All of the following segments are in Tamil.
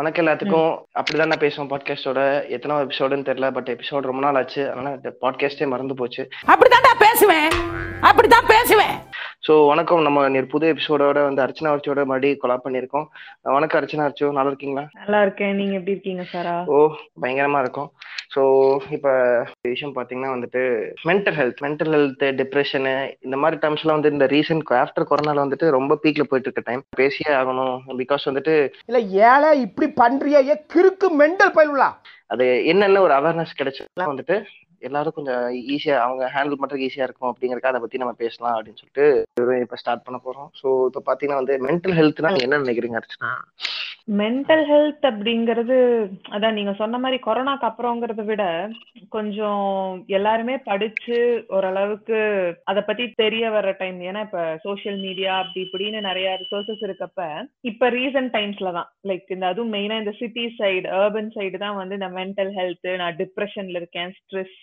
வணக்கம் எல்லாத்துக்கும். அப்படிதான் நான் பேசுவோம் பாட்காஸ்டோட எத்தனை எபிசோடுன்னு தெரியல பட் எபிசோட் ரொம்ப நாள் ஆச்சு. அதனால பாட்காஸ்டே மறந்து போச்சு. அப்படித்தான்டா பேசுவேன். அப்படித்தான் பேசுவேன். ஸோ வணக்கம். நம்ம புது எபிசோடோட வந்து அர்ச்சனா அர்ச்சியோட மறுபடியும் கொலா பண்ணியிருக்கோம். வணக்கம் அர்ச்சனா அர்ச்சியோ நல்லா இருக்கீங்களா? நல்லா இருக்கேன். நீங்க எப்படி இருக்கீங்க சாரா? ஓ பயங்கரமா இருக்கும். ஸோ இப்போ விஷயம் பார்த்தீங்கன்னா வந்துட்டு மென்டல் ஹெல்த் மென்டல் ஹெல்த் டிப்ரெஷனு இந்த மாதிரி டேர்ம்ஸ்லாம் வந்து இந்த ரீசெண்ட் ஆஃப்டர் கொரோனால வந்துட்டு ரொம்ப பீக்ல போயிட்டு இருக்க டைம் பேசியே ஆகணும் பிகாஸ் வந்துட்டு இல்ல ஏழை இப்படி பண்றிய ஏ கிறுக்கு மெண்டல் பயிலுலா. அது என்னென்ன ஒரு அவேர்னஸ் கிடைச்சதுலாம் வந்துட்டு எல்லாரும் கொஞ்சம் ஈஸியா அவங்க ஹேண்டில் பண்றதுக்கு ஈஸியா இருக்கும் அப்படிங்கறக்க அதை பத்தி நம்ம பேசலாம் அப்படின்னு சொல்லிட்டு இப்ப ஸ்டார்ட் பண்ண போறோம். ஸோ இப்ப பாத்தீங்கன்னா வந்து மென்டல் ஹெல்த்னா என்ன நினைக்கிறீங்க அர்ச்சனா மென்டல் ஹெல்த் அப்படிங்கிறது அதான் நீங்க சொன்ன மாதிரி கொரோனாக்கு அப்புறங்கிறத விட கொஞ்சம் எல்லாருமே படிச்சு ஓரளவுக்கு அத பத்தி தெரிய வர்ற டைம் ஏன்னா இப்ப சோசியல் மீடியா அப்படி இப்படின்னு நிறைய ரிசோர்சஸ் இருக்கப்ப இப்ப ரீசன்ட் டைம்ஸ்ல தான். லைக் இந்த அதுவும் மெயினா இந்த சிட்டி சைடு அர்பன் சைடு தான் வந்து இந்த மென்டல் ஹெல்த் நான் டிப்ரெஷன்ல இருக்கேன் ஸ்ட்ரெஸ்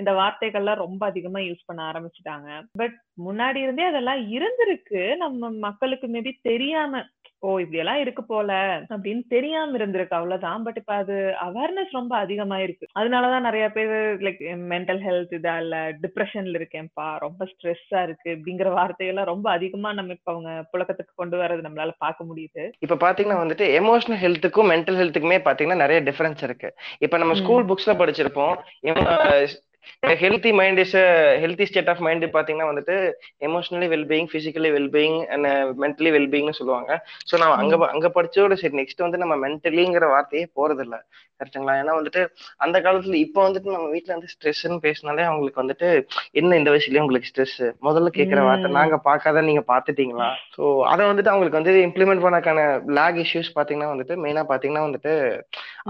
இந்த வார்த்தைகள்லாம் ரொம்ப அதிகமா யூஸ் பண்ண ஆரம்பிச்சுட்டாங்க. பட் முன்னாடி இருந்தே அதெல்லாம் இருந்திருக்கு. நம்ம மக்களுக்கு மேபி தெரியாம ஓ இப்படி எல்லாம் இருக்கு போல அப்படின்னு தெரியாம இருந்திருக்கு. அவ்வளவுதான். பட் இப்ப அது அவேர்னஸ் ரொம்ப அதிகமா இருக்கு. அதனாலதான் நிறைய பேர் லைக் மென்டல் ஹெல்த் இதா இல்ல டிப்ரெஷன்ல இருக்கேன்ப்பா ரொம்ப ஸ்ட்ரெஸ்ஸா இருக்கு அப்படிங்கிற வார்த்தையெல்லாம் ரொம்ப அதிகமா நம்ம இப்ப அவங்க புழக்கத்துக்கு கொண்டு வரது நம்மளால பார்க்க முடியுது. இப்ப பாத்தீங்கன்னா வந்துட்டு எமோஷனல் ஹெல்த்துக்கும் மென்டல் ஹெல்த்துக்குமே பாத்தீங்கன்னா நிறைய டிஃபரன்ஸ் இருக்கு. இப்ப நம்ம ஸ்கூல் புக்ஸ்ல படிச்சிருப்போம். Healthy mind is healthy state of mind பாத்தீங்கன்னா வந்துட்டு emotionally wellbeing physically wellbeing and mentally வெல்பீயிங்னு சொல்லுவாங்க. ஸோ நம்ம அங்க அங்க படிச்சோட சரி நெக்ஸ்ட் வந்து நம்ம மென்டலிங்கிற வார்த்தையே போறது இல்ல கரெக்டுங்களா ஏன்னா வந்துட்டு அந்த காலத்துல இப்போ வந்துட்டு நம்ம வீட்டுல வந்து ஸ்ட்ரெஸ்ன்னு பேசினாலே அவங்களுக்கு வந்துட்டு என்ன இந்த வயசுலயே உங்களுக்கு ஸ்ட்ரெஸ் முதல்ல கேட்கிற வார்த்தை நாங்க பார்க்காத நீங்க பாத்துட்டீங்களா? ஸோ அதை வந்துட்டு அவங்களுக்கு வந்து இம்ப்ளிமெண்ட் பண்ணக்கான லேக் இஷ்யூஸ் பாத்தீங்கன்னா வந்துட்டு மெயினா பாத்தீங்கன்னா வந்துட்டு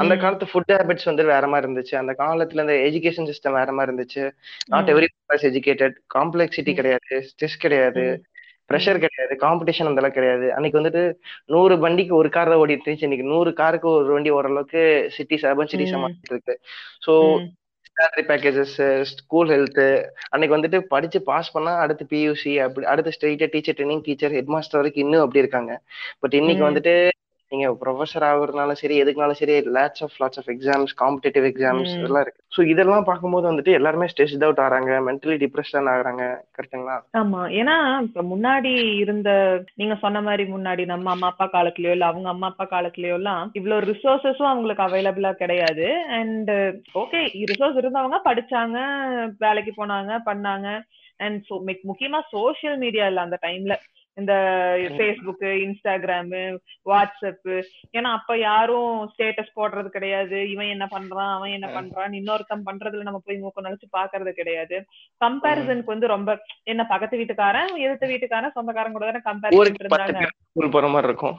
அந்த காலத்து ஃபுட் ஹேபிட்ஸ் வந்து வேற மாதிரி இருந்துச்சு. அந்த காலத்துல இந்த எஜுகேஷன் சிஸ்டம் வேற மாதிரி இருந்துச்சு. நாட் எவ்ரி எஜுகேட்டட் காம்ப்ளெக்சிட்டி கிடையாது. ஸ்ட்ரெஸ் கிடையாது. ப்ரெஷர் கிடையாது. காம்படிஷன் அந்த அளவுக்கு கிடையாது. அன்னைக்கு வந்துட்டு நூறு வண்டிக்கு ஒரு கார் தான் ஓடிட்டு இருந்துச்சு. இன்னைக்கு நூறு காருக்கு ஒரு வண்டி ஓரளவுக்கு சிட்டிஸ் அர்பன் சிட்டிஸ் மாறிட்டு இருக்கு. So salary packages school health அன்னைக்கு வந்துட்டு படிச்சு பாஸ் பண்ணா அடுத்து பியூசி அப்படி அடுத்து ஸ்ட்ரெயிட்டா teacher training teacher head master வரைக்கும் இன்னும் அப்படி இருக்காங்க. பட் இன்னைக்கு வந்துட்டு நீங்க ப்ரொஃபஸர் ஆகுறதுனால சரி எதுக்குனாலும் சரி lots of lots of exams competitive exams இதெல்லாம் இருக்கு. ஸோ இதெல்லாம் பார்க்கும்போது வந்துட்டு எல்லாருமே ஸ்ட்ரெஸ் அவுட் ஆறாங்க மென்டலி டிப்ரெஷன் ஆகுறாங்க கரெக்டுங்களா ஆமா. ஏன்னா இப்ப முன்னாடி இருந்த நீங்க சொன்ன மாதிரி முன்னாடி நம்ம அம்மா அப்பா காலத்துலயோ இல்ல அவங்க அம்மா அப்பா காலத்துலயோ எல்லாம் இவ்வளவு ரிசோர்சஸும் அவங்களுக்கு அவைலபிளா கிடையாது. அண்ட் ஓகே ரிசோர்ஸ் இருந்தவங்க படிச்சாங்க வேலைக்கு போனாங்க பண்ணாங்க. அண்ட் முக்கியமா சோசியல் மீடியா இல்ல அந்த டைம்ல இந்த ஃபேஸ்புக் இன்ஸ்டாகிராம் வாட்ஸ்அப் ஏன்னா அப்ப யாரும் ஸ்டேட்டஸ் போடுறது கிடையாது. இவன் என்ன பண்றான் அவன் என்ன பண்றான் இன்னொருத்தன் பண்றதுல நம்ம போய் மூக்க நினைச்சு பாக்குறது கிடையாது. கம்பேரிசனுக்கு வந்து ரொம்ப என்ன பக்கத்து வீட்டுக்காரன் எதிர்த்த வீட்டுக்காரன் சொந்தக்காரன் கூட தானே கம்பேரிசன் இருந்தாங்க. இருக்கும்.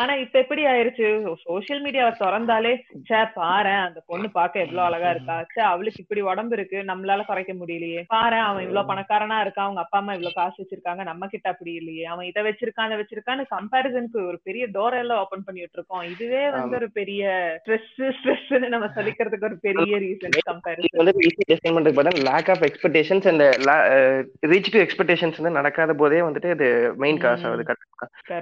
ஆனா இப்ப எப்படி ஆயிருச்சு? சோசியல் மீடியாவை திறந்தாலே சே பாரு அந்த பொண்ணு பாக்க எவ்வளவு அழகா இருக்கா? சே அவளுக்கு இப்படி உடம்பு இருக்கு நம்மளால குறைக்க முடியலையே. பாரு அவன் இவ்வளவு பணக்காரனா இருக்கான் அவங்க அப்பா அம்மா இவ்வளவு காசு வச்சிருக்காங்க நம்ம கிட்ட அப்படி இல்லையே. அவன் இதை வச்சிருக்கான் அதை வச்சிருக்கான்னு கம்பாரிசனுக்கு ஒரு பெரிய டோர் எல்லாம் ஓபன் பண்ணி விட்டுருக்கோம். இதுவே வந்து ஒரு பெரிய ஸ்ட்ரெஸ் ஸ்ட்ரெஸ்ன்னு நம்ம சொல்லிக்கிறதுக்கு ஒரு பெரிய ரீசன் கம்பாரிசன் வந்து ஈஸி டிசைன் பண்றது பார்த்தா lack of expectations and reach to expectations வந்து நடக்காத போதே வந்துட்டு இது மெயின் காசு ஆகுது.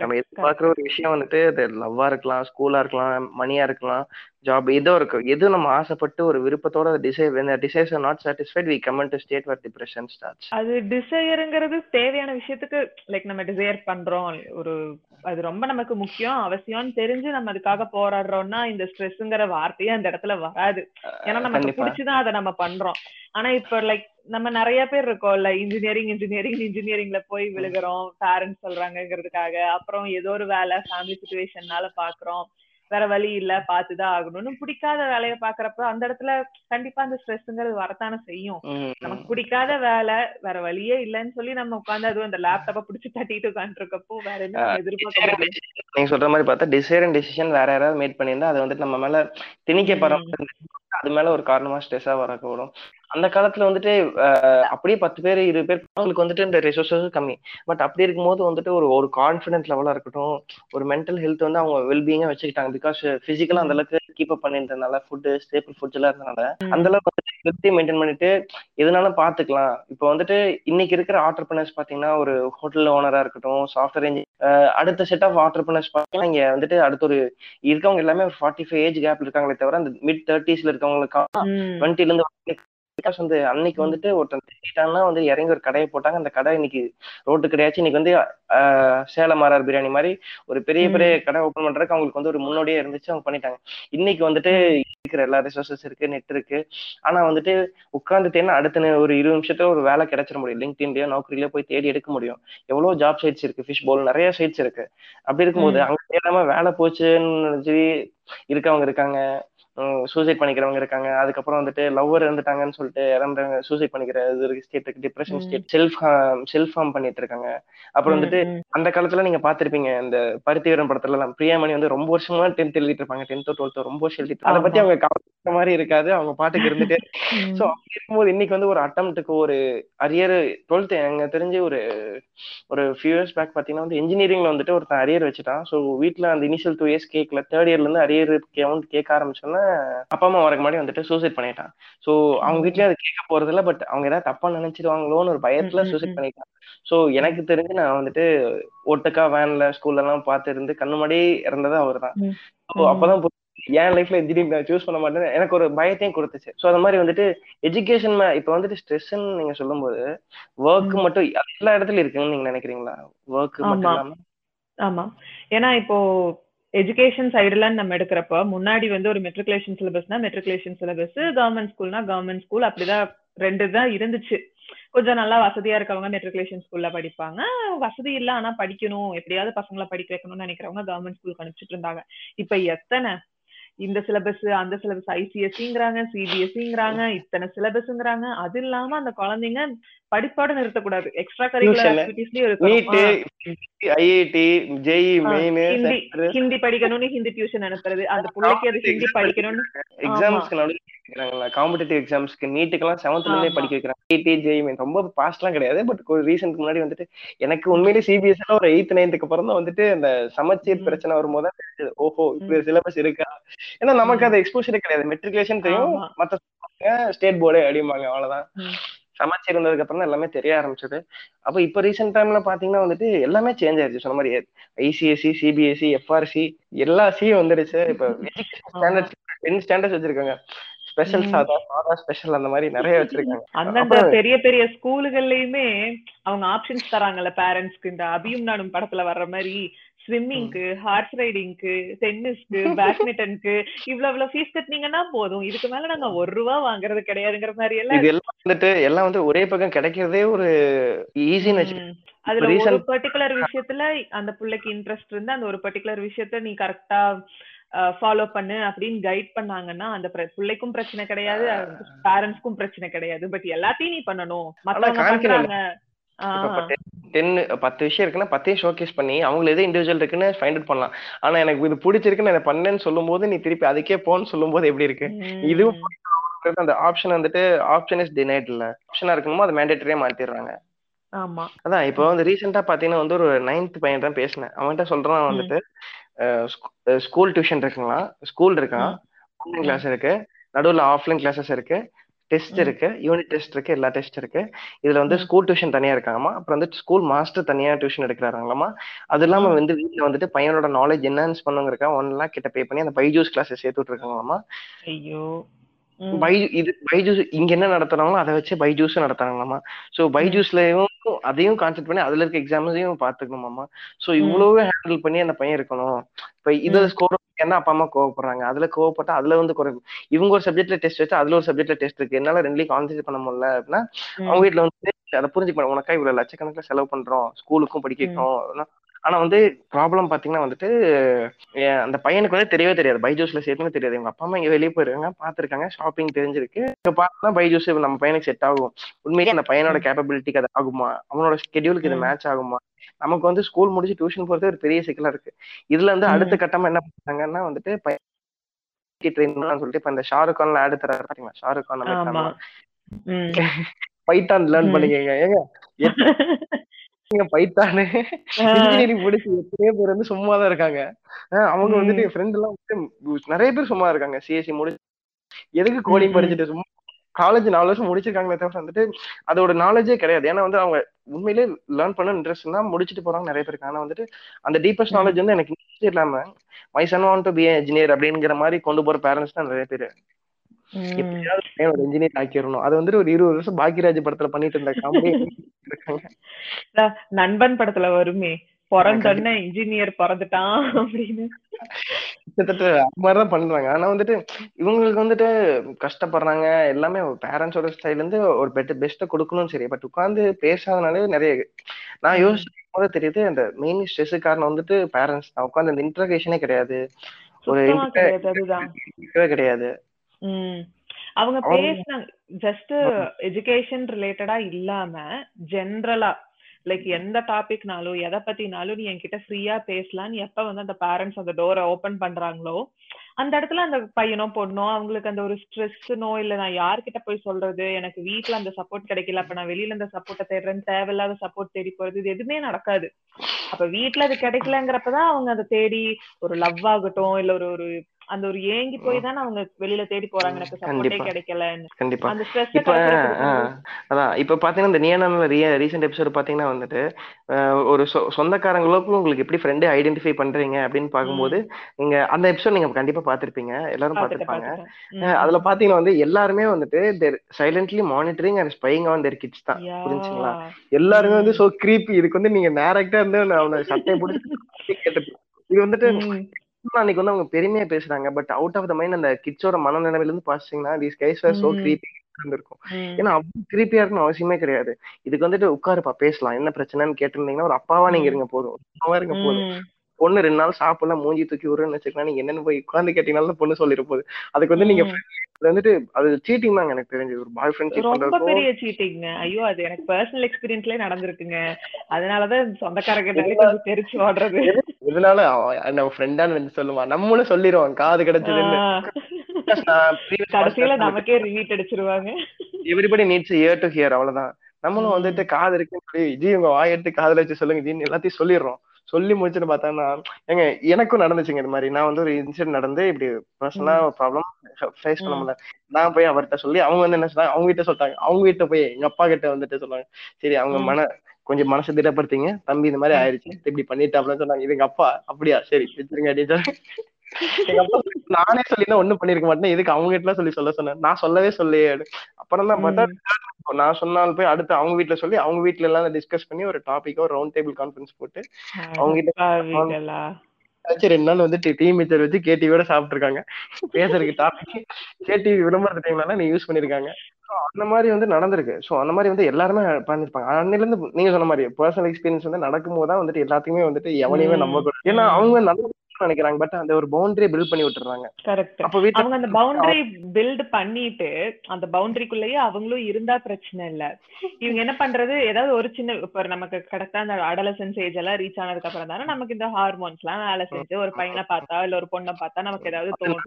நம்ம எதிர்பார்க்குற ஒரு விஷயம் வந்துட்டு அது லவ்வா இருக்கலாம் ஸ்கூலா இருக்கலாம் மணியா இருக்கலாம். ஜாப் ஏதோ இருக்கு. எது நம்ம ஆசைப்பட்டு ஒரு விருப்பத்தோட desire desires are not satisfied we comment to state where depression starts அது டிசையருங்கிறது தேவையான விஷயத்துக்கு லைக் நம்ம டிசைர் பண்றோம். ஒரு அது ரொம்ப நமக்கு முக்கியம் அவசியம்னு தெரிஞ்சு நம்ம அதுக்காக போராடுறோம்னா இந்த ஸ்ட்ரெஸ்ங்கிற வார்த்தையே அந்த இடத்துல வராது. ஏன்னா நமக்கு பிடிச்சுதான் அதை நம்ம பண்றோம். ஆனா இப்ப லைக் நம்ம நிறைய பேர் இருக்கோம்ல இன்ஜினியரிங் இன்ஜினியரிங் இன்ஜினியரிங்ல போய் விழுகிறோம். பேரண்ட்ஸ் சொல்றாங்கிறதுக்காக அப்புறம் ஏதோ ஒரு வேலை ஃபேமிலி சுச்சுவேஷன்னால பாக்குறோம். வேற வழி இல்ல பாத்துதான் ஆகணும்னு பிடிக்காத வேலையை பாக்குறப்ப அந்த இடத்துல கண்டிப்பா அந்த ஸ்ட்ரெஸ்ங்கிறது வரத்தானே செய்யும். நமக்கு பிடிக்காத வேலை வேற வழியே இல்லைன்னு சொல்லி நம்ம உட்காந்து அதுவும் அந்த லேப்டாப்ப பிடிச்சி தட்டிட்டு உட்காந்துருக்கப்போ வேற என்ன எதிர்பார்க்க நீங்க சொல்ற மாதிரி பார்த்தா டிசைர் அண்ட் டிசிஷன் வேற யாராவது மேட் பண்ணியிருந்தா அது வந்துட்டு நம்ம மேல திணிக்க பரவ அது மேல ஒரு காரணமா ஸ்ட்ரெஸ்ஸா வரக்கூடும். அந்த காலத்துல வந்துட்டு அப்படியே பத்து பேர் இருபது பேர் அவங்களுக்கு வந்துட்டு இந்த ரிசோர்ஸஸ் கம்மி. பட் அப்படி இருக்கும்போது வந்துட்டு ஒரு ஒரு கான்பிடன்ஸ் லெவலா இருக்கட்டும் ஒரு மென்டல் ஹெல்த் வந்து அவங்க வெல்பீங்கா வச்சுக்கிட்டாங்க. பிகாஸ் பிசிக்கலா அந்த அளவுக்கு கீப் அப் பண்ணிருந்தனால ஃபுட் ஸ்டேபிள் ஃபுட்ஸ் எல்லாம் இருந்தனால அந்த அளவுக்கு வந்துட்டு ஹெல்த்தி மெயின்டைன் பண்ணிட்டு எதுனாலும் பாத்துக்கலாம். இப்போ வந்துட்டு இன்னைக்கு இருக்கிற ஆண்டர்பனர்ஸ் பாத்தீங்கன்னா ஒரு ஹோட்டல் ஓனரா இருக்கட்டும் சாஃப்ட்வேர் இன்ஜினியர் அடுத்த செட் ஆஃப் ஆண்டர்பனர்ஸ் பாத்தீங்கன்னா இங்க வந்துட்டு அடுத்த ஒரு இருக்கவங்க எல்லாமே ஒரு ஃபார்ட்டி ஃபைவ் ஏஜ் கேப்ல இருக்காங்களே தவிர அந்த மிட் தேர்ட்டிஸ்ல இருக்கவங்களுக்கு. டுவெண்ட்டில இருந்து பிகாஸ் வந்து அன்னைக்கு வந்துட்டு ஒருத்தன் வந்து இறங்கி ஒரு கடையை போட்டாங்க. அந்த கடை இன்னைக்கு ரோட்டு கடையாச்சு. இன்னைக்கு வந்து சேலம் ஆர்ஆர் பிரியாணி மாதிரி ஒரு பெரிய பெரிய கடை ஓப்பன் பண்றதுக்கு அவங்களுக்கு வந்து ஒரு முன்னோடியே இருந்துச்சு. அவங்க பண்ணிட்டாங்க. இன்னைக்கு வந்துட்டு இருக்கிற எல்லா ரிசோர்சஸ் இருக்கு நெட் இருக்கு. ஆனா வந்துட்டு உட்காந்துட்டேன்னா அடுத்த நே- ஒரு இருபது நிமிஷத்துல ஒரு வேலை கிடைச்சிட முடியும். லிங்க்டின்லயோ நௌக்கரிலயோ போய் தேடி எடுக்க முடியும். எவ்வளவு ஜாப் சைட்ஸ் இருக்கு? ஃபிஷ் போல் நிறைய சைட்ஸ் இருக்கு. அப்படி இருக்கும்போது அங்க தேடாம வேலை போச்சுன்னு சொல்லி இருக்கவங்க இருக்காங்க. சூசைட் பண்ணிக்கிறவங்க இருக்காங்க. அதுக்கப்புறம் வந்துட்டு லவ்வர் இருந்துட்டாங்கன்னு சொல்லிட்டு இறந்தவங்க சூசைட் பண்ணிக்கிற இது ஸ்டேட் இருக்கு depression state self self harm பண்ணிட்டு இருக்காங்க. அப்புறம் வந்துட்டு. அந்த காலத்துல நீங்க பாத்திருப்பீங்க இந்த பருத்தி வீரன் படத்துல எல்லாம் பிரியாமணி வந்து ரொம்ப வருஷமா டென்த் எழுதிட்டு இருப்பாங்க. டென்த்தோ டுவெல்த்தோ ரொம்ப வருஷம் எழுதிட்டு அதை பத்தி. அவங்க கவலைப்படுற மாதிரி இருக்காது. அவங்க பாட்டுக்கு இருந்துட்டு. சோ அப்படி இருக்கும்போது இன்னைக்கு வந்து ஒரு அட்டம்ப்ட்டுக்கு ஒரு அரியர் டுவெல்த் எனக்கு தெரிஞ்சு ஒரு ஒரு ஃபியூ இயர்ஸ் பேக் பாத்தீங்கன்னா வந்து இன்ஜினியரிங்ல வந்துட்டு ஒருத்தன் அரியர் வச்சுட்டான். ஸோ வீட்ல அந்த இனிஷியல் டூ இயர்ஸ் கேட்கல தேர்ட் இயர்ல இருந்து அரியர் கேட்க ஆரம்பிச்சோன்னா அப்பா அம்மா வரக்கு முன்னாடி வந்துட்டு சூசைட் பண்ணிட்டான் ஸோ அவங்க வீட்லயும் அது கேட்க போறது இல்ல பட் அவங்க ஏதாவது தப்பா நினைச்சிருவாங்களோன்னு ஒரு பயத்துல சூசைட். பண்ணிட்டான் ஸோ எனக்கு தெரிஞ்சு நான் வந்துட்டு ஒட்டுக்கா வேன்ல ஸ்கூல்ல எல்லாம் பார்த்து இருந்து கண்ணு முன்னாடி இறந்தது அவர் தான் ம். ஸோ அப்பதான் என் லைஃப்ல திடீர்னு நான் சூஸ் பண்ண மாட்டேன்னு எனக்கு ஒரு பயத்தையும் கொடுத்துச்சு ஸோ அந்த மாதிரி வந்துட்டு எஜுகேஷன் இப்போ வந்துட்டு ஸ்ட்ரெஸ்ன்னு நீங்க சொல்லும்போது ஒர்க். மட்டும் எல்லா இடத்துலயும் இருக்குன்னு நீங்க நினைக்கிறீங்களா ஒர்க் மட்டும். இல்லாம ஆமா ஏன்னா இப்போ எஜுகேஷன் சைடுல நம்ம எடுக்கிறப்ப முன்னாடி வந்து ஒரு மெட்ரிகுலேஷன் சிலபஸ்னா மெட்ரிகுலேஷன் சிலபஸ் கவர்மெண்ட் ஸ்கூல்னா கவர்மெண்ட் ஸ்கூல் அப்படிதான் ரெண்டு தான் இருந்துச்சு. கொஞ்சம் நல்லா வசதியா இருக்கவங்க மெட்ரிகுலேஷன் ஸ்கூல்ல படிப்பாங்க. வசதி இல்ல ஆனா படிக்கணும். எப்படியாவது பசங்களை படிக்க வைக்கணும்னு நினைக்கிறவங்க கவர்மெண்ட் ஸ்கூலுக்கு அனுப்பிச்சிட்டு இருந்தாங்க. இப்ப எத்தனை? இந்த சிலபஸ் அந்த சிலபஸ் ஐசிஎஸ்சிங்கிறாங்க சிபிஎஸ்சிங்கிறாங்க இத்தனை சிலபஸ்ங்கிறாங்க அது இல்லாம அந்த குழந்தைங்க படிப்போட நிறுத்தக்கூடாது. எக்ஸ்ட்ரா கரிக்குலர் ஆக்டிவிட்டிஸ்லயும் ஐஐடி ஆ, மெயின் ஹிந்தி படிக்கணும்னு ஹிந்தி டியூஷன் அனுப்புறது. அந்த பிள்ளைக்கு அது ஹிந்தி படிக்கணும்னு. எக்ஸாம்ஸ்க்கு நடுவில் காம்படிட்டிவ் எக்ஸாம்ஸ்க்கு நீட்டுக்கெல்லாம் செவன்த்ல இருந்தே. படிக்க வைக்கிறாங்க. ஐடி ஜெய் மெயின் ரொம்ப பாஸ்ட்லாம் கிடையாது. பட் ஒரு ரீசனுக்கு முன்னாடி வந்துட்டு எனக்கு உண்மையிலேயே சிபிஎஸ்ல ஒரு எயித் நைன்த்துக்கு அப்புறம் தான் வந்துட்டு அந்த சமச்சீர். பிரச்சனை வரும்போது தான் ஓஹோ இப்படி சிலபஸ் இருக்கா? ஏன்னா நமக்கு அது எக்ஸ்போஷரே கிடையாது. மெட்ரிகுலேஷன் தெரியும். மத்த ஸ்டேட் போர்டு அடிம்பாங்க. அவ்வளவுதான். ம். சமச்சீர் இருந்ததுக்கு அப்புறம் தான் எல்லாமே தெரிய ஆரம்பிச்சது. அப்ப இப்ப ரீசெண்ட் டைம்ல பாத்தீங்கன்னா வந்துட்டு எல்லாமே சேஞ்ச் ஆயிருச்சு. சொன்ன மாதிரி ஐசிஎஸ்சி சிபிஎஸ்சி எஃப்ஆர்சி எல்லா சியும் வந்துடுச்சு இப்ப எஜுகேஷன் ஸ்டாண்டர்ட்ஸ் டென் ஸ்டாண்டர்ட்ஸ் வச்சிருக்காங்க. ஸ்பெஷல். சாதா சாதா ஸ்பெஷல் அந்த மாதிரி நிறைய வச்சிருக்காங்க. அந்தந்த பெரிய பெரிய ஸ்கூலுகள்லயுமே அவங்க ஆப்ஷன்ஸ் தராங்கல்ல பேரண்ட்ஸ்க்கு இந்த அபியும் நானும் படத்துல வர்ற மாதிரி. ஸ்விம்மிங்க்கு ஹார்ஸ் ரைடிங்க்கு டென்னிஸ்க்கு பேட்மிண்டனுக்கு இவ்வளவு இவ்வளவு ஃபீஸ் கட்டினீங்கன்னா போதும். இதுக்கு மேல நாங்க ஒரு ரூபா வாங்குறது கிடையாதுங்கிற மாதிரி எல்லாம் இது எல்லாம் வந்துட்டு எல்லாம் வந்து ஒரே பக்கம் கிடைக்கிறதே ஒரு ஈஸின்னு. அதுல ஒரு பர்டிகுலர் விஷயத்துல அந்த பிள்ளைக்கு இன்ட்ரெஸ்ட் இருந்து அந்த ஒரு பர்டிகுலர் விஷயத்த நீ கரெக்டா ஃபாலோ பண்ணு அப்படின்னு கைட் பண்ணாங்கன்னா அந்த பிள்ளைக்கும் பிரச்சனை கிடையாது பேரண்ட்ஸ்க்கும் பிரச்சனை கிடையாது. பட் எல்லாத்தையும் நீ பண்ணணும். மத்தவங்க பண்றாங்க. டென் பத்து விஷயம் இருக்குன்னா பத்தையும் ஷோகேஸ் பண்ணி அவங்களுக்கு எது இண்டிவிஜுவல் இருக்குன்னு ஃபைண்ட் அவுட் பண்ணலாம். ஆனா எனக்கு இது பிடிச்சிருக்குன்னு நான் பண்ணேன்னு சொல்லும் போது நீ திருப்பி அதுக்கே போன்னு சொல்லும் போது எப்படி இருக்கு? இதுவும் அந்த ஆப்ஷன் வந்துட்டு ஆப்ஷன் இஸ் டினைட் இல்ல. ஆப்ஷனா இருக்கணுமோ அதை மேண்டேட்டரியா மாத்திடுறாங்க. ஆமா. அதான் இப்போ வந்து ரீசெண்டா பாத்தீங்கன்னா வந்து ஒரு நைன்த் பையன் தான் பேசினேன். அவன்கிட்ட சொல்றான் வந்துட்டு ஸ்கூல் டியூஷன் இருக்குங்களா ஸ்கூல் இருக்கான் ஆன்லைன் கிளாஸ் இருக்கு? நடுவுல ஆஃப்லைன் கிளாஸஸ் இருக்கு. டெஸ்ட். இருக்கு யூனிட் டெஸ்ட் இருக்கு எல்லா டெஸ்ட் இருக்கு இதுல வந்து. ஸ்கூல் டியூஷன் தனியா இருக்காங்கம்மா அப்புறம் வந்து ஸ்கூல் மாஸ்டர் தனியா டியூஷன் எடுக்கிறாங்களாமா அது இல்லாம. வந்து வீட்ல வந்துட்டு பையனோட நாலேஜ் என்ஹான்ஸ் பண்ணுங்கிறக்கா ஒன் லேக் கிட்ட பே பண்ணி அந்த பைஜூஸ் கிளாஸஸ் சேர்த்து விட்டுருக்காங்களாமா ஐயோ உம் பை இது பைஜூஸ் இங்க என்ன நடத்துறாங்களோ அதை வச்சு பைஜூஸ் நடத்துறாங்களாமா. சோ பைஜூஸ்லயும் அதையும் கான்சென்ட் பண்ணி அதுல இருக்க எக்ஸாம்ஸையும் பாத்துக்கணுமாமா. சோ இவ்வளவு ஹேண்டில் பண்ணி அந்த பையன் இருக்கணும். இப்ப இதுல. ஸ்கோர் என்ன அப்பா அம்மா கோவப்படுறாங்க? அதுல கோவப்பட்டா அதுல வந்து குறை இவங்க ஒரு சப்ஜெக்ட்ல டெஸ்ட் வச்சு அதுல ஒரு சப்ஜெக்ட்ல டெஸ்ட் இருக்கு. என்னால ரெண்டுலயும் கான்சென்ட்ரேட் பண்ண முடியல அப்படின்னா அவங்க வீட்ல வந்து அதை புரிஞ்சுக்க உனக்கா இவ்வளவு லட்சக்கணக்கில் செலவு பண்றோம். ஸ்கூலுக்கும் படிக்க வைக்கிறோம். ஆனா வந்து ப்ராப்ளம் பாத்தீங்கன்னா வந்துட்டு அந்த பையனுக்கு வந்து தெரியவே தெரியாது. பைஜூஸ்ல சேர்த்துன்னு தெரியாது. இவங்க அப்பா அம்மா இங்க வெளியே போயிருக்காங்க பாத்துருக்காங்க ஷாப்பிங் தெரிஞ்சிருக்கு. இங்க பார்த்தா பைஜூஸ் நம்ம பையனுக்கு செட் ஆகும். உண்மையிலே அந்த பையனோட. கேப்பபிலிட்டிக்கு அது ஆகுமா? அவனோட ஸ்கெடியூலுக்கு இது. மேட்ச் ஆகுமா? நமக்கு வந்து ஸ்கூல் முடிச்சு டியூஷன் போறது ஒரு பெரிய சிக்கலா இருக்கு. இதுல வந்து ம். அடுத்த கட்டமா என்ன பண்ணாங்கன்னா வந்துட்டு ட்ரெயின் சொல்லிட்டு இப்ப இந்த ஷாருக் கான்ல ஆடு தர பாத்தீங்களா? Shahrukh Khan Python learn. பண்ணிக்கங்க. ஏங்க பைத்தானு இன்ஜினியரிங் படிச்சு எத்தனையோ பேர் வந்து சும்மா தான் இருக்காங்க அவங்க வந்துட்டு ஃப்ரெண்ட் எல்லாம் வந்துட்டு நிறைய பேர் சும்மா இருக்காங்க. சிஎஸ்சி முடிச்சு எதுக்கு கோடிங் படிச்சுட்டு சும்மா காலேஜ் நாலு வருஷம் முடிச்சிருக்காங்களே தவிர வந்துட்டு அதோட நாலேஜே கிடையாது. ஏன்னா வந்து அவங்க உண்மையிலேயே லேர்ன் பண்ண இன்ட்ரெஸ்ட் தான் முடிச்சுட்டு போறாங்க நிறைய பேருக்கு. ஆனா வந்துட்டு அந்த டீப்பஸ்ட் நாலேஜ் வந்து எனக்கு interest இல்லாம my son want to be engineer அப்படிங்கிற மாதிரி கொண்டு போற பேரண்ட்ஸ் தான் நிறைய பேர். எப்படியாவது ஒரு இன்ஜினியர் ஆக்கிடணும் அது வந்துட்டு ஒரு இருபது வருஷம் பாக்கியராஜ் படத்துல பண்ணிட்டு இருந்த காமெடி நண்பன் படத்துல வருமே பிறந்தோடனே இன்ஜினியர் பிறந்துட்டான் அப்படின்னு. கிட்டத்தட்ட மாதிரிதான் பண்றாங்க ஆனா வந்துட்டு இவங்களுக்கு வந்துட்டு கஷ்டப்படுறாங்க. எல்லாமே பேரண்ட்ஸோட ஸ்டைல இருந்து ஒரு பெட் பெஸ்ட்டை கொடுக்கணும் சரி. பட் உட்காந்து பேசாதனாலே நிறைய நான் யோசிச்சு போது தெரியுது அந்த மெயின் ஸ்ட்ரெஸ் காரணம் வந்துட்டு பேரண்ட்ஸ் தான் உட்காந்து அந்த இன்டர்கேஷனே கிடையாது. ஒரு கிடையாது அவங்க பேசினாங்க. ஜஸ்ட் எஜுகேஷன் ரிலேட்டடா இல்லாம ஜென்ரலா லைக் எந்த டாபிக்னாலும் எதை பத்தினாலும் நீ என்கிட்ட ஃப்ரீயா பேசலாம் எப்ப வந்து அந்த பேரண்ட்ஸ் அந்த டோரை ஓபன் பண்றாங்களோ அந்த இடத்துல அந்த பையனோ பொண்ணோ அவங்களுக்கு அந்த ஒரு ஸ்ட்ரெஸ்னோ இல்ல நான் யார்கிட்ட போய் சொல்றது? எனக்கு வீட்ல அந்த சப்போர்ட் கிடைக்கல அப்ப நான் வெளியில அந்த சப்போர்ட்டை தேடுறேன் தேவையில்லாத சப்போர்ட் தேடி போறது இது எதுவுமே நடக்காது. அப்ப வீட்ல அது கிடைக்கலங்கிறப்பதான் அவங்க அதை தேடி ஒரு லவ் ஆகட்டும் இல்ல ஒரு ஒரு அந்த ஒரு ஏங்கி போய் தானே அவங்க வெளியில தேடி போறாங்க எனக்கு சப்போர்ட்டே கிடைக்கலன்னு. கண்டிப்பா. அந்த ஸ்ட்ரெஸ் இப்ப அதான் இப்ப பாத்தீங்கன்னா இந்த நியனான ரீசெண்ட் எபிசோட் பாத்தீங்கன்னா வந்துட்டு ஒரு சொந்தக்காரங்களுக்கும் உங்களுக்கு எப்படி ஃப்ரெண்டை ஐடென்டிஃபை பண்றீங்க அப்படின்னு பார்க்கும்போது நீங்க அந்த எபிசோட் நீங்க கண்டிப்பா பார்த்திருப்பீங்க எல்லாரும் ஆஹ் அதுல பாத்தீங்கன்னா வந்து எல்லாருமே வந்துட்டு their silently monitoring and spying on their kids தான். புரிஞ்சுங்களா? எல்லாருமே வந்து சோ creepy. இதுக்கு வந்து நீங்க டேரக்டா இருந்து அவனை சட்டையை கேட்டு இது வந்துட்டு அன்னைக்கு வந்து அவங்க பெருமையா பேசுறாங்க. But out of the mind அந்த கிட்ஸோட மனநிலைமையில இருந்து பாத்தீங்கன்னா these guys are so creepy இருந்திருக்கும். ஏன்னா அவ்வளவு கிரீப்பியா இருக்கணும் அவசியமே கிடையாது. இதுக்கு வந்துட்டு உட்காருப்பா பேசலாம். என்ன பிரச்சனைன்னு கேட்டிருந்தீங்கன்னா ஒரு அப்பாவா நீங்க இருங்க போதும். அம்மாவா இருங்க போதும். பொண்ணு ரெண்டு நாள் சாப்பிடல மூஞ்சி தூக்கி விடுறேன்னு வச்சுக்கலாம் நீங்க என்னன்னு போய் உட்காந்து கேட்டீங்கனாலும் பொண்ணு சொல்லிட போகுது. அதுக்கு வந்து நீங்க வந்துட்டு அது சீட்டிங் தாங்க எனக்கு தெரிஞ்சு. ஒரு பாய் ஃப்ரெண்ட் ரொம்ப பெரிய சீட்டிங்க ஐயோ அது எனக்கு பர்சனல் எக்ஸ்பீரியன்ஸ்லயே நடந்திருக்குங்க. அதனாலதான் சொந்தக்காரங்கிட்டாலே கொஞ்சம் தெரிச்சு ஓடுறது இதனால நம்ம ஃப்ரெண்டான்னு வந்து சொல்லுவான் நம்மளும் சொல்லிடுவோம் காது previous கடைசியில நமக்கே rivet அடிச்சிருவாங்க everybody needs ear to hear அவ்வளவுதான் நம்மளும் வந்துட்டு காது இருக்குன்னு சொல்லி ஜி உங்க வாய் எடுத்து காதுல வச்சு சொல்லுங்க ஜின்னு எல்லாத்தையும் சொல்லிடுறோம் சொல்லி முடிச்சுட்டு பார்த்தோம்னா ஏங்க எனக்கும் நடந்துச்சுங்க இது மாதிரி. நான் வந்து ஒரு இன்சிடென்ட் நடந்து இப்படி பர்சனலா ப்ராப்ளம் ஃபேஸ் பண்ண முடியல. நான் போய் அவர்கிட்ட சொல்லி அவங்க வந்து என்ன சொன்னாங்க? அவங்க வீட்டுல சொல்லிட்டாங்க. அவங்க வீட்டுல போய் எங்க அப்பா கிட்ட வந்துட்டு சொன்னாங்க. சரி அவங்க மன கொஞ்சம் மனசு திடப்படுத்திங்க. தம்பி இந்த மாதிரி ஆயிடுச்சு இப்படி பண்ணிட்டாப்லன்னு சொன்னாங்க. இது எங்க அப்பா. அப்படியா? சரி வச்சிருங்க அப்படின்னு நானே சொல்லியிருந்தா ஒண்ணும் பண்ணிருக்க மாட்டேன் எதுக்கு அவங்க வீட்டுல சொல்லி சொல்ல சொன்னேன் நான் சொல்லவே சொல்லியே அப்புறம் தான் பார்த்தா நான் சொன்னால் போய் அடுத்து அவங்க வீட்ல சொல்லி அவங்க வீட்ல எல்லாம் டிஸ்கஸ் பண்ணி ஒரு டாபிக்கோ ரவுண்ட் டேபிள் கான்ஃபரன்ஸ் போட்டு அவங்க கிட்ட ரெண்டு நாள் வந்து டீ மிச்சர் வச்சு கேடிவியோட சாப்பிட்டுருக்காங்க. பேசுறதுக்கு டாபிக் கேடிவி விளம்பரத்து டைம்ல நீ யூஸ் பண்ணிருக்காங்க. அந்த மாதிரி வந்து நடந்திருக்கு. சோ அந்த மாதிரி வந்து எல்லாருமே பண்ணிருப்பாங்க. அன்னில இருந்து நீங்க சொன்ன மாதிரி பர்சனல் எக்ஸ்பீரியன்ஸ் வந்து நடக்கும்போது தான் வந்துட்டு எல்லாத்தையுமே வந்துட்டு எவனையுமே ம், நம்ப கூடாது. ஏன்னா. அவங்க நல்ல நினைக்கிறாங்க. பட் அந்த ஒரு பவுண்டரியை பில்ட் பண்ணி விட்டுறாங்க. கரெக்ட் அப்ப வீட்டுல அவங்க அந்த பவுண்டரி பில்ட் பண்ணிட்டு அந்த பவுண்டரிக்குள்ளேயே அவங்களும் இருந்தா பிரச்சனை இல்ல. இவங்க என்ன பண்றது? ஏதாவது ஒரு சின்ன இப்ப நமக்கு கரெக்டா அந்த அடலசன்ஸ் ஏஜ் எல்லாம் ரீச் ஆனதுக்கு அப்புறம் தானே நமக்கு இந்த ஹார்மோன்ஸ் எல்லாம் வேலை செஞ்சு ஒரு பையனை பார்த்தா இல்ல ஒரு பொண்ணை பார்த்தா நமக்கு ஏதாவது தோணும்.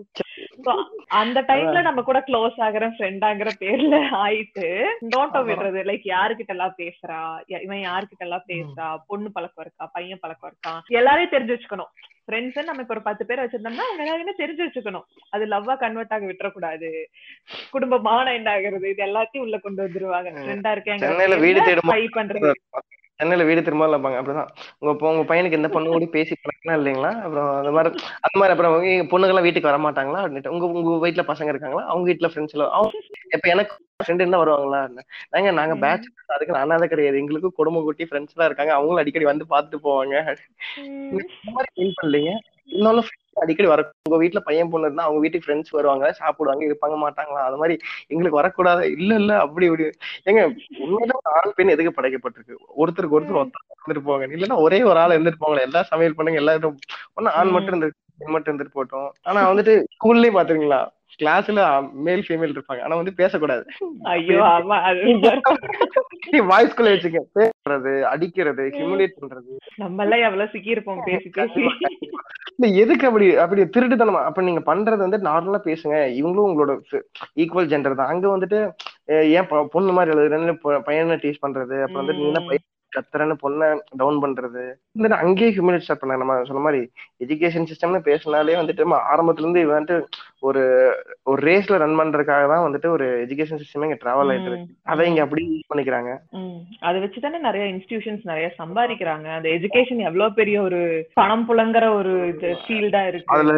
அந்த டைம்ல நம்ம கூட க்ளோஸ் ஆகுற ஃப்ரெண்டாங்கிற பேர்ல ஆயிட்டு டோன்ட்டோ விடுறது. லைக் யாருக்கிட்ட எல்லாம் பேசுறா இவன் யாருக்கிட்ட எல்லாம் பேசுறா? பொண்ணு பழக்கம் இருக்கா? பையன் பழக்கம் இருக்கா? எல்லாரையும் தெரிஞ்சு வச்சுக்கணும். ஃப்ரெண்ட்ஸ் நம்ம இப்ப ஒரு பத்து பேர் வச்சிருந்தோம்னா அவங்க எல்லாரையுமே தெரிஞ்சு வச்சுக்கணும். அது லவ்வா கன்வெர்ட் ஆக விட்டுறக்கூடாது. குடும்பமான என்ன ஆகுறது. இது எல்லாத்தையும் உள்ள கொண்டு வந்துருவாங்க. ஃப்ரெண்டா வீடு இருக்கேன் ஸ்பை பண்றது. சென்னையில வீடு திரும்ப இருப்பாங்க அப்படிதான். உங்க உங்க பையனுக்கு எந்த பொண்ணு கூட பேசி பழக்கலாம் இல்லைங்களா? அப்புறம் அந்த மாதிரி அந்த மாதிரி அப்புறம் உங்க பொண்ணுங்கெல்லாம் வீட்டுக்கு வர மாட்டாங்களா? அப்படின்ட்டு உங்க உங்க வீட்டுல பசங்க இருக்காங்களா? அவங்க வீட்டுல ஃப்ரெண்ட்ஸ் எல்லாம் அவங்க இப்ப எனக்கு ஃப்ரெண்ட் இருந்தா வருவாங்களா? நாங்க நாங்க. பேட்ச் அதுக்கு நானா தான் கிடையாது. எங்களுக்கும் குடும்ப குட்டி ஃப்ரெண்ட்ஸ் எல்லாம் இருக்காங்க. அவங்களும் அடிக்கடி வந்து பார்த்துட்டு போவாங்க. இந்த மாதிரி ஃபீல் பண்ணலீங்க? Friends அடிக்கடி வர உங்க வீட்டுல பையன் பொண்ணு இருந்தா அவங்க வீட்டுக்கு ஃப்ரெண்ட்ஸ் வருவாங்க சாப்பிடுவாங்க இருப்பாங்க மாட்டாங்களா? அது மாதிரி எங்களுக்கு வரக்கூடாது. இல்ல இல்ல அப்படி இப்படி. ஏங்க உண்மையில ஆண் பெண் எதுக்கு படைக்கப்பட்டிருக்கு? ஒருத்தருக்கு ஒருத்தர் ஒருத்தர் இருந்துட்டு போவாங்க. இல்லைன்னா ஒரே ஒரு ஆள் இருந்துட்டு போவாங்க எல்லா சமையல் பண்ணுங்க எல்லாரும். ஒன்னும் ஆண் மட்டும் இருந்து பெண் மட்டும் இருந்துட்டு போட்டோம் ஆனா வந்துட்டு ஸ்கூல்லயே பாத்துருங்களா கிளாஸ்ல மேல் ஃபீமேல் இருப்பாங்க. ஆனா வந்து பேசக்கூடாது. ஐயோ ஆமா வாய்ஸ்குள்ள வச்சுக்க. பேசுறது அடிக்கிறது ஹியூமிலேட் பண்றது. நம்ம எல்லாம் எவ்வளவு சிக்கி இருப்போம் பேசி பேசி. இல்ல எதுக்கு அப்படி அப்படி திருட்டுத்தனமா? அப்ப நீங்க பண்றது வந்து நார்மலா பேசுங்க. இவங்களும் உங்களோட ஈக்குவல் ஜெண்டர் தான். அங்க வந்துட்டு ஏன் பொண்ணு மாதிரி எழுதுறேன்னு பையனை டீஸ் பண்றது. அப்புறம் வந்துட்டு நீ என்ன பையன்? கத்துறன்னு பொண்ணை டவுன் பண்றது. இல்ல அங்கேயே ஹியூமிலேட் ஸ்டார்ட் பண்ணாங்க நம்ம சொன்ன மாதிரி எஜுகேஷன் சிஸ்டம்னு பேசினாலே வந்துட்டு ஆரம்பத்துல இருந்து வந்துட்டு ஒரு ஒரு ரேஸ்ல ரன் பண்றதுக்காக தான் வந்துட்டு ஒரு எஜுகேஷன் சிஸ்டமே இங்க டிராவல் ஆயிட்டு இருக்கு அதை இங்க அப்படி யூஸ் பண்ணிக்கிறாங்க. அதை வச்சுதானே நிறைய இன்ஸ்டிடியூஷன்ஸ் நிறைய சம்பாதிக்கிறாங்க அந்த எஜுகேஷன் எவ்வளவு பெரிய ஒரு பணம் புழங்குற ஒரு ஃபீல்டா இருக்கு அதுல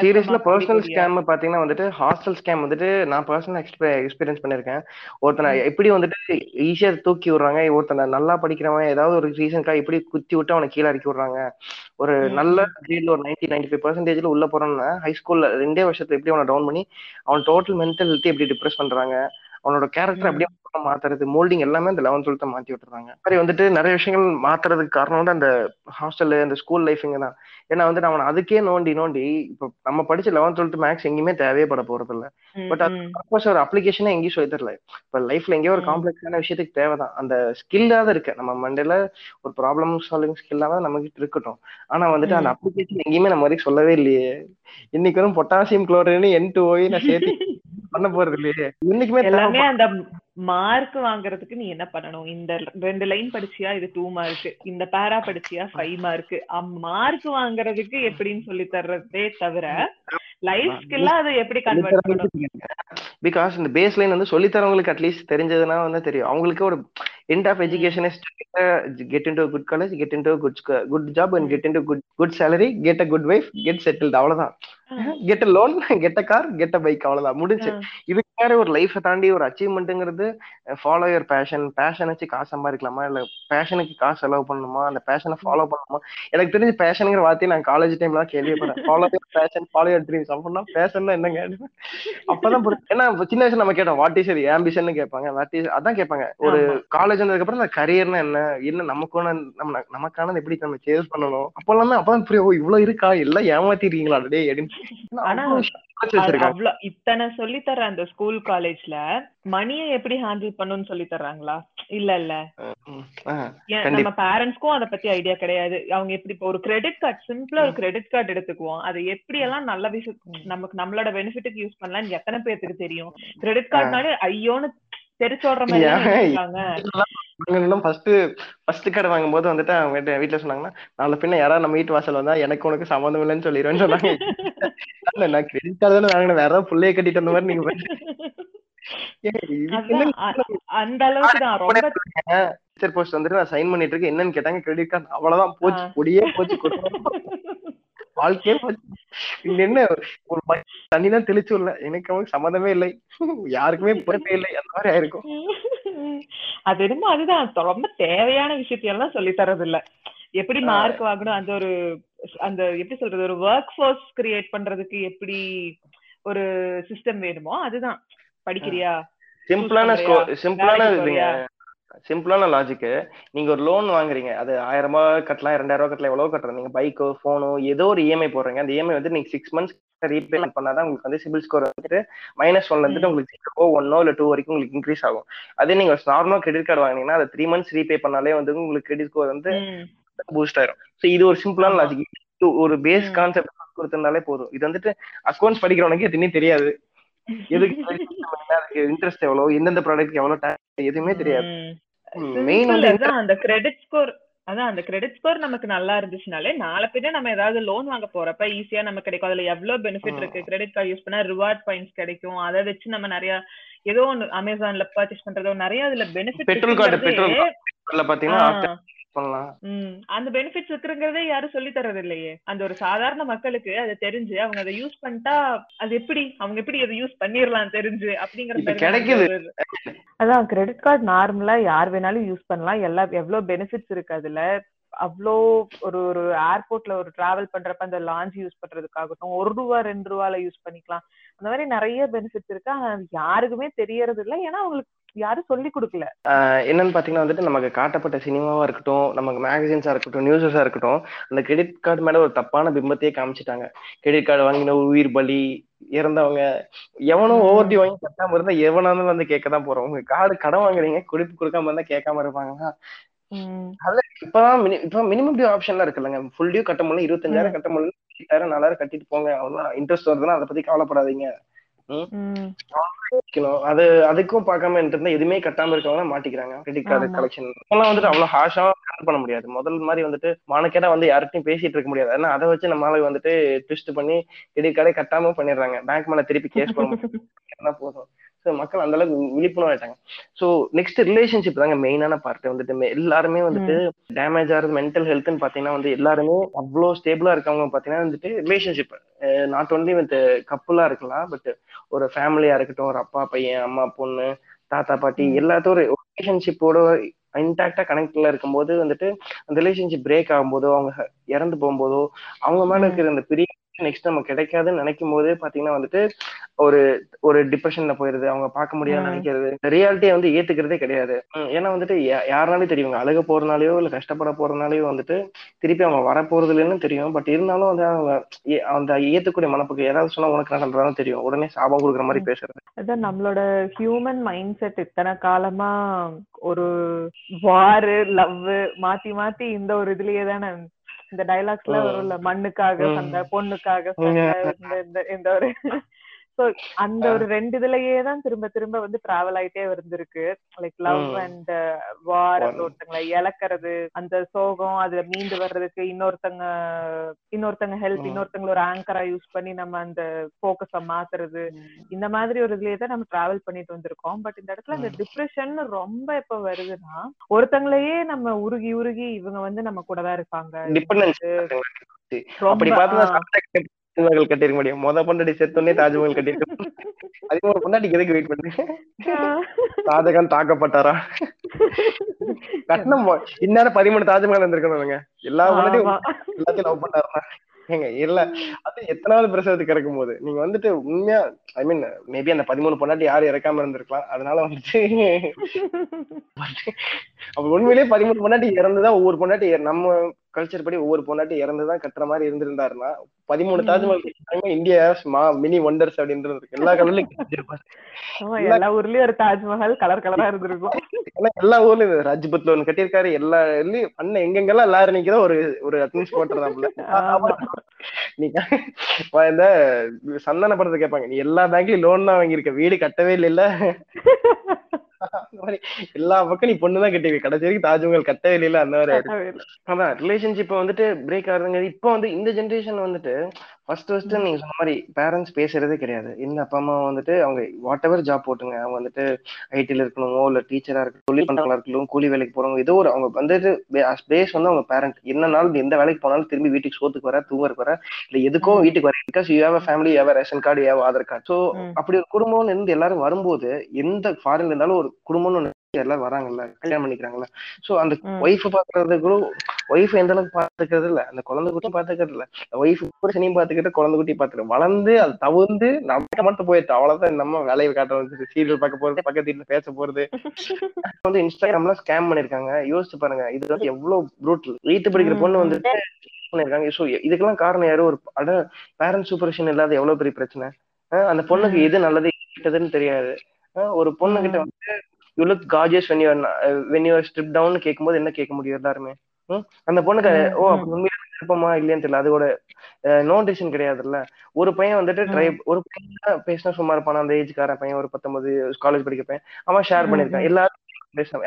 சீரியஸ்ல பர்சனல். ஸ்கேம் பாத்தீங்கன்னா வந்துட்டு ஹாஸ்டல் ஸ்கேம் வந்துட்டு நான் பர்சனல் எக்ஸ்பீரியன்ஸ் பண்ணிருக்கேன் ஒருத்தனை எப்படி வந்துட்டு ஈஸியா தூக்கி விடுறாங்க ஒருத்தனை நல்லா படிக்கிறவன் ஏதாவது ஒரு ரீசன்க்கா எப்படி குத்தி விட்டு அவனை கீழே இறக்கி விடுறாங்க ஒரு நல்ல. கிரேட்ல ஒரு நைன்டி நைன்டி ஃபைவ் பர்சன்டேஜ்ல உள்ள போறான்னா ஹை ஸ்கூல்ல ரெண்டே வருஷத்துல எப்படி அவனை டவுன் பண்ணி அவன் டோட்டல் மென்டல் ஹெல்த் எப்படி டிப்ரெஸ் பண்றாங்க அவனோட கேரக்டர். அப்படியே மாத்துறது மோல்டிங் எல்லாமே அந்த லெவன்த் டுவெல்த் மாத்தி விட்டுறாங்க. சரி வந்துட்டு நிறைய விஷயங்கள் மாத்துறதுக்கு காரணம் வந்து அந்த ஹாஸ்டல் அந்த ஸ்கூல் லைஃப்ங்க தான். ஏன்னா வந்து அவன் அதுக்கே நோண்டி நோண்டி இப்போ நம்ம படிச்ச லெவன்த் டுவெல்த் மேக்ஸ் எங்கேயுமே தேவைப்பட போறது இல்ல பட் அது ஒரு அப்ளிகேஷனே எங்கேயும் சொல்லி தரல. இப்ப லைஃப்ல எங்கேயோ ஒரு. காம்ப்ளெக்ஸான விஷயத்துக்கு தேவைதான் அந்த ஸ்கில்லாத இருக்கு. நம்ம மண்டையில ஒரு ப்ராப்ளம் சால்விங் ஸ்கில்லாத நம்ம கிட்ட இருக்கட்டும். ஆனா வந்துட்டு அந்த. அப்ளிகேஷன் எங்கேயுமே நம்ம வரைக்கும் சொல்லவே இல்லையே. இன்னைக்கு வரும் பொட்டாசியம் குளோரைன் என் டூ ஓய் நான் சேர்த்து பண்ண போறது இல்லையே இன்னைக்குமே எல்லாமே அந்த மார்க் வாங்குறதுக்கு நீ என்ன பண்ணணும்? இந்த ரெண்டு லைன் படிச்சியா? இது டூ மார்க் இந்த பேரா படிச்சியா? ஃபைவ் மார்க் மார்க் வாங்குறதுக்கு எப்படின்னு சொல்லி தர்றதே தவிர லைஃப் ஸ்கில்லா அதை எப்படி கன்வெர்ட் பண்ணணும்? பிகாஸ் இந்த பேஸ் லைன் வந்து சொல்லித்தரவங்களுக்கு அட்லீஸ்ட் தெரிஞ்சதுன்னா வந்து தெரியும். அவங்களுக்கு ஒரு end of education get into good college get into good good job and get into good good salary get a good wife get settled அவ்வளவுதான். Get a loan get a car get a bike அவ்வளவுதான். முடிஞ்சு. இதுக்கு வேற ஒரு லைஃபை தாண்டி ஒரு அச்சீவ்மெண்ட்டுங்கிறது ஃபாலோ யுவர் பேஷன் பேஷன் வச்சு காசு சம்பாதிக்கலாமா? இல்ல பேஷனுக்கு காசு செலவு பண்ணணுமா? அந்த பேஷனை ஃபாலோ பண்ணணுமா? எனக்கு தெரிஞ்ச பேஷனுங்கிற வார்த்தையை நான் காலேஜ் டைம்ல கேள்விப்படுறேன் follow your passion follow your dreams அப்படின்னா பேஷன்னா என்னங்க? அப்பதான். ஏன்னா சின்ன வயசுல நம்ம கேட்டோம் வாட் இஸ் இது ஆம்பிஷன் கேட்பாங்க. வாட் இஸ் அதான் கேட்பாங்க. ஒரு ஆமா. காலேஜ் வந்ததுக்கு அப்புறம் அந்த கரியர்னா என்ன? என்ன நமக்கான நம்ம நமக்கானது எப்படி நம்ம சேஸ் பண்ணணும்? அப்பெல்லாம் அப்பதான் புரியும் இவ்வளவு இருக்கா? எல்லாம் ஏமாத்திருக்கீங்களா டே அப்படின்னு. இத்தனை சொல்லி தர அந்த ஸ்கூல் காலேஜ்ல மணியை எப்படி ஹேண்டில் பண்ணணும்னு சொல்லி தர்றாங்களா? இல்ல இல்ல. நம்ம பேரண்ட்ஸ்க்கும் அத பத்தி ஐடியா கிடையாது. அவங்க எப்படி இப்போ ஒரு கிரெடிட் கார்டு சிம்பிளா ஒரு கிரெடிட் கார்டு எடுத்துக்குவோம். அதை எப்படி எல்லாம் நல்ல விஷயம் நமக்கு நம்மளோட பெனிஃபிட்டுக்கு யூஸ் பண்ணலாம்னு எத்தனை பேருக்கு தெரியும்? கிரெடிட் கார்டுனாலே ஐயோன்னு தெரிச்சோடுற மாதிரி ஃபர்ஸ்ட் ஃபர்ஸ்ட் கடை வாங்கும்போது வந்துட்டு அவங்க வீட்டு- வீட்டுல சொன்னாங்கன்னா நாளை பின்ன யாராவது நம்ம வீட்டு வாசல் வந்தா எனக்கு உனக்கு சம்மந்தம் இல்லைன்னு சொல்லிடுவேன்னு சொன்னாங்க. இல்ல, நான் கிரெடிட் கார்டு தானே வாங்கினேன். வேற ஏதாவது புள்ளைய கட்டிட்டு வந்த மாதிரி நீங்க அந்த அளவுக்கு போஸ்ட் வந்துட்டு நான் சைன் பண்ணிட்டு இருக்கேன். என்னன்னு கேட்டாங்க கிரெடிட் கார்டு அவ்வளவுதான். போச்சு. பொடியே போச்சு குடும்பம். வாழ்க்கையே என்ன ஒரு பை- தண்ணிதான் தெளிச்சு இல்ல எனக்கு அவனுக்கு சம்மந்தமே இல்லை. யாருக்குமே பொறுப்பே இல்லை. அந்த மாதிரி ஆயிருக்கும். அது என்னமோ அதுதான். ரொம்ப தேவையான விஷயத்தையெல்லாம் சொல்லி தரது இல்ல எப்படி. மார்க் வாங்கணும்? அந்த ஒரு அந்த எப்படி சொல்றது? ஒரு ஒர்க் ஃபோர்ஸ் கிரியேட் பண்றதுக்கு எப்படி ஒரு சிஸ்டம் வேணுமோ? அதுதான். படிக்கிறியா? சிம்பிளான? சிம்பிளான? சிம்பிளான லாஜிக்கு நீங்க ஒரு லோன் வாங்குறீங்க. அது ஆயிரம் ரூபாய் கட்டலாம் ரெண்டாயிரம் ரூபாய் கட்டலாம் எவ்வளவு கட்டுறோம் நீங்க பைக்கோ போனோ ஏதோ ஒரு இஎம்ஐ போடுறீங்க. அந்த இஎம்ஐ வந்து நீங்க சிக்ஸ் மந்த்ஸ் ரீபேமெண்ட் பண்ணாதான் உங்களுக்கு வந்து சிபில் ஸ்கோர் வந்துட்டு மைனஸ் ஒன்ல இருந்துட்டு உங்களுக்கு ஜீரோ ஒன்னோ இல்ல டூ வரைக்கும் உங்களுக்கு இன்க்ரீஸ் ஆகும். அதே நீங்க நார்மலா கிரெடிட் கார்டு வாங்குனீங்கன்னா அதை த்ரீ மந்த்ஸ் ரீபே பண்ணாலே வந்து உங்களுக்கு கிரெடிட் ஸ்கோர் வந்து. பூஸ்ட் ஆயிரும். ஸோ இது ஒரு சிம்பிளான. லாஜிக் ஒரு பேஸ். கான்செப்ட் கொடுத்திருந்தாலே போதும். இது வந்துட்டு அக்கௌண்ட்ஸ் படிக்கிறவனுக்கு எதுவுமே தெரியாது. எதுக்கு இன்ட்ரெஸ்ட் எவ்வளவு எந்தெந்த ப்ராடக்ட் எவ்வளவு tax எதுவுமே தெரியாது. மெயின் வந்து அந்த கிரெடிட் ஸ்கோர் அதான் அந்த கிரெடிட் ஸ்கோர் நமக்கு நல்லா இருந்துச்சுனாலே நாளை பின்ன நம்ம ஏதாவது லோன் வாங்க போறப்ப ஈஸியா நமக்கு கிடைக்கும். அதுல எவ்வளவு பெனிஃபிட். இருக்கு? கிரெடிட் கார்டு யூஸ் பண்ணா ரிவார்ட் பாயிண்ட்ஸ் கிடைக்கும். அதை வச்சு நம்ம நிறைய ஏதோ ஒன்னு அமேசான்ல பர்ச்சேஸ் பண்றதோ நிறைய அதுல பெனிஃபிட் பெட்ரோல் கார்டு பெட்ரோல் பாத்தீங்கன்னா பண்ணலாம். அந்த பெனிஃபிட்ஸ் இருக்குங்கிறதே யாரும் சொல்லி தரது இல்லையே அந்த ஒரு சாதாரண மக்களுக்கு அது தெரிஞ்சு அவங்க அதை யூஸ் பண்ணிட்டா அது எப்படி? அவங்க எப்படி அதை யூஸ் பண்ணிரலாம் தெரிஞ்சு அப்படிங்கிற இப்ப மாதிரி தான் கிடைக்குது. அதான் கிரெடிட் கார்டு நார்மலா யார் வேணாலும் யூஸ் பண்ணலாம். எல்லா எவ்வளவு பெனிஃபிட்ஸ் இருக்கு அதுல. அவ்வளோ ஒரு ஒரு ஏர்போர்ட்ல ஒரு டிராவல் பண்றப்ப அந்த லாஞ்ச் யூஸ் பண்றதுக்காகட்டும் ஒரு ரூபா ரெண்டு ரூபால யூஸ் பண்ணிக்கலாம். அந்த மாதிரி நிறைய பெனிஃபிட்ஸ் இருக்கு. ஆனா யாருக்குமே தெரியறது இல்ல ஏன்னா அவங்களுக்கு யாரும் சொல்லி கொடுக்கல. என்னன்னு பாத்தீங்கன்னா வந்துட்டு நமக்கு காட்டப்பட்ட சினிமாவா இருக்கட்டும் நமக்கு மேகசின்ஸா இருக்கட்டும் நியூஸஸா இருக்கட்டும் அந்த கிரெடிட் கார்டு மேல ஒரு தப்பான பிம்பத்தையே காமிச்சிட்டாங்க. கிரெடிட் கார்டு வாங்கின உயிர் பலி இறந்தவங்க எவனும் ம். ஓவர்டி வாங்கி கட்டாம இருந்தா எவனாலும் வந்து கேட்க தான் போறோம். உங்க கார்டு கடன் வாங்குறீங்க குறிப்பு கொடுக்காம இருந்தா கேட்காம இருப்பாங்களா இப்பதான் இப்ப மினிமம் டியூ ஆப்ஷன்லாம் இருக்குல்லங்க. ஃபுல் டியூ கட்ட முடியல இருபத்தஞ்சாயிரம் கட்ட முடியல எட்டாயிரம் நாலாயிரம் கட்டிட்டு போங்க. அவ்வளவுதான். இன்ட்ரெஸ்ட் வருதுன்னா அதை பத்தி கவலைப்படாதீங்க. அது அதுக்கும் பார்க்காம இருந்தா எதுவுமே கட்டாம இருக்கவங்க மாட்டிக்கிறாங்க. Credit card. கலெக்ஷன் இப்பெல்லாம் வந்துட்டு அவ்வளவு ஹாஷா ஹேண்டில் பண்ண முடியாது. முதல் மாதிரி வந்துட்டு மானக்கேடா வந்து யார்கிட்டயும் பேசிட்டு இருக்க முடியாது. ஏன்னா அதை வச்சு நம்மளால வந்துட்டு ட்விஸ்ட் பண்ணி கிரெடிட் கார்டே கட்டாம பண்ணிடுறாங்க. பேங்க் மேல திருப்பி கேஸ் போட முடியும் போதும். ஸோ மக்கள் அந்த அளவுக்கு விழிப்புணர்வு ஆயிட்டாங்க ஸோ நெக்ஸ்ட் ரிலேஷன்ஷிப் தாங்க மெயினான பார்ட் வந்துட்டு எல்லாருமே வந்துட்டு டேமேஜ் ஆகிறது மென்டல் ஹெல்த்னு பாத்தீங்கன்னா வந்து எல்லாருமே அவ்வளோ ஸ்டேபிளா இருக்கவங்க பாத்தீங்கன்னா வந்துட்டு ரிலேஷன்ஷிப் நாட் ஒன்லி வித் கப்புலா இருக்கலாம் பட் ஒரு ஃபேமிலியா இருக்கட்டும் ஒரு அப்பா பையன் அம்மா பொண்ணு தாத்தா பாட்டி ம். எல்லாத்தோட ரிலேஷன்ஷிப்போட இன்டாக்டா கனெக்ட்ல இருக்கும்போது வந்துட்டு அந்த ரிலேஷன்ஷிப் பிரேக் ஆகும்போதோ அவங்க இறந்து போகும்போதோ அவங்க மேல. இருக்கிற அந்த பெரிய நெக்ஸ்ட் நம்ம கிடைக்காதுன்னு நினைக்கும் போது பாத்தீங்கன்னா வந்துட்டு ஒரு ஒரு டிப்ரெஷன்ல போயிருது. அவங்க பார்க்க முடியாதுன்னு ம். நினைக்கிறது. ரியாலிட்டியை வந்து ஏத்துக்கிறதே கிடையாது. ஏன்னா வந்துட்டு யாருனாலும் தெரியும். இவங்க அழுக போறதுனாலயோ இல்ல கஷ்டப்பட போறதுனாலயோ வந்துட்டு திருப்பி அவங்க வர போறது இல்லைன்னு தெரியும். பட் இருந்தாலும் வந்து அவங்க அந்த ஏத்துக்கூடிய மனப்புக்கு யாராவது சொன்னா உனக்கு பண்றாலும் தெரியும். உடனே சாபம் கொடுக்குற மாதிரி. பேசுறது. அதான் நம்மளோட ஹியூமன் மைண்ட் செட் இத்தனை காலமா ஒரு வாரு லவ் மாத்தி மாத்தி இந்த ஒரு இதுலயே தானே இந்த டைலாக்ஸ்ல ம். வரும்ல மண்ணுக்காக. சண்டை பொண்ணுக்காக சண்டை இந்த ஒரு சோ அந்த ஒரு ரெண்டு இதுலயே தான் திரும்ப திரும்ப வந்து டிராவல் ஆயிட்டே இருந்திருக்கு லைக் லவ். அண்ட் வார் அந்த. ஒருத்தங்களை இழக்கிறது அந்த சோகம் அதுல மீண்டு வர்றதுக்கு இன்னொருத்தங்க இன்னொருத்தங்க ஹெல்ப். இன்னொருத்தங்கள ஒரு ஆங்கரா யூஸ் பண்ணி நம்ம அந்த போக்கஸ மாத்துறது இந்த மாதிரி ஒரு இதுலயே தான் நம்ம டிராவல் பண்ணிட்டு வந்திருக்கோம். பட் இந்த இடத்துல இந்த டிப்ரெஷன் ரொம்ப எப்ப வருதுன்னா ஒருத்தங்களையே நம்ம உருகி உருகி இவங்க வந்து நம்ம கூட தான் இருப்பாங்க. தாஜ்மஹால் கட்டிருக்க முடியும். மொத பொண்டாட்டி செத்தோடனே தாஜ்மஹால் கட்டிருக்க அதே ஒரு பொண்டாட்டிக்கு எதுக்கு வெயிட் பண்ணுங்க ஷாஜகான் தாக்கப்பட்டாரா? கட்டணம் இந்நேரம் பதிமூணு தாஜ்மஹால் இருந்திருக்கணுங்க எல்லா ஆமா. எல்லாத்தையும் லவ் பண்ணாருன்னா. ஏங்க இல்ல. அது எத்தனாவது பிரசவத்துக்கு இறக்கும் போது. நீங்க வந்துட்டு உண்மையா ஐ மீன் மேபி அந்த பதிமூணு பொண்டாட்டி யாரும் இறக்காம இருந்திருக்கலாம். அதனால வந்துட்டு அப்ப உண்மையிலேயே பதிமூணு பொண்டாட்டி இறந்துதான் ஒவ்வொரு பொண்டாட்டி நம்ம கல்ச்சர் படி ஒவ்வொரு பொண்டாட்டி இறந்துதான் கட்டுற மாதிரி இருந்திருந்தாருன்னா பதிமூணு. தாஜ்மஹால் இந்தியா மா மினி ஒண்டர்ஸ் அப்படின்றது. எல்லா ஆமா, எல்லா ஊர்லயும் ஒரு தாஜ்மஹால் கலர் கலரா இருந்திருக்கும் ஏன்னா எல்லா ஊர்லயும் ராஜ்பத்ல ஒண்ணு கட்டியிருக்காரு எல்லா இதுலயும் அண்ணன் எங்கெங்கெல்லாம் எல்லாரும் நிக்கிறோ ஒரு ஒரு அட்மின்ஸ் போட்டுறாப்புல. நீங்க இந்த சந்தான படத்தை கேட்பாங்க நீ எல்லா பேங்க்லயும் லோன் தான் வாங்கியிருக்க வீடு கட்டவே இல்ல அந்த மாதிரி எல்லா பக்கம் நீ பொண்ணுதான் கட்டிவி கடைசி வரைக்கும் தாஜ்மஹால் கட்டவே இல்ல அந்த மாதிரி ஆயிடுச்சு. அதான் ரிலேஷன்ஷிப் வந்துட்டு பிரேக் ஆகுதுங்க இப்போ வந்து இந்த ஜென்ரேஷன் வந்துட்டு ஃபர்ஸ்ட் ஃபர்ஸ்ட் நீங்க சொன்ன மாதிரி பேரண்ட்ஸ் பேசுறதே கிடையாது. இந்த அப்பா அம்மா வந்துட்டு அவங்க வாட் எவர் ஜாப் போட்டுங்க. அவங்க வந்துட்டு ஐடில இருக்கணுமோ இல்ல டீச்சரா இருக்கணும் தொழில் பண்றவங்களா இருக்கணும் கூலி வேலைக்கு போறவங்க ஏதோ ஒரு அவங்க வந்துட்டு பேஸ் வந்து அவங்க பேரண்ட் என்ன நாள் எந்த வேலைக்கு போனாலும் திரும்பி வீட்டுக்கு சோத்துக்கு வர தூங்கறதுக்கு வர இல்ல எதுக்கோ ம். வீட்டுக்கு வர. Because you have family have ration card have Aadhaar card so. அப்படி ஒரு குடும்பம்னு இருந்து எல்லாரும் வரும்போது எந்த ஃபாரின்ல இருந்தாலும் ஒரு குடும்பம்னு எல்லாரும் வராங்கல்ல கல்யாணம் பண்ணிக்கிறாங்கல்ல. சோ அந்த. ஒய்ஃப் பாக்குறது கூட ஒய்ஃப் எந்த அளவுக்கு பாத்துக்கிறது இல்ல. அந்த குழந்தை குட்டி பாத்துக்கிறது இல்ல. ஒய்ஃப் புருஷனையும் பாத்துக்கிட்டு குழந்தை குட்டி பாத்துக்கிட்டு வளர்ந்து அது தவிர்ந்து நமக்கு மட்டும் போயிடுச்சு அவ்வளவுதான் நம்ம வேலையை காட்ட வந்து சீரியல் பார்க்க போறது பக்கத்து வீட்டுல பேச போறது. வந்து இன்ஸ்டாகிராம்ல ஸ்கேம் பண்ணிருக்காங்க. யோசிச்சு பாருங்க. இது வந்து எவ்வளவு ப்ரூட்டல் எயித்து படிக்கிற பொண்ணு. வந்துட்டு பண்ணிருக்காங்க. ஸோ இதுக்கெல்லாம் காரணம் யாரும் ஒரு அட பேரண்ட் சூப்பர்விஷன் இல்லாத எவ்வளவு பெரிய பிரச்சனை? அந்த பொண்ணுக்கு. எது நல்லது கெட்டதுன்னு தெரியாது. ஒரு பொண்ணு கிட்ட. வந்து you look gorgeous when you're when you're strip down கேட்கும்போது என்ன கேட்க முடியும் எல்லாருமே? அந்த பொண்ணுக்கு ஓ உண்மையில விருப்பமா இல்லையான்னு தெரியல. அதோட நோ டிசிஷன் கிடையாதுல்ல. ஒரு பையன் வந்துட்டு ட்ரை. ஒரு பையன் பேசினா சும்மா இருப்பான்? அந்த ஏஜ்கார பையன் ஒரு பத்தொன்பது காலேஜ் படிக்க பையன். அவன் ஷேர் பண்ணிருக்கான். எல்லாரும்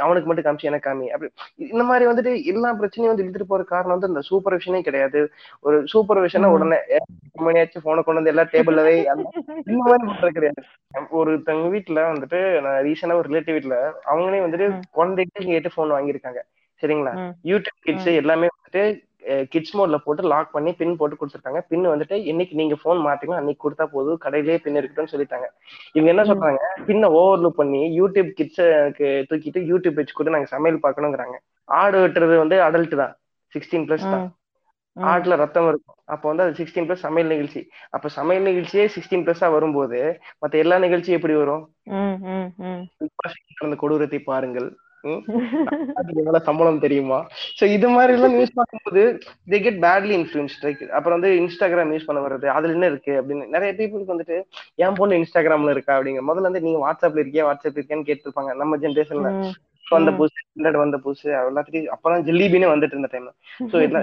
அவனுக்கு மட்டும் காமிச்சு எனக்கு காமி. அப்படி இந்த மாதிரி வந்துட்டு எல்லா பிரச்சனையும் வந்து இழுத்துட்டு போற காரணம் வந்து இந்த சூப்பர்விஷனே கிடையாது. ஒரு சூப்பர்விஷனா ம். உடனே மணியாச்சும் போனை கொண்டு வந்து எல்லா டேபிள்ல வை அந்த இந்த மாதிரி பண்றது கிடையாது. ஒருத்தவங்க வீட்டுல வந்துட்டு நான் ரீசெண்டா ஒரு ரிலேட்டிவ் வீட்டுல அவங்களே வந்துட்டு. குழந்தைக்கு கேட்டு போன் வாங்கியிருக்காங்க. சரிங்களா. யூடியூப் கிட்ஸ் எல்லாமே வந்துட்டு கிட்ஸ் மோட்ல போட்டு லாக் பண்ணி பின் போட்டு கொடுத்துருக்காங்க பின் வந்துட்டு என்னைக்கு நீங்க போன் மாத்தீங்களோ அன்னைக்கு கொடுத்தா போதும். கடையிலேயே பின் இருக்கட்டும்னு சொல்லிட்டாங்க. இவங்க என்ன. சொல்றாங்க? பின்ன ஓவர்லுக் பண்ணி யூடியூப் கிட்ஸுக்கு தூக்கிட்டு யூடியூப் வச்சு கூட நாங்க சமையல் பார்க்கணுங்கிறாங்க ஆடு வெட்டுறது வந்து அடல்ட் தான். சிக்ஸ்டீன் பிளஸ் தான். ஆட்டுல ரத்தம் இருக்கும். அப்போ வந்து அது சிக்ஸ்டீன் பிளஸ் சமையல் நிகழ்ச்சி. அப்ப சமையல் நிகழ்ச்சியே சிக்ஸ்டீன் பிளஸ்ஸா வரும்போது மத்த எல்லா நிகழ்ச்சியும் எப்படி வரும். பிக் பாஸ் நடந்த கொடூரத்தை பாருங்கள். எவ்வளவு சம்பளம் தெரியுமா? சோ இது மாதிரி எல்லாம் நியூஸ் பார்க்கும்போது தே கெட் பேட்லி இன்ஃபுளுன்ஸ் அப்புறம் வந்து இன்ஸ்டாகிராம் யூஸ் பண்ண வர்றது அதுல என்ன இருக்கு அப்படின்னு நிறைய பீப்புளுக்கு வந்துட்டு என் பொண்ணு இன்ஸ்டாகிராம்ல இருக்கா? அப்படிங்க முதல்ல வந்து நீங்க வாட்ஸ்அப்ல இருக்கியா? வாட்ஸ்அப் இருக்கியான்னு கேட்டிருப்பாங்க. நம்ம ஜென்ரேஷன்ல வந்த. புதுசு ஹண்ட்ரட் வந்த புதுசு எல்லாத்துக்கும் அப்பதான் ஜில்லிபினே வந்துட்டு இருந்த டைம் சோ இதுல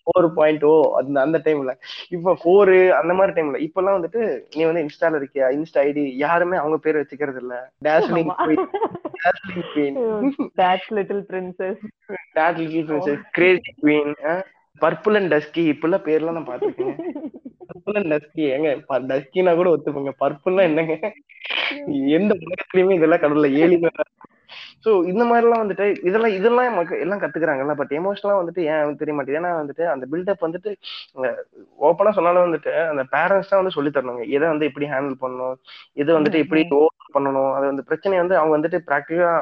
ஃபோர் பாயிண்ட் ஓ அந்த அந்த டைம்ல இப்ப ஃபோரு அந்த மாதிரி டைம்ல இப்பெல்லாம் வந்துட்டு நீ வந்து இன்ஸ்டால இருக்கியா? இன்ஸ்டா ஐடி யாருமே அவங்க பேர் வச்சுக்கிறது இல்ல. Dazzling dazzling queen That's little princess. That little princess crazy queen purple and dusky இப்பெல்லாம் பேர்லாம் நான் பாத்துருக்கேன் பர்பிள் டஸ்கி ஏங்க டஸ்கினா கூட ஒத்துப்போங்க. பர்பிள்னா என்னங்க? எந்த உலகத்துலயுமே இதெல்லாம் கடவுள ஏழி சோ இந்த மாதிரி எல்லாம் வந்துட்டு இதெல்லாம் இதெல்லாம் மக்கள் எல்லாம் கத்துக்கிறாங்கல்ல. பட் எமோஷனலா வந்துட்டு ஏன் தெரிய மாட்டேங்குது? ஏன்னா வந்துட்டு அந்த பில்டப் வந்துட்டு ஓப்பனா சொன்னாலும் வந்துட்டு அந்த பேரண்ட்ஸ் தான் வந்து சொல்லி தரணுங்க. எதை வந்து எப்படி ஹேண்டில் பண்ணணும்? இது வந்துட்டு எப்படி ஓவர் பண்ணணும்? அது வந்து பிரச்சனை வந்து அவங்க வந்துட்டு ப்ராக்டிக்கலா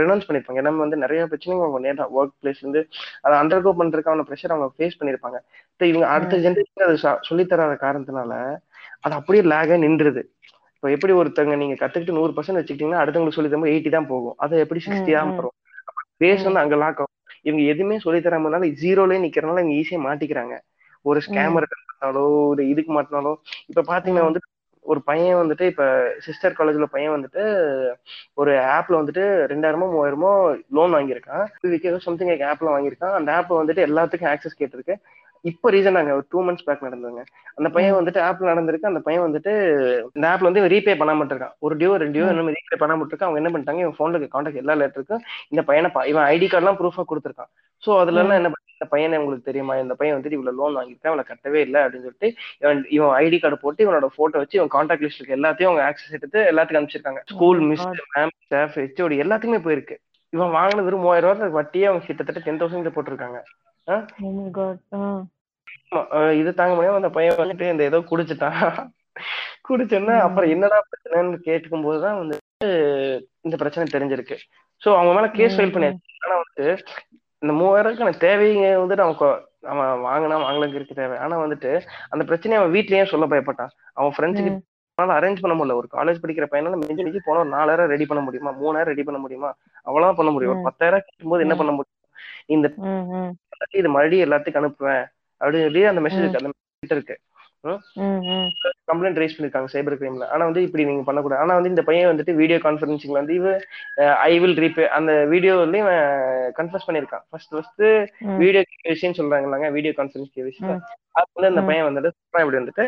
ரெனவுன்ஸ் பண்ணிருப்பாங்க. ஏன்னா வந்து நிறைய பிரச்சனைங்க அவங்க நேரம் ஒர்க் பிளேஸ் வந்து அதை அண்டர்கோ பண்றதுக்கான ப்ரெஷர் அவங்க ஃபேஸ் பண்ணிருப்பாங்க. இப்ப இவங்க அடுத்த ஜென்ரேஷன் அது சொல்லி தராத காரணத்தினால அது அப்படியே லேக நின்றுது. இப்போ எப்படி ஒருத்தங்க நீங்க கத்துக்கிட்டு நூறு பர்சன்ட் வச்சுக்கிட்டீங்கன்னா அடுத்தவங்களுக்கு சொல்லி தரும்போது எயிட்டி தான் போகும். அது எப்படி சிக்ஸ்டியா வரும் பேஸ் வந்து அங்க லாக் ஆகும். இவங்க எதுவுமே சொல்லி தராமனால ஜீரோலயே நிக்கிறனால இவங்க ஈஸியா மாட்டிக்கிறாங்க. ஒரு ஸ்கேமர் மாட்டினாலோ ஒரு இதுக்கு மாட்டினாலோ இப்ப பாத்தீங்கன்னா வந்து ஒரு பையன் வந்துட்டு இப்ப சிஸ்டர் காலேஜ்ல பையன் வந்துட்டு ஒரு ஆப்ல வந்துட்டு ரெண்டாயிரமோ மூவாயிரமோ லோன் வாங்கியிருக்கான். சம்திங் ஆப்ல வாங்கியிருக்கான். அந்த ஆப் வந்துட்டு எல்லாத்துக்கும் ஆக்சஸ் கேட்டிருக்கு. இப்போ ரீசனாங்க ஒரு டூ மந்த்ஸ் பேக் நடந்ததுங்க. அந்த பையன் வந்துட்டு ஆப்ல நடந்திருக்கு. அந்த பையன் வந்துட்டு இந்த ஆப்ல வந்து ரீபே பண்ணாம இருக்கான் ஒரு டியோ ரெண்டு டியோ என்ன ரீபே பண்ணாம இருக்கான் அவங்க என்ன பண்ணிட்டாங்க? இவன் போன்ல கான்டாக்ட் எல்லா லெட்டருக்கும் இந்த பையனை இவன் ஐடி கார்டுலாம் ப்ரூஃபா கொடுத்துருக்கான். சோ அதுல எல்லாம் என்ன பண்ணி இந்த பையனை உங்களுக்கு தெரியுமா? இந்த பையன் வந்துட்டு இவ்வளவு லோன் வாங்கியிருக்கான் அவளை கட்டவே இல்லை அப்படின்னு சொல்லிட்டு இவன் இவன் ஐடி கார்டு போட்டு இவனோட போட்டோ வச்சு இவன் கான்டாக்ட் லிஸ்ட் இருக்கு எல்லாத்தையும் அவங்க ஆக்சஸ் எடுத்து எல்லாத்துக்கும் அனுப்பிச்சிருக்காங்க. School miss ma'am staff HOD எல்லாத்துக்குமே போயிருக்கு. இவன் வாங்கினது வெறும் மூவாயிரம் ரூபாய் வட்டியே அவங்க கிட்டத்தட்ட டென் தௌசண்ட் போட்டிருக்காங்க. இது தாங்க முடியாம அந்த பையன் வந்துட்டு இந்த ஏதோ குடிச்சிட்டான். குடிச்சோன்னா அப்புறம் என்னடா பிரச்சனைன்னு கேட்டுக்கும் போதுதான் வந்துட்டு இந்த பிரச்சனை தெரிஞ்சிருக்கு. சோ அவங்க மேல கேஸ் ஃபைல் பண்ணியாச்சு. ஆனா வந்து இந்த மூவாயிரம் எனக்கு தேவைங்க வந்துட்டு அவன் அவன் வாங்கினா வாங்கலங்க இருக்கு தேவை. ஆனா வந்துட்டு அந்த பிரச்சனையை அவன் வீட்லயே சொல்ல பயப்பட்டான். அவன் ஃப்ரெண்ட்ஸுக்கு அரேஞ்ச் பண்ண முடியல. ஒரு காலேஜ் படிக்கிற பையனால மிஞ்சி மிஞ்சி போன ஒரு நாலாயிரம் ரெடி பண்ண முடியுமா? மூணாயிரம் ரெடி பண்ண முடியுமா? அவ்வளவுதான் பண்ண முடியும். ஒரு பத்தாயிரம் கேட்கும்போது என்ன பண்ண முடியும்? இந்த இது மறுபடியும் எல்லாத்துக்கும் அனுப்புவேன். அப்படின்னு சொல்லி அந்த மெசேஜ் அந்த இருக்கு. கம்ப்ளைண்ட் ரைஸ் பண்ணிருக்காங்க சைபர் கிரைம்ல ஆனா வந்து இப்படி நீங்க பண்ணக்கூடாது. ஆனா வந்து இந்த பையன் வந்துட்டு வீடியோ கான்பரன்சிங்ல வந்து இவ ஐ வில் ரீபே அந்த வீடியோலயும் கன்ஃபர்ஸ் பண்ணிருக்கான். ஃபர்ஸ்ட் ஃபர்ஸ்ட் வீடியோ கேவிசின்னு சொல்றாங்களாங்க வீடியோ கான்பரன்ஸ் கேவிசி அது வந்து அந்த பையன் வந்துட்டு இப்படி வந்துட்டு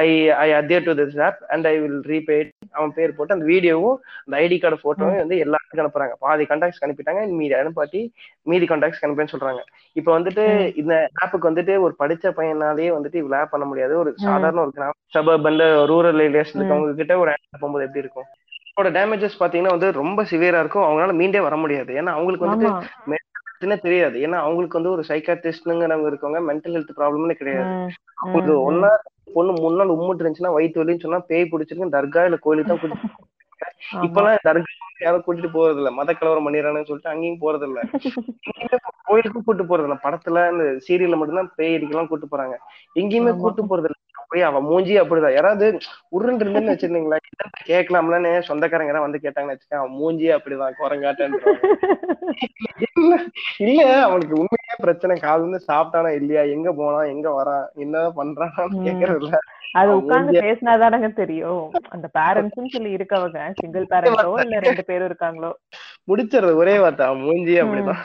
I I adhere to this app and I will repay அவன் பேர் போட்டு அந்த வீடியோவும் அந்த ஐடி கார்டு போட்டோவும் வந்து எல்லாத்துக்கும் அனுப்புறாங்க. பாதி கான்டாக்ட்ஸ் அனுப்பிட்டாங்க மீதி அனுப்பாட்டி மீதி கான்டாக்ட்ஸ் அனுப்புன்னு சொல்றாங்க. இப்ப வந்துட்டு இந்த ஆப்புக்கு வந்துட்டு ஒரு படிச்ச பையனாலேயே வந்துட்டு இவ்வளவு ஆப் பண்ண முடியாது. ஒரு சாதாரண ஒரு கிராம சபர்பன்ல ரூரல் ஏரியாஸ் இருக்கவங்க கிட்ட ஒரு ஆப் போகும்போது எப்படி இருக்கும்? இதோட டேமேஜஸ் பாத்தீங்கன்னா வந்து ரொம்ப சிவியரா இருக்கும். அவங்களால மீண்டே வர முடியாது. ஏன்னா அவங்களுக்கு வந்துட்டு தெரியாது. ஏன்னா அவங்களுக்கு வந்து ஒரு சைக்காட்டிஸ்ட்ங்கிறவங்க இருக்கவங்க மென்டல் ஹெல்த் ப்ராப்ளம்னு கிடையாது. அவங்களுக்கு ஒன்னா பொண்ணு மூணு நாள் உம்முட்டு இருந்துச்சுன்னா வயிற்று வலின்னு சொன்னா பேய் பிடிச்சிருக்கு தர்கா இல்ல கோயிலுக்கு தான் கூட்டிட்டு இப்பெல்லாம் தர்கா யாரும் கூட்டிட்டு போறது இல்ல மத கலவரம் பண்ணிடுறாங்கன்னு சொல்லிட்டு அங்கேயும் போறது இல்ல கோயிலுக்கும் கூட்டு போறது இல்ல படத்துல இந்த சீரியல்ல மட்டும்தான் பேய் அடிக்கலாம் கூட்டு போறாங்க. எங்கேயுமே கூட்டு போறது இல்ல போய் அவ மூஞ்சி அப்படிதான். யாராவது உருண்டு இருந்துன்னு வச்சிருந்தீங்களா? கேட்கலாம்லன்னு சொந்தக்காரங்க வந்து கேட்டாங்கன்னு வச்சுக்கேன் அவன் மூஞ்சி அப்படிதான் குரங்காட்டேன்னு இல்ல அவனுக்கு உண்மையா பிரச்சனை வந்து சாப்பிட்டானா இல்லையா? எங்க போனான்? எங்க வரான்? என்ன பண்றான்னு கேக்குறது இல்ல அது உட்கார்ந்து பேசினாதானங்க தெரியும். அந்த பேரண்ட்ஸ் சொல்லி இருக்கவங்க சிங்கிள் பேரண்ட்ஸோ இல்ல ரெண்டு பேரும் இருக்காங்களோ? முடிச்சிடுறது ஒரே வார்த்தை மூஞ்சி அப்படிதான்.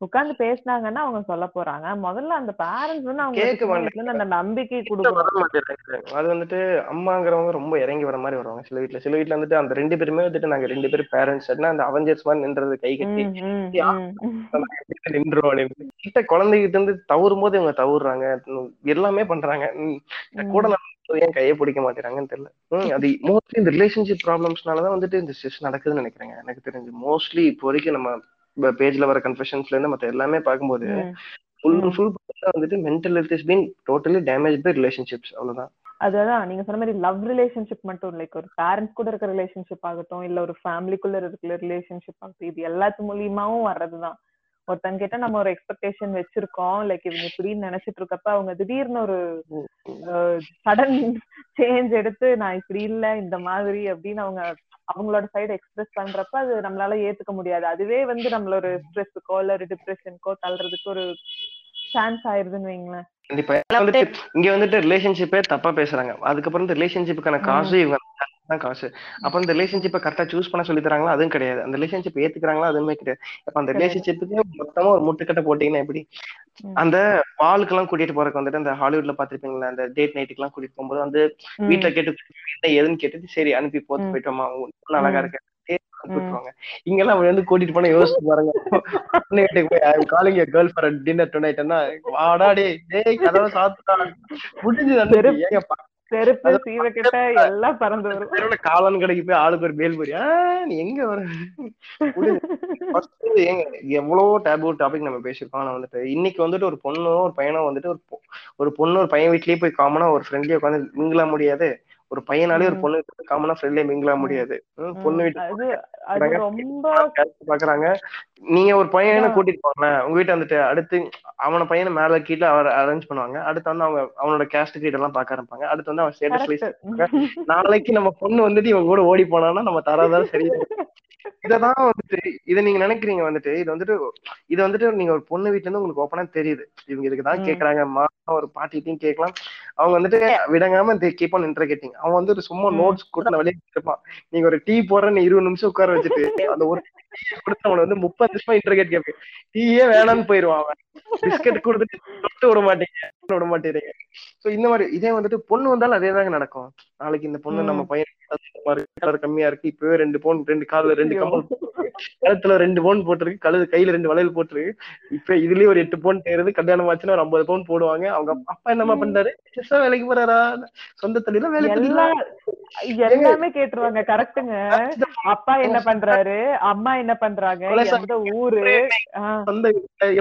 உட்கார்ந்து பேசினாங்கன்னா அவங்க சொல்ல போறாங்க. முதல்ல அந்த பேரண்ட்ஸ் வந்து அவங்க அந்த நம்பிக்கை கொடுக்கணும். அது வந்துட்டு அம்மாங்கிறவங்க ரொம்ப இறங்கி வர மாதிரி வருவாங்க சில வீட்டுல சில வீட்டுல வந்துட்டு அந்த ரெண்டு பேருமே வந்துட்டு நாங்க ரெண்டு பேரும் பேரண்ட்ஸ் அந்த அவஞ்சர்ஸ் மாதிரி நின்றது கை கட்டி நின்றோம்? கிட்ட குழந்தைகிட்ட இருந்து தவறும் போது இவங்க தவறுறாங்க. எல்லாமே பண்றாங்க. கூட ஏன் கையை பிடிக்க மாட்டேறாங்கன்னு தெரியல. அது மோஸ்ட்லி இந்த ரிலேஷன்ஷிப் ப்ராப்ளம்ஸ்னாலதான் வந்துட்டு இந்த ஸ்ட்ரெஸ் நடக்குதுன்னு நினைக்கிறேங்க. எனக்கு தெரிஞ்சு மோஸ்ட்லி இப்போ வரைக்கும் நம்ம பேஜ்ல வர கன்ஃபெஷன்ஸ்ல இருந்து மத்த எல்லாமே பார்க்கும்போது ஃபுல் ஃபுல் வந்துட்டு mental health is been totally damage by relationships அவ்வளவுதான். அதான். நீங்க சொன்ன மாதிரி லவ் ரிலேஷன்ஷிப் மட்டும் லைக் ஒரு பேரண்ட்ஸ் கூட இருக்கிற ரிலேஷன்ஷிப் ஆகட்டும் இல்ல ஒரு ஃபேமிலிக்குள்ள இருக்கிற ரிலேஷன்ஷிப் ஆகட்டும் இது எல்லாத்து மூலியமாவும் வர்றதுதான். ஒருத்தன் கிட்ட நம்ம ஒரு எக்ஸ்பெக்டேஷன் வச்சிருக்கோம். லைக் இவங்க இப்படின்னு நினைச்சிட்டு இருக்கப்ப அவங்க திடீர்னு ஒரு சடன் சேஞ்ச் எடுத்து நான் இப்படி இல்ல இந்த மாதிரி அப்படின்னு அவங்க அவங்களோட சைடு எக்ஸ்பிரஸ் பண்றப்ப அது நம்மளால ஏத்துக்க முடியாது. அதுவே வந்து நம்மள ஒரு ஸ்ட்ரெஸ்க்கோ இல்ல ஒரு டிப்ரெஷனுக்கோ தள்ளுறதுக்கு ஒரு சான்ஸ் ஆயிருதுன்னு வைங்களேன். கண்டிப்பா. வந்துட்டு இங்க வந்துட்டு ரிலேஷன்ஷிப்பே தப்பா பேசுறாங்க. அதுக்கப்புறம் இந்த ரிலேஷன்ஷிப்புக்கான காசு இவங்க தான் காசு அப்ப அந்த ரிலேஷன்ஷிப்பை கரெக்டா சூஸ் பண்ண சொல்லி தராங்களா அதுவும் கிடையாது அந்த ரிலேஷன்ஷிப் ஏத்துக்கிறாங்களா அதுவுமே கிடையாது அப்ப அந்த. ரிலேஷன்ஷிப்புக்கு மொத்தமா ஒரு முட்டுக்கட்டை போட்டீங்கன்னா எப்படி. அந்த பாலுக்கு எல்லாம் கூட்டிட்டு போறதுக்கு வந்துட்டு அந்த ஹாலிவுட்ல பாத்திருப்பீங்களா அந்த டேட் நைட்டுக்கு எல்லாம் கூட்டிட்டு போகும்போது வந்து. வீட்டுல கேட்டு என்ன ஏதுன்னு கேட்டுட்டு சரி அனுப்பி போட்டு ம். போயிட்டோமா அழகா. இருக்க விட்டுருவாங்க இங்கெல்லாம் அவன் வந்து கூட்டிட்டு போனா யோசிச்சு பாருங்க பொண்ணு வீட்டுக்கு போய் I calling girl for dinner டுநைட்னா வாடா டேய் டேய் கதவை சாத்துடா. செருப்பு. ஏங்க செருப்பு சீவக்கிட்ட எல்லாம் பறந்து வரும். தெருவுல காளான் கடைக்கு போய் ஆளுக்கு ஒரு பேல் போறியா? நீ எங்க வர? ஏங்க எவ்வளவோ டேபு டாபிக் நம்ம பேசியிருக்கோம். ஆனா வந்துட்டு இன்னைக்கு வந்துட்டு ஒரு பொண்ணோ ஒரு பையனோ வந்துட்டு ஒரு ஒரு பொண்ணு ஒரு பையன் வீட்லயே போய் காமனா ஒரு ஃப்ரெண்ட்லியா உட்காந்து மிங்கிள முடியாது. ஒரு பையனாலே ஒரு. பொண்ணு காமனா ஃப்ரெண்ட்லியா மிங்கிள முடியாது. பொண்ணு வீட்டு பாக்குறாங்க. நீங்க ஒரு பையனை. கூட்டிட்டு போங்க உங்க வீட்டு வந்துட்டு அடுத்து அவன பையனை மேல கீழே அவர் அரேஞ்ச் பண்ணுவாங்க. அடுத்து வந்து அவங்க அவனோட கேஸ்ட் கீட் எல்லாம் பாக்க ஆரம்பிப்பாங்க. அடுத்து வந்து அவன் ஸ்டேட்டஸ் நாளைக்கு நம்ம பொண்ணு வந்துட்டு இவங்க கூட ஓடி போனான்னா நம்ம தராதான் சரி இததான் வந்துட்டு இதை நீங்க நினைக்கிறீங்க வந்துட்டு இது வந்துட்டு இது வந்துட்டு நீங்க ஒரு பொண்ணு வீட்டுல இருந்து உங்களுக்கு ஓப்பனா தெரியுது. இவங்க இதுக்கு தான் ம். கேக்குறாங்க மா ஒரு பாட்டிட்டையும் கேட்கலாம். அவங்க வந்துட்டு விடங்காம கீப் ஆன் இன்டர்கேட்டிங் அவன் வந்து ஒரு சும்மா. நோட்ஸ் கூட வெளியே இருப்பான் நீங்க ஒரு டீ போடுறன்னு இருபது நிமிஷம் உட்கார வச்சுட்டு அந்த ஒரு டீ கொடுத்து அவனை வந்து முப்பது நிமிஷமா இன்டர்கேட் கேட்பேன் டீயே வேணாம்னு போயிருவான் அவன். பிஸ்கட் கொடுத்துட்டு தொட்டு விட மாட்டீங்க. விட மாட்டேறீங்க சோ இந்த மாதிரி இதே வந்துட்டு பொண்ணு வந்தாலும் அதே தாங்க நடக்கும். நாளைக்கு இந்த பொண்ணு நம்ம. பையன் கலர் கம்மியா இருக்கு. இப்பவே ரெண்டு பவுன் ரெண்டு கால்ல ரெண்டு கம்மல் கழுத்துல ரெண்டு பவுன் போட்டிருக்கு. கழுது கையில ரெண்டு வளையல் போட்டிருக்கு. இப்ப இதுலயே ஒரு எட்டு பவுன் தேருது கல்யாணம் ஆச்சுன்னா ஒரு ஐம்பது பவுன் போடுவாங்க. அவங்க அப்பா என்னமா பண்றாரு? வேலைக்கு போறாரா? சொந்த தொழில வேலை எல்லா எல்லாமே கேட்டுருவாங்க. கரெக்ட்டுங்க அப்பா என்ன பண்றாரு? அம்மா என்ன பண்றாங்க? எந்த ஊரு? சொந்த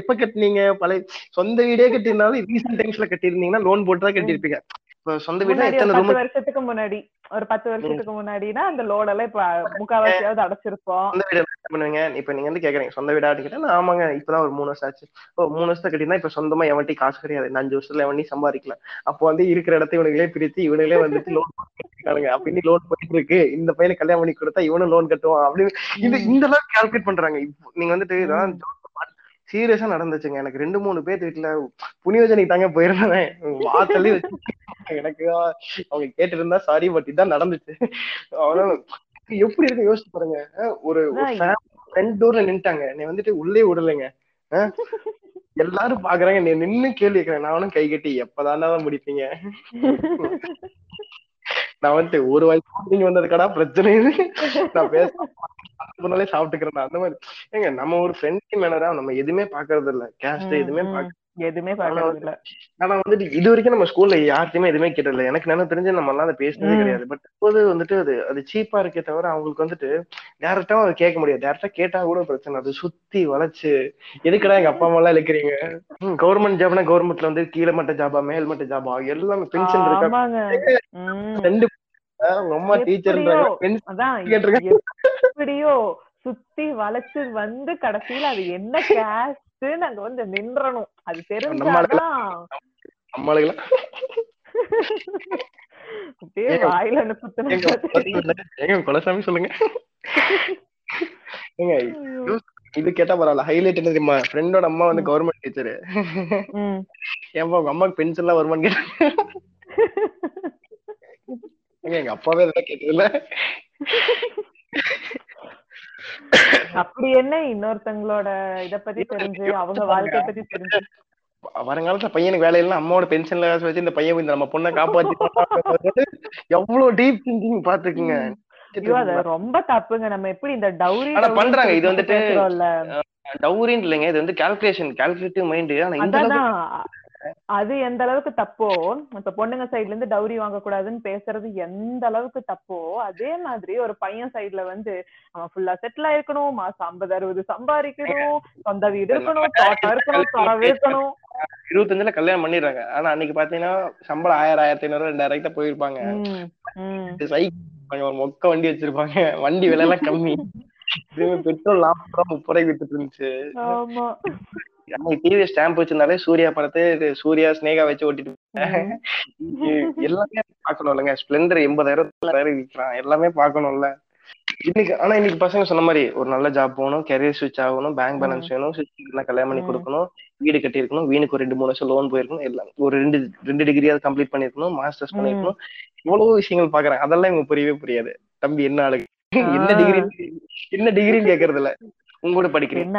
எப்ப கட்டினீங்க? பழைய சொந்த வீடே கட்டியிருந்தாலும் ரீசெண்ட் டைம்ஸ்ல கட்டியிருந்தீங்கன்னா லோன் போட்டு தான் கட்டியிருப்பீங்க. இப்ப சொந்த ஒரு எத்தனை ரூம் வருஷத்துக்கு முன்னாடி ஒரு பத்து வருஷத்துக்கு முன்னாடினா அந்த லோட் எல்லாம் இப்ப முக்காவாசியாவது அடைச்சிருப்போம். சொந்த வீடு என்ன பண்ணுவீங்க? இப்ப நீங்க வந்து கேக்குறீங்க சொந்த வீடா கேட்டா ஆமாங்க இப்பதான் ஒரு மூணு வருஷம் ஆச்சு. ஓ மூணு வருஷத்தை கட்டினா இப்ப சொந்தமா எவன்ட்டி காசு கிடையாது. இந்த அஞ்சு வருஷத்துல எவன்ட்டி சம்பாதிக்கல அப்போ வந்து இருக்கிற இடத்த இவனுங்களே பிரித்து இவனுங்களே வந்துட்டு லோன் இருக்கானுங்க அப்ப இன்னி லோன் போயிட்டு இருக்கு. இந்த பையனை கல்யாணம் பண்ணி கொடுத்தா இவனும் லோன் கட்டுவான். அப்படின்னு இது இந்த அளவுக்கு கால்குலேட் பண்றாங்க. இப்போ நீங்க வந்துட்டு சீரியஸா நடந்துச்சுங்க. எனக்கு ரெண்டு மூணு பேர் வீட்டுல புனியோஜனைக்கு தாங்க போயிருந்தேன். வாசலே வச்சு எனக்கு அவங்க கேட்டு இருந்தா சாரி பட் இதான் நடந்துச்சு. அதனால எப்படி இருக்கு யோசிச்சு பாருங்க. ஒரு ஃப்ரெண்ட் டோர்ல நின்ட்டாங்க நீ வந்துட்டு உள்ளே விடலைங்க. எல்லாரும் பாக்குறாங்க. நீ நின்னு கேள்வி கேட்கிறேன் நானும் கை கட்டி எப்பதாண்டா முடிப்பீங்க? நான் வந்துட்டு ஒரு வயசு நீங்க வந்ததுக்கடா பிரச்சனை நான் பேச முன்னாலே சாப்பிட்டுக்கிறேன் அந்த மாதிரி. ஏங்க நம்ம ஒரு ஃப்ரெண்ட்லி மேனரா நம்ம எதுவுமே பாக்குறது இல்ல கேஸ்ட் எதுவுமே. பாக்க எதுவுமே இல்ல. ஆனா வந்துட்டு இது வரைக்கும் நம்ம ஸ்கூல்ல யார்ட்டையுமே எதுவுமே கேட்டதில்ல. எனக்கு நினைவு தெரிஞ்சு நம்ம எல்லாம் அதை பேசினதே. கிடையாது. பட் இப்போது வந்துட்டு அது அது சீப்பா இருக்கே தவிர அவங்களுக்கு வந்துட்டு டேரக்டா அதை கேட்க முடியாது. டேரக்டா கேட்டா கூட பிரச்சனை அது சுத்தி வளைச்சு எதுக்குடா எங்க அப்பா அம்மா எல்லாம் இழுக்கிறீங்க கவர்மெண்ட் ஜாப்னா கவர்மெண்ட்ல வந்து கீழே மட்ட ஜாபா மேல் மட்ட ஜாபா எல்லாமே பென்ஷன் இருக்கா. ரெண்டு உங்க அம்மா டீச்சர்ன்றாங்க எப்படியோ, சுத்தி வளைச்சு வந்து கடைசியில அது என்ன கேஸ்ட் அங்க வந்து நின்றணும். அது தெரிஞ்சாதான் நம்மளுக்கெல்லாம் அப்படியே வாயில. எங்க குலசாமி சொல்லுங்க. இது கேட்டா பரவாயில்ல. ஹைலைட் என்ன தெரியுமா? ஃப்ரெண்டோட அம்மா வந்து கவர்மெண்ட் டீச்சர். ஏன்பா உங்க அம்மாக்கு பென்ஷன் எல்லாம் வருமான்னு கேட்டாங்க எங்க அப்பாவே இதெல்லாம் அப்படி என்ன இன்னொருத்தங்களோட இத பத்தி தெரிஞ்சு அவங்க வாழ்க்கை பத்தி தெரிஞ்சு? வருங்காலத்துல பையனுக்கு வேலை இல்ல அம்மாவோட பென்ஷன்ல வச்சு இந்த பையன் இந்த நம்ம பொண்ணை காப்பாத்தி எவ்வளவு டீப் திங்கிங் பாத்துக்குங்க ரொம்ப தப்புங்க. நம்ம எப்படி இந்த டவுரி பண்றாங்க, இது வந்துட்டு- டவுரின்னு இல்லைங்க. இது வந்து கால்குலேஷன் கால்குலேட்டிவ் மைண்ட் ஆனா இந்த அது எந்த அளவுக்கு தப்போ இப்ப பொண்ணுங்க சைடுல இருந்து டவுரி வாங்க கூடாதுன்னு பேசுறது எந்த அளவுக்கு தப்போ அதே மாதிரி ஒரு பையன் சைடுல வந்து அவன் ஃபுல்லா செட்டில் ஆயிருக்கணும் மாசம் ஐம்பது அறுபது சம்பாதிக்கணும். சொந்த வீடு இருக்கணும். தோட்டம் இருக்கணும். துறவு இருக்கணும். இருபத்தஞ்சுல கல்யாணம் பண்ணிடுறாங்க. ஆனா அன்னைக்கு பாத்தீங்கன்னா சம்பளம் ஆயிரம் ஆயிரத்தி ஐநூறு ரெண்டாயிரம் கிட்ட போயிருப்பாங்க. சைக்கிள் ஒரு மொக்க வண்டி வச்சிருப்பாங்க. வண்டி விலை எல்லாம் கம்மி பெட்ரோல் நாற்பது ரூபா முப்பது ரூபாய்க்கு வித்துட்டு இருந்துச்சு. டிவி ஸ்டாம்ப் வச்சிருந்தாலே சூர்யா படத்தை சூர்யா ஸ்னேகா வச்சு ஓட்டிட்டு எல்லாமே பார்க்கணும் இல்லைங்க ஸ்பிளெண்டர் எண்பதாயிரம் விற்கிறான் எல்லாமே பார்க்கணும்ல. இன்னைக்கு ஆனா இன்னைக்கு பசங்க சொன்ன மாதிரி ஒரு நல்ல ஜாப் போகணும். கெரியர் ஸ்விட்ச் ஆகணும். பேங்க். பேலன்ஸ் வேணும். கல்யாணம் பண்ணி. கொடுக்கணும். வீடு கட்டியிருக்கணும். வீணுக்கு ஒரு ரெண்டு மூணு வருஷம் லோன் போயிருக்கணும். எல்லாம் ஒரு ரெண்டு ரெண்டு டிகிரியாவது கம்ப்ளீட் பண்ணிருக்கணும் மாஸ்டர்ஸ். பண்ணிருக்கணும் இவ்வளவு விஷயங்கள் பாக்குறாங்க அதெல்லாம் இவங்க புரியவே புரியாது. தம்பி என்ன ஆளுங்க? என்ன. டிகிரி என்ன டிகிரின்னு கேக்குறது இல்ல உங்களோட படிக்கிறீங்க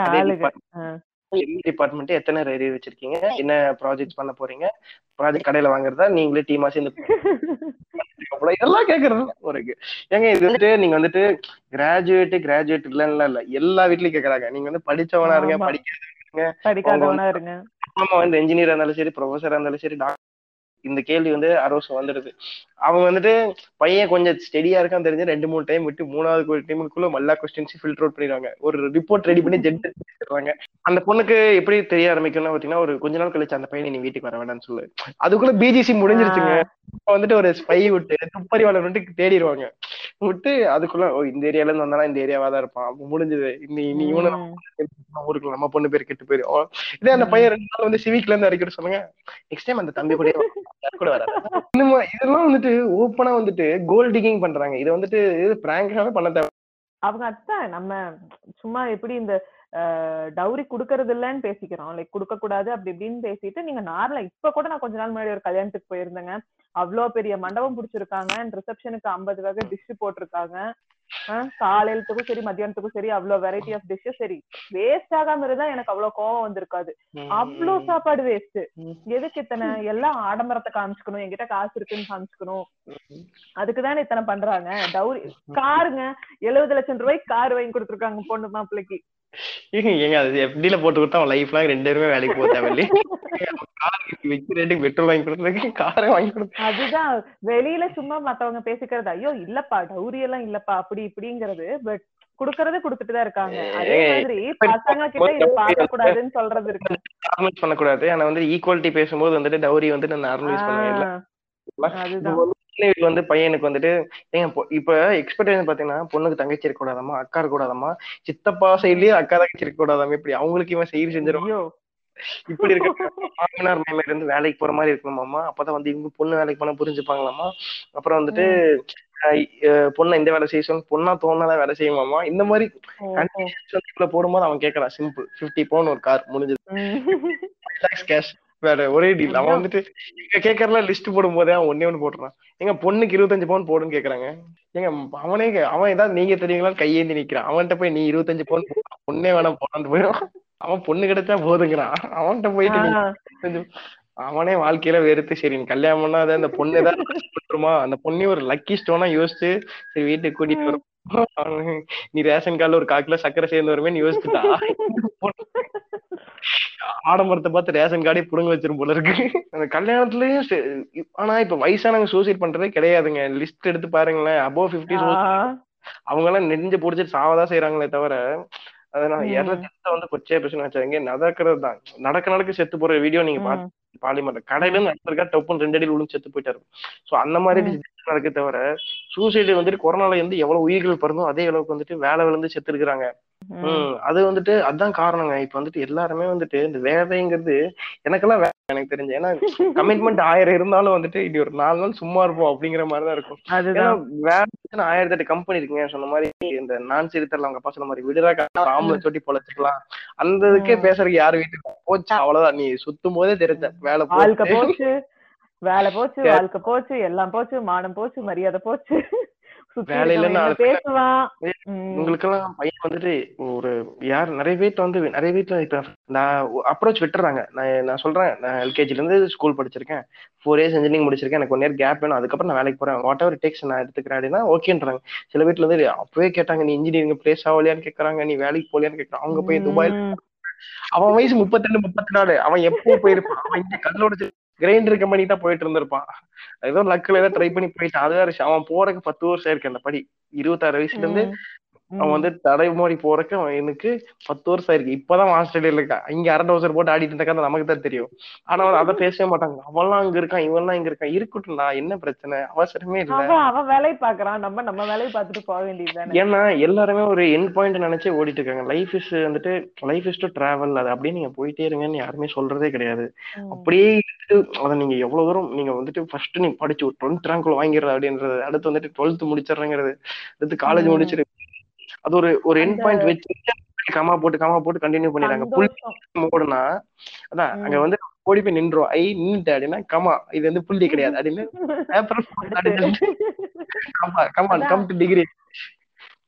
என்ன டிபார்ட்மெண்ட் எத்தனை ரெடி வச்சிருக்கீங்க? என்ன ப்ராஜெக்ட் பண்ண போறீங்க? ப்ராஜெக்ட் கடையில வாங்குறதா? நீங்களே டீமா சேர்ந்து இதெல்லாம் கேக்குறது ஒரு ஏங்க இது வந்துட்டு நீங்க வந்துட்டு கிராஜுவேட் கிராஜுவேட் இல்லன்னு இல்ல. எல்லா வீட்லயும் கேக்குறாங்க. நீங்க வந்து படிச்சவனா இருங்க ஆமா. படிக்காத படிக்காதவனா இருங்க. அம்மா வந்து இன்ஜினியரா இருந்தாலும் சரி ப்ரொஃபஸரா இருந்தாலும் சரி டாக்டர் இந்த கேள்வி வந்து அரோஸ் வந்துடுது. அவங்க வந்துட்டு பையன் கொஞ்சம் ஸ்டெடியா இருக்கான்னு தெரிஞ்சு ரெண்டு மூணு டைம் விட்டு மூணாவது ஒரு டைமுக்குள்ள எல்லா கொஸ்டின்ஸையும் ஃபில்டர் அவுட் பண்ணிடுவாங்க. ஒரு ரிப்போர்ட் ரெடி பண்ணி ஜெட் எடுத்துறாங்க அந்த பொண்ணுக்கு எப்படி தெரிய ஆரம்பிக்கும்னா பாத்தீங்கன்னா ஒரு கொஞ்ச நாள் கழிச்சு அந்த பையனை நீ வீட்டுக்கு வர வேண்டாம்னு சொல்லு. அதுக்குள்ள பிஜிசி முடிஞ்சிருச்சுங்க. வந்துட்டு ஒரு ஸ்பை விட்டு துப்பறிவாளர் வந்துட்டு தேடிடுவாங்க. விட்டு அதுக்குள்ள ஓ இந்த ஏரியால இருந்து வந்தானா? இந்த ஏரியாவா தான் இருப்பான். முடிஞ்சது. இன்னி நீ இவனு ம். ஊருக்குள்ள நம்ம பொண்ணு பேர் கெட்டு போயிரும். இதே அந்த பையன் ரெண்டு நாள் வந்து சிவிக்ல இருந்து அடிக்கிட்டு சொல்லுங்க நெக்ஸ்ட் டைம் அந்த தம்பி கூட கூட மாதிரி இதெல்லாம் வந்துட்டு ஓப்பனா வந்துட்டு கோல் டிகிங் பண்றாங்க. இது வந்துட்டு இது பிராங்காவே பண்ண தேவை அவங்க அத்தான் நம்ம சும்மா எப்படி இந்த டவுரி குடுக்கறது இல்லைன்னு பேசிக்கிறோம். லைக் கொடுக்க கூடாது அப்படி இப்படின்னு பேசிட்டு நீங்க நார்மலா இப்ப கூட நான் கொஞ்ச நாள் முன்னாடி ஒரு கல்யாணத்துக்கு போயிருந்தேங்க. அவ்வளோ பெரிய மண்டபம் பிடிச்சிருக்காங்க. ரிசப்ஷனுக்கு ஐம்பது வகை டிஷ் போட்டிருக்காங்க. ஆஹ் காலையிலத்துக்கும் சரி மத்தியானத்துக்கும் சரி அவ்வளவு வெரைட்டி ஆஃப் டிஷ்ஷும் சரி வேஸ்ட் ஆகாம இருந்தா எனக்கு அவ்வளவு கோவம் வந்திருக்காது. அவ்வளோ சாப்பாடு வேஸ்ட் எதுக்கு இத்தனை எல்லாம் ஆடம்பரத்தை காமிச்சுக்கணும்? என்கிட்ட காசு இருக்குன்னு காமிச்சுக்கணும். அதுக்குதானே இத்தனை பண்றாங்க? டவுரி காருங்க. எழுபது லட்சம் ரூபாய்க்கு கார் வாங்கி கொடுத்துருக்காங்க பொண்ணு மாப்பிள்ளைக்கு. ஏங்க அது எப்படில போட்டு கொடுத்தா அவன் லைஃப் லாங் ரெண்டு பேருமே வேலைக்கு போக தேவையில்லை. பெட்ரோல் வாங்கி கொடுத்துருக்கு காரை வாங்கி கொடுத்து அதுதான். வெளியில சும்மா மத்தவங்க பேசிக்கிறது? ஐயோ இல்லப்பா டவுரி எல்லாம் இல்லப்பா அப்படி இப்படிங்கிறது. பட் குடுக்கறது குடுத்துட்டு தான் இருக்காங்க. அதே மாதிரி பசங்க கிட்ட இது பார்க்க கூடாதுன்னு சொல்றது இருக்கு. நார்மலைஸ் பண்ணக்கூடாது. ஆனா வந்து ஈக்குவாலிட்டி பேசும்போது வந்துட்டு டவுரி வந்துட்டு நார்மலைஸ் பண்ணுவேன். வீட்டுல வந்து பையனுக்கு வந்துட்டு ஏங்க இப்ப எக்ஸ்பெக்டேஷன் பாத்தீங்கன்னா பொண்ணுக்கு தங்கச்சி இருக்க கூடாதாமா அக்கா இருக்க கூடாதாமா சித்தப்பா சைட்லயே அக்கா தங்கச்சி இருக்க கூடாதாமா இப்படி அவங்களுக்கு இவன் செய்தி ஐயோ. இப்படி இருக்க மாமனார் மாமியார் இருந்து வேலைக்கு போற மாதிரி இருக்கணுமாமா அப்பதான் வந்து இவங்க பொண்ணு வேலைக்கு போனா புரிஞ்சுப்பாங்களாமா அப்புறம் வந்துட்டு பொண்ணை இந்த வேலை செய்ய சொல்லி பொண்ணா தோணாதான் வேலை செய்யுமாமா இந்த மாதிரி ஓஹோ. கண்டிஷன்ஸ் வந்து இவ்வளவு போடும்போது அவன் கேட்கறான் சிம்பிள் பிப்டி பவுன் ஒரு கார் முடிஞ்சது. கேஷ் வேற ஒரே டீல் அவன் வந்துட்டு இங்க கேட்கறல லிஸ்ட் போடும் போதே அவன் ஒன்னே ஒண்ணு போட்டுறான். எங்க பொண்ணுக்கு இருபத்தஞ்சு பவுன் போடுன்னு கேக்குறாங்க. ஏங்க அவனே அவன் ஏதாவது நீங்க தெரியுங்களான்னு கையேந்தி நிக்கிறான். அவன்கிட்ட போய் நீ இருபத்தஞ்சு பவுன் போடு, பொண்ணே வேணாம் போடான்னு போயிடும். அவன் பொண்ணு கிடைச்சா போதுங்கிறான். அவன்கிட்ட போயிட்டு அவனே வாழ்க்கையில வெறுத்து சரி நீ கல்யாணம் பண்ணாத அந்த பொண்ணு ஏதாவது அந்த பொண்ணே ஒரு லக்கி ஸ்டோனா யோசிச்சு சரி வீட்டுக்கு கூட்டிட்டு வரும். நீ ரேஷன் கார்டுல ஒரு கால் கிலோ சக்கரை சேர்ந்து வருமேன்னு யோசிச்சுட்டா? ஆடம்பரத்தை பார்த்து ரேஷன் கார்டே புடுங்க வச்சிரும் போல இருக்கு அந்த கல்யாணத்துலயும் ஆனா இப்ப வயசானவங்க சூசைட் பண்றதே கிடையாதுங்க லிஸ்ட் எடுத்து பாருங்களேன் அபோவ் பிப்டி. அவங்க எல்லாம் நெஞ்சு புடிச்சிட்டு சாவதான் செய்யறாங்களே தவிர அதனால. இறந்து வந்து கொச்சையா பிரச்சனை வச்சாங்க நடக்கிறது தான் நடக்க நடக்க செத்து போற வீடியோ நீங்க. பாத்து கடையில இருந்து நடந்திருக்கா டப்புன்னு ரெண்டு அடி விழுந்து செத்து போயிட்டாரு சோ அந்த மாதிரி நடக்க தவிர சூசைடு வந்துட்டு கொரோனால இருந்து எவ்வளவு உயிர்கள் பிறந்தோ அதே அளவுக்கு வந்துட்டு வேலை விழுந்து செத்து இருக்கிறாங்க. அது வந்துட்டு அதான் காரணங்க. இப்ப வந்துட்டு எல்லாருமே வந்துட்டு இந்த வேலைங்கிறது எனக்கெல்லாம் எனக்கு தெரிஞ்சு. ஏன்னா கமிட்மெண்ட் ஆயிரம் இருந்தாலும் வந்துட்டு இனி ஒரு நாலு நாள் சும்மா இருப்போம் அப்படிங்கிற மாதிரிதான் இருக்கும். ஏன்னா ஆயிரத்தி எட்டு கம்பெனி இருக்குங்க. சொன்ன மாதிரி இந்த நான் சிரித்தர்ல அவங்க அப்பா சொன்ன மாதிரி விடுறா ஆம்பளை சொட்டி பொழைச்சிக்கலாம் அந்த இதுக்கே. பேசுறதுக்கு யாரு வீட்டுக்கு போச்சு? அவ்வளவுதான். நீ சுத்தும் போதே தெரிஞ்ச வேலை போச்சு. வேலை போச்சு வாழ்க்கை போச்சு எல்லாம் போச்சு மானம் போச்சு மரியாதை போச்சு. சுத்தி வேலை இருக்கவன் இல்லைன்னா என்ன நாலு பேர் பேசுவான் உம். உங்களுக்கெல்லாம் பையன் வந்துட்டு ஒரு யார் நிறைய வீட்டுல வந்து நிறைய வீட்டுல இப்ப நான் அப்ரோச் விட்டுறாங்க. நான் நான் சொல்றேன் நான் எல்கேஜில இருந்து ஸ்கூல் படிச்சிருக்கேன். ஃபோர் இயர்ஸ் இன்ஜினியரிங் முடிச்சிருக்கேன். எனக்கு ஒன் இயர் கேப் வேணும். அதுக்கப்புறம் நான் வேலைக்கு போறேன். வாட் எவர் டேக்ஸ் நான் எடுத்துக்கிறேன் அப்படின்னா ஓகேன்றாங்க சில வீட்டுல வந்து அப்பவே கேட்டாங்க நீ இன்ஜினியரிங் பிளேஸ் ஆகலையான்னு கேக்குறாங்க. நீ வேலைக்கு போலியான்னு கேக்குறாங்க. அவங்க போய் துபாயில். அவன் வயசு முப்பத்தி ரெண்டு முப்பத்தி நாலு. அவன் எப்போ போயிருப்பான்? அவன் இங்க கல்லோட கிரைண்டர் கம்பெனி தான் போயிட்டு இருந்திருப்பான். ஏதோ லக்கில் ஏதோ ட்ரை பண்ணி போயிட்டான். அதுதான் அவன் போறதுக்கு பத்து வருஷம் இருக்கு அந்த படி. இருபத்தாறு வயசுல இருந்து அவன் வந்து தடைமாறி போறதுக்கு அவன் எனக்கு பத்து வருஷம் ஆயிருக்கு. இப்பதான் ஆஸ்திரேலியால இருக்கான் இங்க அரை டவுசர் போட்டு ஆடிட்டு இருந்த கதை நமக்கு தான் தெரியும். ஆனா அவன் அதை பேசவே மாட்டாங்க அவன்லாம் அங்க இருக்கான் இவன்லாம் இங்க இருக்கான். இருக்கட்டும்டா என்ன பிரச்சனை? அவசரமே இல்ல. அவன் வேலையை பாக்குறான் நம்ம நம்ம வேலையை பார்த்துட்டு போக வேண்டியதுதானே ஏன்னா எல்லாருமே ஒரு என் பாயிண்ட் நினைச்சு ஓடிட்டு இருக்காங்க. லைஃப் இஸ் வந்துட்டு லைஃப் இஸ் டு டிராவல் அது அப்படியே நீங்க போயிட்டே இருங்கன்னு யாருமே சொல்றதே கிடையாது. அப்படியே அதை நீங்க எவ்வளவு தூரம் நீங்க வந்துட்டு ஃபர்ஸ்ட் நீ படிச்சு ஒரு டுவெல்த் ரேங்க்ல வாங்கிடுற அப்படின்றது அடுத்து வந்துட்டு டுவெல்த் முடிச்சிடுறேங்கிறது அடுத்து காலேஜ் ம். அது ஒரு ஒரு எண்ட் பாயிண்ட் வச்சு கமா போட்டு கமா போட்டு கண்டினியூ பண்ணிடுறாங்க. புல் ஓடுனா அதான் அங்க. வந்து ஓடி போய் நின்றோம் ஐ நின்னுட்டு அப்படின்னா கமா இது வந்து புள்ளி கிடையாது. அப்படின்னு கமா அதான். கம் டு டிகிரி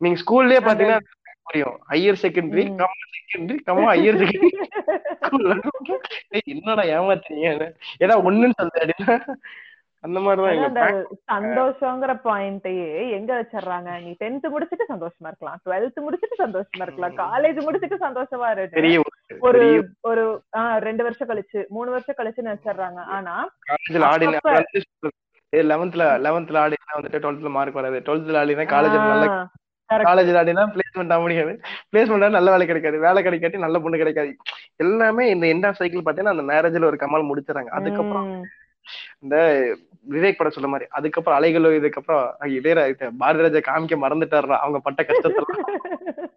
நீங்க ஸ்கூல்லயே பாத்தீங்கன்னா புரியும். Higher secondary. Comma secondary comma higher secondary என்னடா ஏமாத்துறீங்க? ஏன்னா ஒண்ணுன்னு சொல்ல அப்படின்னா. அந்த மாதிரிதான் சந்தோஷங்கிற பாயிண்டையே எங்க வச்சிடுறாங்க? நீ டென்த் முடிச்சிட்டு சந்தோஷமா இருக்கலாம். டுவெல்த் முடிச்சிட்டு சந்தோஷமா இருக்கலாம். காலேஜ் முடிச்சிட்டு சந்தோஷமா இருக்கு ஒரு ஒரு ரெண்டு வருஷம் கழிச்சு மூணு வருஷம் கழிச்சுன்னு வச்சிடுறாங்க. ஆனா லெவன்த்ல லெவன்த்ல ஆடினா வந்துட்டு டுவெல்த்ல மார்க் வராது. டுவெல்த்ல ஆடினா காலேஜ்ல நல்ல. காலேஜ்ல ஆடினா பிளேஸ்மெண்ட் ஆக முடியாது. பிளேஸ்மெண்ட் நல்ல வேலை கிடைக்காது. வேலை கிடைக்காட்டி நல்ல பொண்ணு கிடைக்காது. எல்லாமே இந்த எண்ட் ஆஃப் சைக்கிள் பாத்தீங்கன்னா அந்த மேரேஜ்ல ஒரு கமால் முடிச்சிடறாங்க. அதுக்கப்புறம். இந்த விவேக் படம் சொல்ல மாதிரி. அதுக்கப்புறம் அலைகளோ இதுக்கப்புறம் இளையராஜா பாரதி ராஜா காமிக்க மறந்துட்டாரா அவங்க பட்ட கஷ்டத்தெல்லாம்.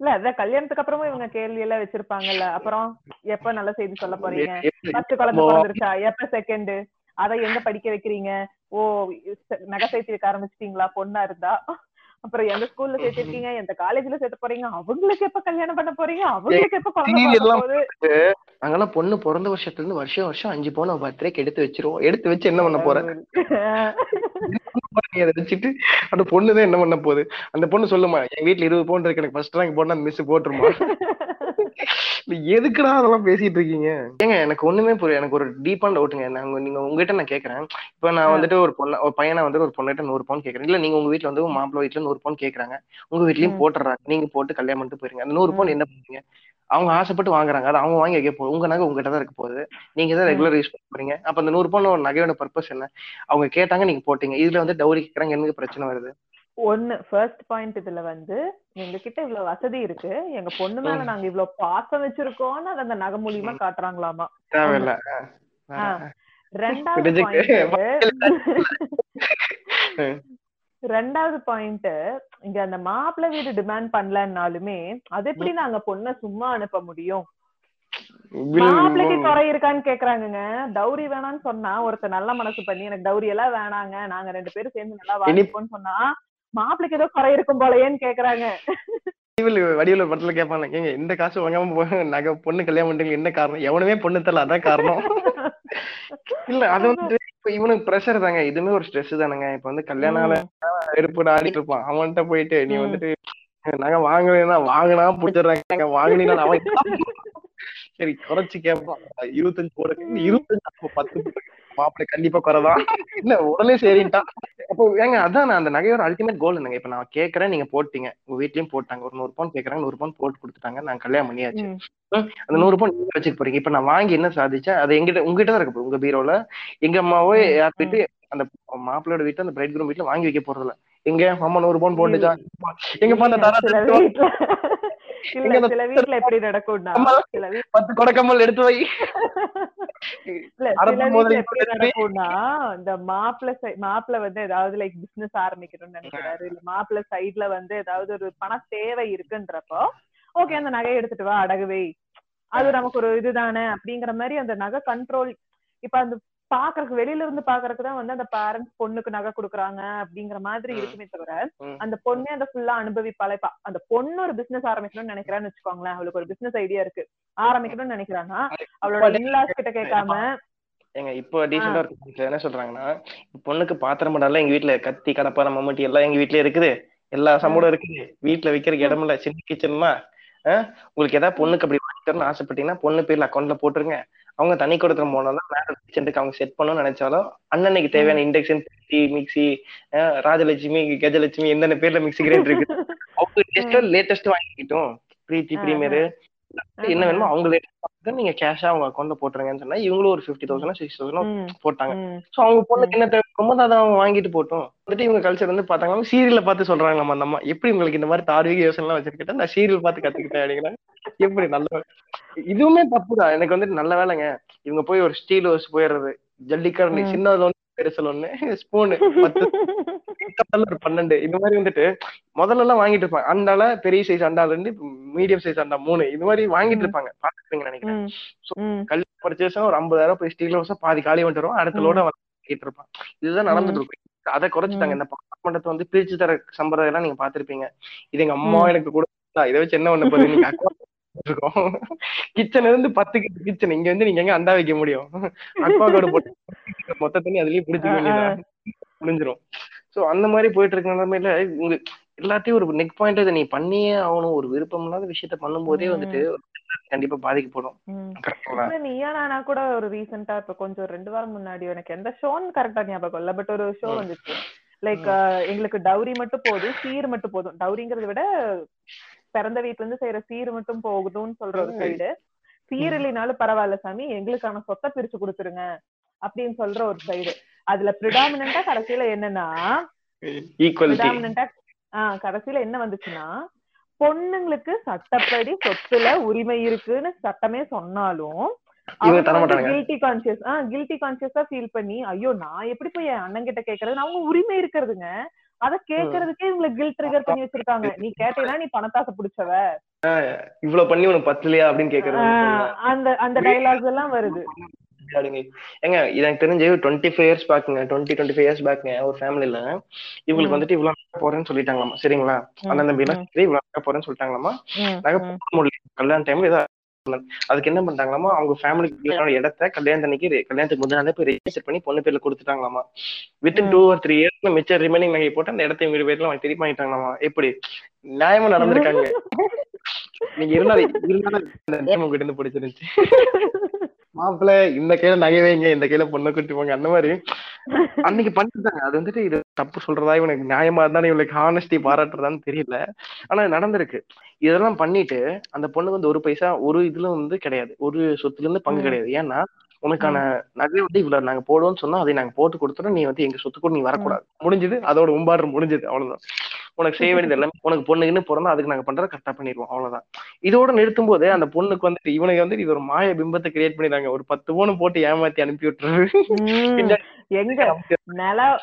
இல்ல அதான் கல்யாணத்துக்கு அப்புறமும் இவங்க கேள்வி எல்லாம் வச்சிருப்பாங்கல்ல. அப்புறம் எப்ப நல்ல செய்தி சொல்ல போறீங்க? ஃபர்ஸ்ட் குழந்தை பிறந்துருச்சா? எப்ப செகண்ட் அத எங்க படிக்க வைக்கிறீங்க? ஓ நகை சேர்த்து வைக்க ஆரம்பிச்சிட்டீங்களா? பொண்ணா இருந்தா? அப்புறம் எந்த ஸ்கூல்ல சேர்த்திருக்கீங்க? எந்த காலேஜ்ல சேர்த்து போறீங்க? அவங்களுக்கு எப்ப கல்யாணம் பண்ண போறீங்க? அவங்களுக்கு எப்ப குழந்தை அங்கெல்லாம் பொண்ணு பிறந்த வருஷத்துல இருந்து வருஷம் வருஷம் அஞ்சு பவுன் பர்த்டேக்கு எடுத்து வச்சிருவோம். எடுத்து வச்சு என்ன பண்ண போற? அதை வச்சுட்டு அந்த பொண்ணு என்ன பண்ண போகுது? அந்த பொண்ணு சொல்லுமா என் வீட்டுல இருபது பவுன் இருக்கு. எனக்கு ஃபர்ஸ்ட் ரேங்க் போனா மிஸ் போட்டுருமா? எதுக்குடா அதெல்லாம் பேசிட்டு இருக்கீங்க? ஏங்க எனக்கு ஒண்ணுமே புரியல எனக்கு ஒரு டீப்பான டவுட்டுங்க நாங்க நீங்க உங்ககிட்ட நான் கேக்குறேன். இப்ப நான். வந்துட்டு ஒரு பொண்ணு ஒரு பையனை வந்து ஒரு பொண்ணுகிட்ட நூறு பவுன் கேக்குறேன். இல்ல நீங்க உங்க வீட்டுல வந்து மாப்பிள்ளை வீட்டுல நூறு பவுன் கேக்குறாங்க. உங்க வீட்லயும். போட்டுறாங்க நீங்க போட்டு கல்யாணம் பண்ணிட்டு போயிருங்க. அந்த நூறு பவுன். என்ன பண்ணுவீங்க? அவங்க ஆசைப்பட்டு வாங்குறாங்க. அது அவங்க வாங்கி வைக்க போகுது. உங்க நகை உங்ககிட்ட தான் இருக்க போகுது. நீங்க தான். ரெகுலர் யூஸ் பண்ண போறீங்க. அப்ப அந்த நூறு பவுன் ஒரு நகையோட பர்பஸ் என்ன? அவங்க கேட்டாங்க நீங்க போட்டீங்க. இதுல வந்து டவுரி கேக்குறாங்க. எனக்கு பிரச்சனை வருது. ஒண்ணு ஃபர்ஸ்ட் பாயிண்ட் இதுல வந்து எங்க கிட்ட இவ்வளவு வசதி இருக்கு. எங்க பொண்ணு மேல நாங்க இவ்வளவு பாசம் வச்சிருக்கோம்னு அதை அந்த நகை மூலியமா காட்டுறாங்களாமா. தேவையில்ல. ரெண்டாவது ரெண்டாவது பாயிண்ட் இங்க அந்த மாப்பிள்ளை வீடு டிமாண்ட் பண்ணலன்னாலுமே அது எப்படி நாங்க பொண்ண சும்மா அனுப்ப முடியும்? மாப்பிள்ளைக்கு குறை இருக்கான்னு கேக்குறாங்கங்க. டௌரி வேணாம்னு சொன்னா ஒருத்தர் நல்ல மனசு பண்ணி எனக்கு டௌரி எல்லாம் வேணாங்க நாங்க ரெண்டு பேரும் சேர்ந்து நல்லா வாழ்ப்போம்னு சொன்னா மாப்பிள்ளைக்கு ஏதோ குறை இருக்கும் போலயேன்னு கேக்குறாங்க. வடிவில் ஒரு படத்துல கேட்பாங்க இந்த காசு வாங்காம நகை பொண்ணு கல்யாணம் பண்றீங்க என்ன காரணம்? எவனுமே பொண்ணு தரல அதான் காரணம். இல்ல அது வந்து இப்ப இவனுக்கு ப்ரெஷர் தாங்க. இதுவுமே ஒரு ஸ்ட்ரெஸ் தானுங்க. இப்ப வந்து கல்யாணம் ஆல வெறுப்பு ஆடிட்டு இருப்பான். அவன்கிட்ட போயிட்டு நீ. வந்துட்டு நகை வாங்கலைன்னா வாங்கினா பிடிச்சிடுறாங்க வாங்கினா அவன் சரி குறைச்சு கேட்பான் இருபத்தஞ்சு போட இருபத்தஞ்சு பத்து போடு. மாப்பிள்ளை கண்டிப்பா குறைதான். இல்ல உடனே சரின்ட்டான். அப்போ ஏங்க அதான் நான் அந்த நகையோட அல்டிமேட் கோல் என்னங்க இப்ப நான் கேக்குறேன் நீங்க போட்டீங்க. உங்க வீட்லயும் போட்டாங்க. ஒரு நூறு பவுன் கேக்குறாங்க நூறு பவுன் போட்டு கொடுத்துட்டாங்க. நான் கல்யாணம் பண்ணியாச்சு. அந்த நூறு பவுன் நீங்க வச்சுட்டு போறீங்க. இப்ப நான் வாங்கி என்ன சாதிச்சேன் அது எங்கிட்ட உங்ககிட்ட தான் இருக்கு உங்க பீரோல. எங்க அம்மாவோ யார் வீட்டு அந்த மாப்பிள்ளையோட வீட்டுல அந்த பிரைட் குரூம் வீட்டுல வாங்கி வைக்க போறது இல்ல எங்க? அம்மா நூறு பவுன் போட்டுச்சா? எங்க அந்த தர சில வீட்ல எப்படி நடக்கும்னா. சில பத்து கொடைக்கம்மல் எடுத்து வை. எப்படி நடக்கும்னா இந்த மாப்பிள்ளை மாப்பிள்ளை வந்து ஏதாவது லைக் பிசினஸ் ஆரம்பிக்கணும்னு நினைக்கிறாரு. இல்ல மாப்பிள்ளை சைடுல வந்து ஏதாவது ஒரு பண தேவை இருக்குன்றப்போ ஓகே அந்த நகையை எடுத்துட்டு வா அடகு வை. அது நமக்கு ஒரு இதுதானே? அப்படிங்கிற மாதிரி அந்த நகை கண்ட்ரோல் இப்ப அந்த பாக்குறதுக்கு வெளியில இருந்து பாக்குறதுக்கு தான் வந்து அந்த பேரண்ட்ஸ் பொண்ணுக்கு நகை கொடுக்குறாங்க அப்படிங்கிற மாதிரி. இருக்குமே தவிர. அந்த பொண்ணே அந்த ஃபுல்லா அனுபவிப்பாளே இப்ப அந்த பொண்ணு ஒரு பிசினஸ் ஆரம்பிக்கணும்னு நினைக்கிறான்னு வச்சுக்கோங்களேன். அவளுக்கு ஒரு பிசினஸ் ஐடியா இருக்கு. ஆரம்பிக்கணும்னு நினைக்கிறான்னா அவளோட இன்லாஸ் கிட்ட கேட்காம ஏங்க இப்போ டீசெண்டா இருக்கு என்ன சொல்றாங்கன்னா பொண்ணுக்கு பாத்திரம் படால எங்க வீட்ல கத்தி கடப்பான மம்மட்டி எல்லாம் எங்க வீட்லயே இருக்குது. எல்லா சம்பளம் இருக்குது. வீட்ல வைக்கிறதுக்கு இடம் இல்ல சின்ன கிச்சன்மா உங்களுக்கு ஏதாவது பொண்ணுக்கு அப்படி வாங்கி தரணும்னு ஆசைப்பட்டீங்கன்னா பொண்ணு பேர்ல அக்கௌண்ட்ல போட்டுருங்க. அவங்க தனி கொடுத்துரும் போனாலும் கிச்சனுக்கு அவங்க செட் பண்ணணும்னு நினைச்சாலும் அண்ணனுக்கு தேவையான இண்டக்ஷன் மிக்சி ராஜலட்சுமி கஜலட்சுமி எந்தெந்த பேர்ல மிக்சி கிரைண்டர் இருக்கு? அவங்க லேட்டஸ்ட் வாங்கிக்கிட்டோம். பிரீத்தி பிரீமியர் என்ன வேணுமோ அவங்க லேட்டஸ்ட் நீங்க கேஷா அவங்க அக்கௌண்ட்ல போட்டுருங்கன்னு சொன்னா இவங்களும் ஒரு ஃபிஃப்டி தௌசண்ட் சிக்ஸ் தௌசண்ட் போட்டாங்க. சோ அவங்க பொண்ணுக்கு என்ன தேவை ரொம்ப அதை அவங்க வாங்கிட்டு போட்டோம். வந்துட்டு இவங்க கல்ச்சர் வந்து பாத்தாங்கன்னா சீரியல்ல பார்த்து சொல்றாங்க நம்ம அந்த அம்மா எப்படி உங்களுக்கு இந்த மாதிரி தார்வீக யோசனை எல்லாம் வச்சிருக்கேன் நான் சீரியல் பார்த்து கத்துக்கிட்டேன்? அப்படிங்கிறாங்க எப்படி நல்ல இதுவுமே தப்புதான் எனக்கு வந்துட்டு நல்ல வேலைங்க. இவங்க போய் ஒரு ஸ்டீல் ஹவுஸ் போயிடுறது. ஜல்லிக்கரண்டி ம். சின்னதுல ஒண்ணு பெருசுல ஒண்ணு ஸ்பூனு பத்து கப்பல்ல ஒரு பன்னெண்டு. இந்த மாதிரி வந்துட்டு முதல்ல எல்லாம் வாங்கிட்டு இருப்பாங்க. அண்டால பெரிய சைஸ் அண்டால இருந்து மீடியம் சைஸ் அண்டா மூணு. இது மாதிரி வாங்கிட்டு. இருப்பாங்க. பாத்துருப்பீங்க நினைக்கிறேன். ம். கல்யாணம் பர்ச்சேஸ் ஒரு ஐம்பதாயிரம் போய் ஸ்டீல் ஹவுஸ் பாதி காலி வந்துட்டு வரும் அடுத்த லோட வாங்கிட்டு இருப்பான் இதுதான் நடந்துட்டு இருக்கும். அதை குறைச்சிட்டாங்க. இந்த பண்டத்தை வந்து பிரிச்சு தர சம்பிரதாயம் எல்லாம் நீங்க பாத்திருப்பீங்க. இது எங்க அம்மா எனக்கு கூட இதை வச்சு என்ன பண்ண? போகுது நீங்க அக்கா இருக்கோம் கிச்சன்ல இருந்து பத்து கிச்சன் இங்க வந்து நீங்க எங்க அண்டா வைக்க முடியும்? அக்வாகோட போட்டு மொத்த தண்ணி அதுலயே புடிச்சுக்க வேண்டியதா முடிஞ்சிரும். சோ அந்த மாதிரி போயிட்டு இருக்க நிலைமையில உங்க எல்லாத்தையும் ஒரு நெக் பாயிண்ட் இதை நீ பண்ணியே ஆகணும். ஒரு விருப்பம் இல்லாத விஷயத்த பண்ணும்போதே வந்துட்டு கண்டிப்பா பாதிக்கப்படும். நீயா நானா கூட ஒரு ரீசெண்டா இப்ப கொஞ்சம் ரெண்டு வாரம் முன்னாடி எனக்கு எந்த ஷோன்னு கரெக்டா ஞாபகம் இல்ல. பட் ஒரு ஷோ. வந்துச்சு. லைக் எங்களுக்கு டவுரி மட்டும் போதும் சீர் மட்டும் போதும். டவுரிங்கிறத விட பிறந்த வீட்ல இருந்து செய்யற சீர் மட்டும் போகுதுன்னு சொல்ற ஒரு. சைடு சீர் இல்லைனாலும் பரவாயில்ல சாமி. எங்களுக்கான சொத்தை பிரிச்சு கொடுத்துருங்க. அப்படின்னு சொல்ற ஒரு சைடு அதுல ப்ரிடாமினா கடைசியில என்னன்னா ஆஹ் கடைசியில என்ன வந்துச்சுன்னா பொண்ணுங்களுக்கு சட்டப்படி சொத்துல உரிமை இருக்குன்னு சட்டமே சொன்னாலும். கில்ட்டி கான்சியஸ் ஆஹ் கில்ட்டி கான்சியஸா ஃபீல் பண்ணி ஐயோ நான் எப்படி போய் என் அண்ணன் கிட்ட கேக்குறது அவங்க உரிமை இருக்கிறதுங்க. அத கேக்குறதுக்கே இவங்களை கில் ட்ரிகர் பண்ணி வச்சிருக்காங்க. நீ கேட்டீங்கன்னா நீ பணத்தாசை பிடிச்சவ. இவ்வளவு பண்ணி உனக்கு பத்தலையா அப்படின்னு கேக்குறது அந்த அந்த டைலாக்ஸ் எல்லாம் வருது. அப்படிங்க ஏங்க இது எனக்கு தெரிஞ்சு டுவெண்ட்டி ஃபைவ் இயர்ஸ் பேக்குங்க டுவெண்ட்டி டுவெண்ட்டி ஃபைவ் இயர்ஸ் பேக்குங்க ஒரு ஃபேமிலில இவங்களுக்கு. வந்துட்டு இவ்வளவு நகை போறேன்னு சொல்லிட்டாங்களாமா சரிங்களா? அண்ணன் தம்பி எல்லாம். சரி இவ்வளவு நகை போறேன்னு சொல்லிட்டாங்களாமா? நகை போட முடியல. கல்யாண டைம்ல ஏதோ அதுக்கு என்ன பண்றாங்களாமா அவங்க ஃபேமிலிக்கு இடத்த கல்யாணத்தன்னைக்கு கல்யாணத்துக்கு நாளே போய் ரெஜிஸ்டர் பண்ணி பொண்ணு பேர்ல கொடுத்துட்டாங்களாமா? ம். டூ ஆர் த்ரீ இயர்ஸ்ல மிச்சம் ரிமைனிங் நகை போட்டு அந்த இடத்த இவங்க பேர்ல அவங்க திருப்பி வாங்கிட்டாங்களாமா? எப்படி? நியாயமா நடந்திருக்காங்க. நீங்க இருந்தாலும் இருந்தாலும் உங்ககிட்ட இருந்து பிடிச்சிருந்துச்சு. மாப்பிள்ள இந்த கையில நகை வைங்க இந்த கையில பொண்ணை கூட்டி போங்க அந்த மாதிரி. அன்னைக்கு பண்ணிட்டாங்க அது வந்துட்டு இது தப்பு சொல்றதா இவனுக்கு நியாயமா இருந்தாலும் இவனுக்கு ஹானஸ்டி பாராட்டுறதான்னு தெரியல. ஆனா நடந்திருக்கு. இதெல்லாம் பண்ணிட்டு அந்த பொண்ணு வந்து ஒரு பைசா ஒரு இதுல வந்து கிடையாது. ஒரு சொத்துல இருந்து பங்கு. கிடையாது. ஏன்னா உனக்கான நகை வந்து இவ்வளவு நாங்க போடுவோம்னு சொன்னா அதை நாங்க போட்டு கொடுத்துறோம் நீ வந்து எங்க சொத்து கூட நீ வரக்கூடாது. முடிஞ்சது. அதோட உம்பாடு முடிஞ்சது. அவ்வளவுதான். உனக்கு செய்ய வேண்டியது எல்லாமே உனக்கு பொண்ணுக்குன்னு பிறந்தா அதுக்கு நாங்க பண்றதை கரெக்டா பண்ணிடுவோம். அவ்வளவுதான். இதோட நிறுத்தும் போது அந்த பொண்ணுக்கு வந்துட்டு இவனுக்கு வந்து இது ஒரு மாய பிம்பத்தை கிரியேட் பண்ணிடுறாங்க. ஒரு பத்து பவுன் போட்டு ஏமாத்தி அனுப்பி. பின்னாடி எங்க? நிலம்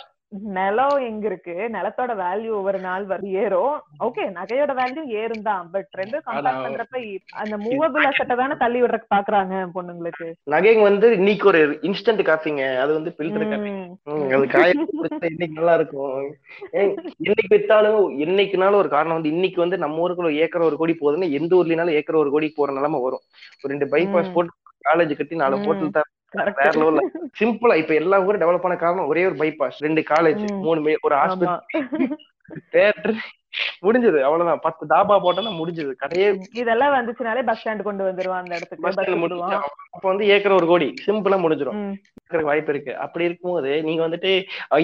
நிலம் எங்க இருக்கு? நிலத்தோட வேல்யூ ஒவ்வொரு நாள் வரை ஏறும். ஓகே நகையோட வேல்யூ ஏறும் தான் பட் ரெண்டும் கம்பேர் பண்றப்ப அந்த மூவபிள் அசட்டை தானே தள்ளி விடுறதுக்கு பாக்குறாங்க பொண்ணுங்களுக்கு. நகைங்க வந்து இன்னைக்கு ஒரு இன்ஸ்டன்ட் காஃபிங்க. அது வந்து ஃபில்டர் காஃபி. அது காய இன்னைக்கு நல்லா இருக்கும். என்னைக்கு வித்தாலும் என்னைக்குனாலும் ஒரு காரணம் வந்து இன்னைக்கு வந்து நம்ம ஊருக்குள்ள ஒரு ஏக்கர் ஒரு கோடி போகுதுன்னா எந்த ஊர்லனாலும் ஏக்கர் ஒரு கோடி போற நிலைமை வரும். ஒரு ரெண்டு பைபாஸ். போட்டு காலேஜ் கட்டி நாலு. ஹோட்டல் தான். வேற லெவல்ல சிம்பிளா இப்ப எல்லா ஊரும் டெவலப் ஆன காரணம் ஒரே ஒரு பைபாஸ் ரெண்டு காலேஜ். மூணு ஒரு ஹாஸ்பிட்டல் தேட்டர் முடிஞ்சது அவ்வளவுதான். பத்து தாபா போட்டோம்னா முடிஞ்சது. கடையே இதெல்லாம் வந்துச்சுனாலே பஸ் ஸ்டாண்ட் கொண்டு வந்துருவான் அந்த இடத்துக்கு. பஸ் ஸ்டாண்ட் அப்ப வந்து ஏக்கர் ஒரு கோடி. சிம்பிளா முடிஞ்சிடும் வாய்ப்பு இருக்கு. அப்படி இருக்கும்போது நீங்க வந்துட்டு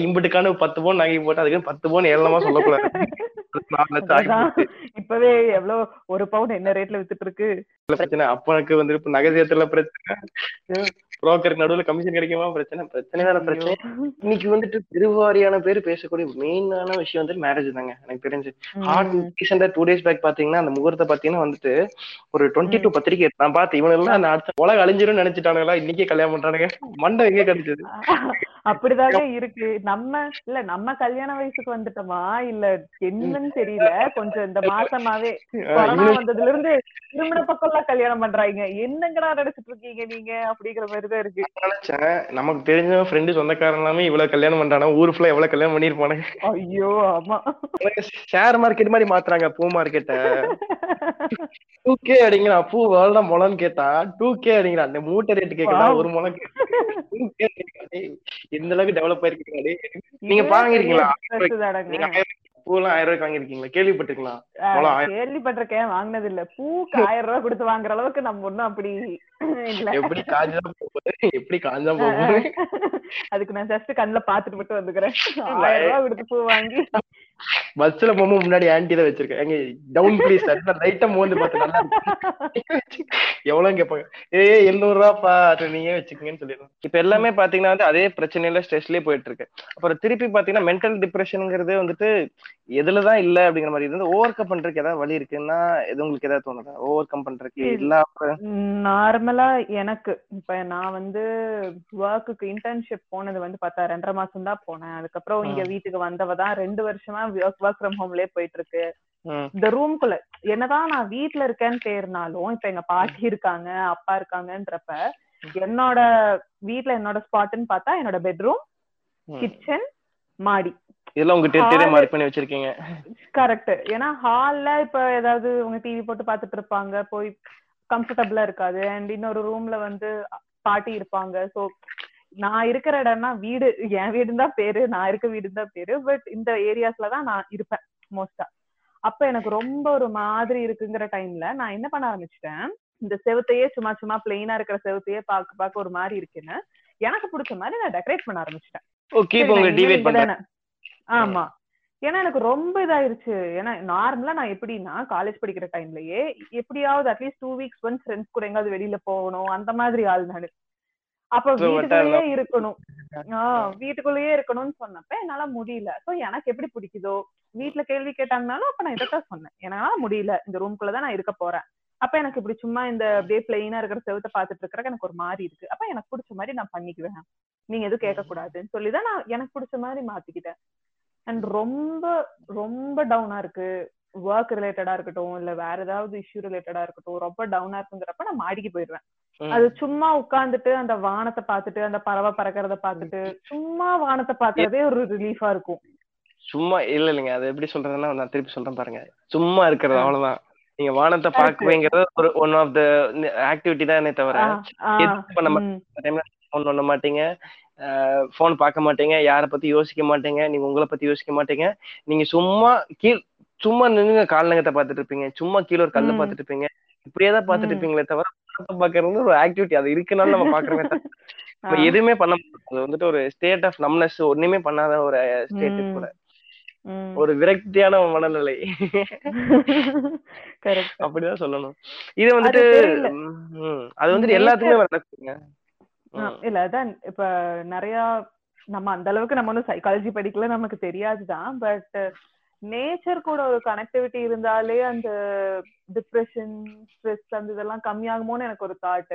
இம்புட்டுக்கான பத்து பவுன் நகை போட்டு அதுக்கு பத்து பவுன் ஏழமா சொல்லக்கூடாது. இப்பவே எவ்வளவு ஒரு பவுன் என்ன ரேட்ல வித்துட்டு இருக்கு? பிரச்சனை. அப்பனுக்கு வந்து இப்ப நகை சேர்த்துல பிரச்சனை. புரோக்கருக்கு நடுவுல கமிஷன் கிடைக்குமா? பிரச்சனை பிரச்சனை வேற பிரச்சனை. இன்னைக்கு வந்துட்டு பெருவாரியான பேர் பேசக்கூடிய மெயினான விஷயம் வந்து மேரேஜ் தாங்க எனக்கு தெரிஞ்சு. ஹார்ட். ரீசெண்டா டூ டேஸ் பேக் பாத்தீங்கன்னா அந்த முகூர்த்த பாத்தீங்கன்னா வந்துட்டு ஒரு டுவெண்ட்டி டூ பத்திரிக்கை நான் பார்த்து இவன் எல்லாம் அந்த அடுத்த உலக அழிஞ்சிரும் நினைச்சிட்டானுங்களா? இன்னைக்கே கல்யாணம் பண்றானுங்க. மண்டை எங்க கிடைச்சது? அப்படிதாங்க இருக்கு. நம்ம இல்ல நம்ம கல்யாண வயசுக்கு வந்துட்டோமா? இல்ல என்னன்னு தெரியல. கொஞ்சம் இந்த மாசமாவே கொரோனா வந்ததுல இருந்து திருமண பக்கம் எல்லாம் கல்யாணம் பண்றாங்க என்னங்கடா நினைச்சிட்டு இருக்கீங்க நீங்க? அப்படிங்கிற மாதிரிதான் இருக்கு. நமக்கு தெரிஞ்ச ஃப்ரெண்டு சொந்தக்காரன் எல்லாமே இவ்வளவு கல்யாணம் பண்றானா? ஊர் ஃபுல்லா எவ்வளவு கல்யாணம் பண்ணிருப்பானுங்க ஐயோ ஆமா. ஷேர் மார்க்கெட் மாதிரி மாத்துறாங்க பூ மார்க்கெட்ட டூ கே அடிங்களா பூ வேர்ல்டா முளம்னு கேட்டா டூ கே அடிங்களா அந்த மூட்டை ரேட்டு கேக்குதா. ஒரு முளம் எந்த அளவுக்கு டெவலப் ஆயிருக்கீங்க டேய். நீங்க வாங்கிருக்கீங்களா. நீங்க ஆயிரம் பூ எல்லாம் ஆயிரம் ரூபாய்க்கு வாங்கிருக்கீங்களா கேள்விப்பட்டிருக்கலாம் கேள்விப்பட்டிருக்கேன். வாங்கினது இல்ல பூக்கு ஆயிரம் ரூபாய் கொடுத்து வாங்குற அளவுக்கு நம்ம ஒண்ணும் அப்படி எப்படி காஞ்சா போகுது? எப்படி காஞ்சா போகுது? அதுக்கு நான் ஜஸ்ட் கண்ணுல பாத்துட்டு மட்டும் வந்துக்கிறேன். ஆயிரம் ரூபாய் கொடுத்து பூ வாங்கி பஸ்ல போகும்போது முன்னாடி ஆன்டி தான் வச்சிருக்கேன். எங்க டவுன் ப்ளீஸ் லைட்டா மோந்து பார்த்து நல்லா. எவ்வளவு கேட்பாங்க ஏ எழுநூறு ரூபாப்பா அது நீங்க வச்சுக்கீங்கன்னு சொல்லிடுவோம் இப்ப எல்லாமே பாத்தீங்கன்னா வந்து அதே பிரச்சனையில ஸ்ட்ரெஸ்லயே போயிட்டு இருக்கு அப்புறம் திருப்பி பாத்தீங்கன்னா மென்டல் டிப்ரெஷனுங்கிறது வந்துட்டு எதுலதான் இல்ல அப்படிங்கிற மாதிரி இது வந்து ஓவர் கம் பண்றதுக்கு ஏதாவது வழி இருக்குன்னா எது உங்களுக்கு ஏதாவது தோணுதா? ஓவர் கம் பண்றதுக்கு இல்லாம நார்மலா எனக்கு. இப்ப நான் வந்து ஒர்க்குக்கு இன்டர்ன்ஷிப் போனது வந்து பார்த்தா ரெண்டரை மாசம் தான் போனேன். அதுக்கப்புறம் இங்க வீட்டுக்கு வந்தவ தான் ரெண்டு வருஷமா ஒர்க் ஃப்ரம் ஹோம்லயே போயிட்டு இருக்கு இந்த ரூம்குள்ள என்னதான் நான் வீட்ல இருக்கேன்னு பேர்னாலும் இப்ப எங்க பாட்டி இருக்காங்க அப்பா இருக்காங்கன்றப்ப என்னோட வீட்ல என்னோட ஸ்பாட்னு பார்த்தா என்னோட பெட்ரூம். கிச்சன் மாடி. இதெல்லாம் உங்க டெரிட்டரியா மார்க் பண்ணி வச்சிருக்கீங்க. கரெக்ட் ஏன்னா ஹால்ல இப்ப ஏதாவது உங்க டிவி போட்டு பாத்துட்டு இருப்பாங்க போய் கம்ஃபர்டபுளா இருக்காது. அண்ட் இன்னொரு ரூம்ல வந்து பாட்டி இருப்பாங்க. சோ நான் இருக்கிற இடம்னா வீடு என் வீடு தான் பேரு நான் இருக்க வீடு தான் பேரு பட் இந்த ஏரியாஸ்ல தான் நான் இருப்பேன் மோஸ்டா அப்ப எனக்கு ரொம்ப ஒரு மாதிரி இருக்குங்கிற டைம்ல நான் என்ன பண்ண ஆரம்பிச்சிட்டேன் இந்த செவுத்தையே சும்மா சும்மா பிளெயினா இருக்கிற செவுத்தையே பார்க்க பார்க்க ஒரு மாதிரி இருக்குன்னு எனக்கு பிடிச்ச மாதிரி நான் டெக்கரேட் பண்ண ஆரம்பிச்சிட்டேன். ஆமா. ஏன்னா எனக்கு ரொம்ப இதாயிருச்சு. ஏன்னா நார்மலா நான் எப்படின்னா காலேஜ் படிக்கிற டைம்லயே எப்படியாவது at least two weeks once friends கூட எங்காவது வெளியில போகணும் அந்த மாதிரி ஆள் நானு. அப்ப So, வீட்டுக்குள்ளேயே. இருக்கணும். ஆஹ் வீட்டுக்குள்ளேயே இருக்கணும்னு சொன்னப்ப என்னால முடியல. சோ எனக்கு எப்படி பிடிக்குதோ வீட்ல கேள்வி கேட்டாங்கனாலும் அப்ப நான் இதைத்தான் சொன்னேன். என்னால முடியல. இந்த ரூம்குள்ளதான் நான் இருக்க போறேன். அப்ப எனக்கு இப்படி சும்மா இந்த அப்படியே பிளெயினா இருக்கிற செவத்தை பாத்துட்டு இருக்கிற எனக்கு ஒரு மாதிரி இருக்கு. அப்ப எனக்கு பிடிச்ச மாதிரி நான் பண்ணிக்குவேன். நீங்க எதுவும் கேட்க கூடாதுன்னு சொல்லிதான் நான் எனக்கு பிடிச்ச மாதிரி மாத்திக்கிட்டேன். அண்ட் ரொம்ப ரொம்ப டவுனா இருக்கு. ஒர்க் ரிலேட்டடா இருக்கட்டும் இல்ல வேற ஏதாவது இஷ்யூ ரிலேட்டடா இருக்கட்டும் ரொம்ப டவுனா இருக்குங்கிறப்ப நான் மாடிக்கு போயிடுவேன். அது சும்மா உட்கார்ந்துட்டு அந்த வானத்தை பார்த்துட்டு அந்த பறவை பறக்கறத பார்த்துட்டு சும்மா வானத்தை பார்க்கறதே ஒரு ரிலீஃபா இருக்கும். சும்மா இல்ல இல்லைங்க. அது எப்படி சொல்றதுன்னா நான் திருப்பி சொல்றேன் பாருங்க. சும்மா இருக்கிறது. அவ்வளவுதான். நீங்க வானத்தை Correct. பார்க்குவீங்கிறது ஒரு ஒன் ஆஃப் த ஆக்டிவிட்டி தானே தவிர ஆ, எதுவும் பண்ண ம், டைம்ல ஃபோன் பண்ண மாட்டீங்க. ஃபோன் பார்க்க மாட்டீங்க. யாரை பத்தி யோசிக்க மாட்டீங்க. நீங்க உங்களை பத்தி யோசிக்க மாட்டீங்க. நீங்க சும்மா கீழ் சும்மா நின்னுங்க கால்நகத்தை பார்த்துட்டு இருப்பீங்க சும்மா கீழே ஒரு கல்லை ம். பார்த்துட்டு இருப்பீங்க இப்படியே தான் பார்த்துட்டு ம். இருப்பீங்களே தவிர வானத்தை பார்க்கறது ஒரு ஆக்டிவிட்டி அது இருக்குனால நம்ம பாக்குறோமே நம்ம எதுவுமே பண்ண மாட்டோம் அது வந்துட்டு ஒரு ஸ்டேட் ஆஃப் நம்னஸ் ஒண்ணுமே பண்ணாத ஒரு ஸ்டேட். கூட. ஒரு விரக்தியான மனநிலை. அப்படிதான் சொல்லணும் இது வந்துட்டு அது வந்துட்டு எல்லாத்துக்குமே நடக்குங்க. இல்ல அதான் இப்ப நிறைய நம்ம அந்த அளவுக்கு நம்ம ஒன்னும் சைக்காலஜி படிக்கல நமக்கு தெரியாதுதான் பட் நேச்சர் கூட ஒரு கனெக்டிவிட்டி இருந்தாலே அந்த டிப்ரெஷன் ஸ்ட்ரெஸ் அந்த இதெல்லாம் கம்மியாகுமோன்னு எனக்கு ஒரு தாட்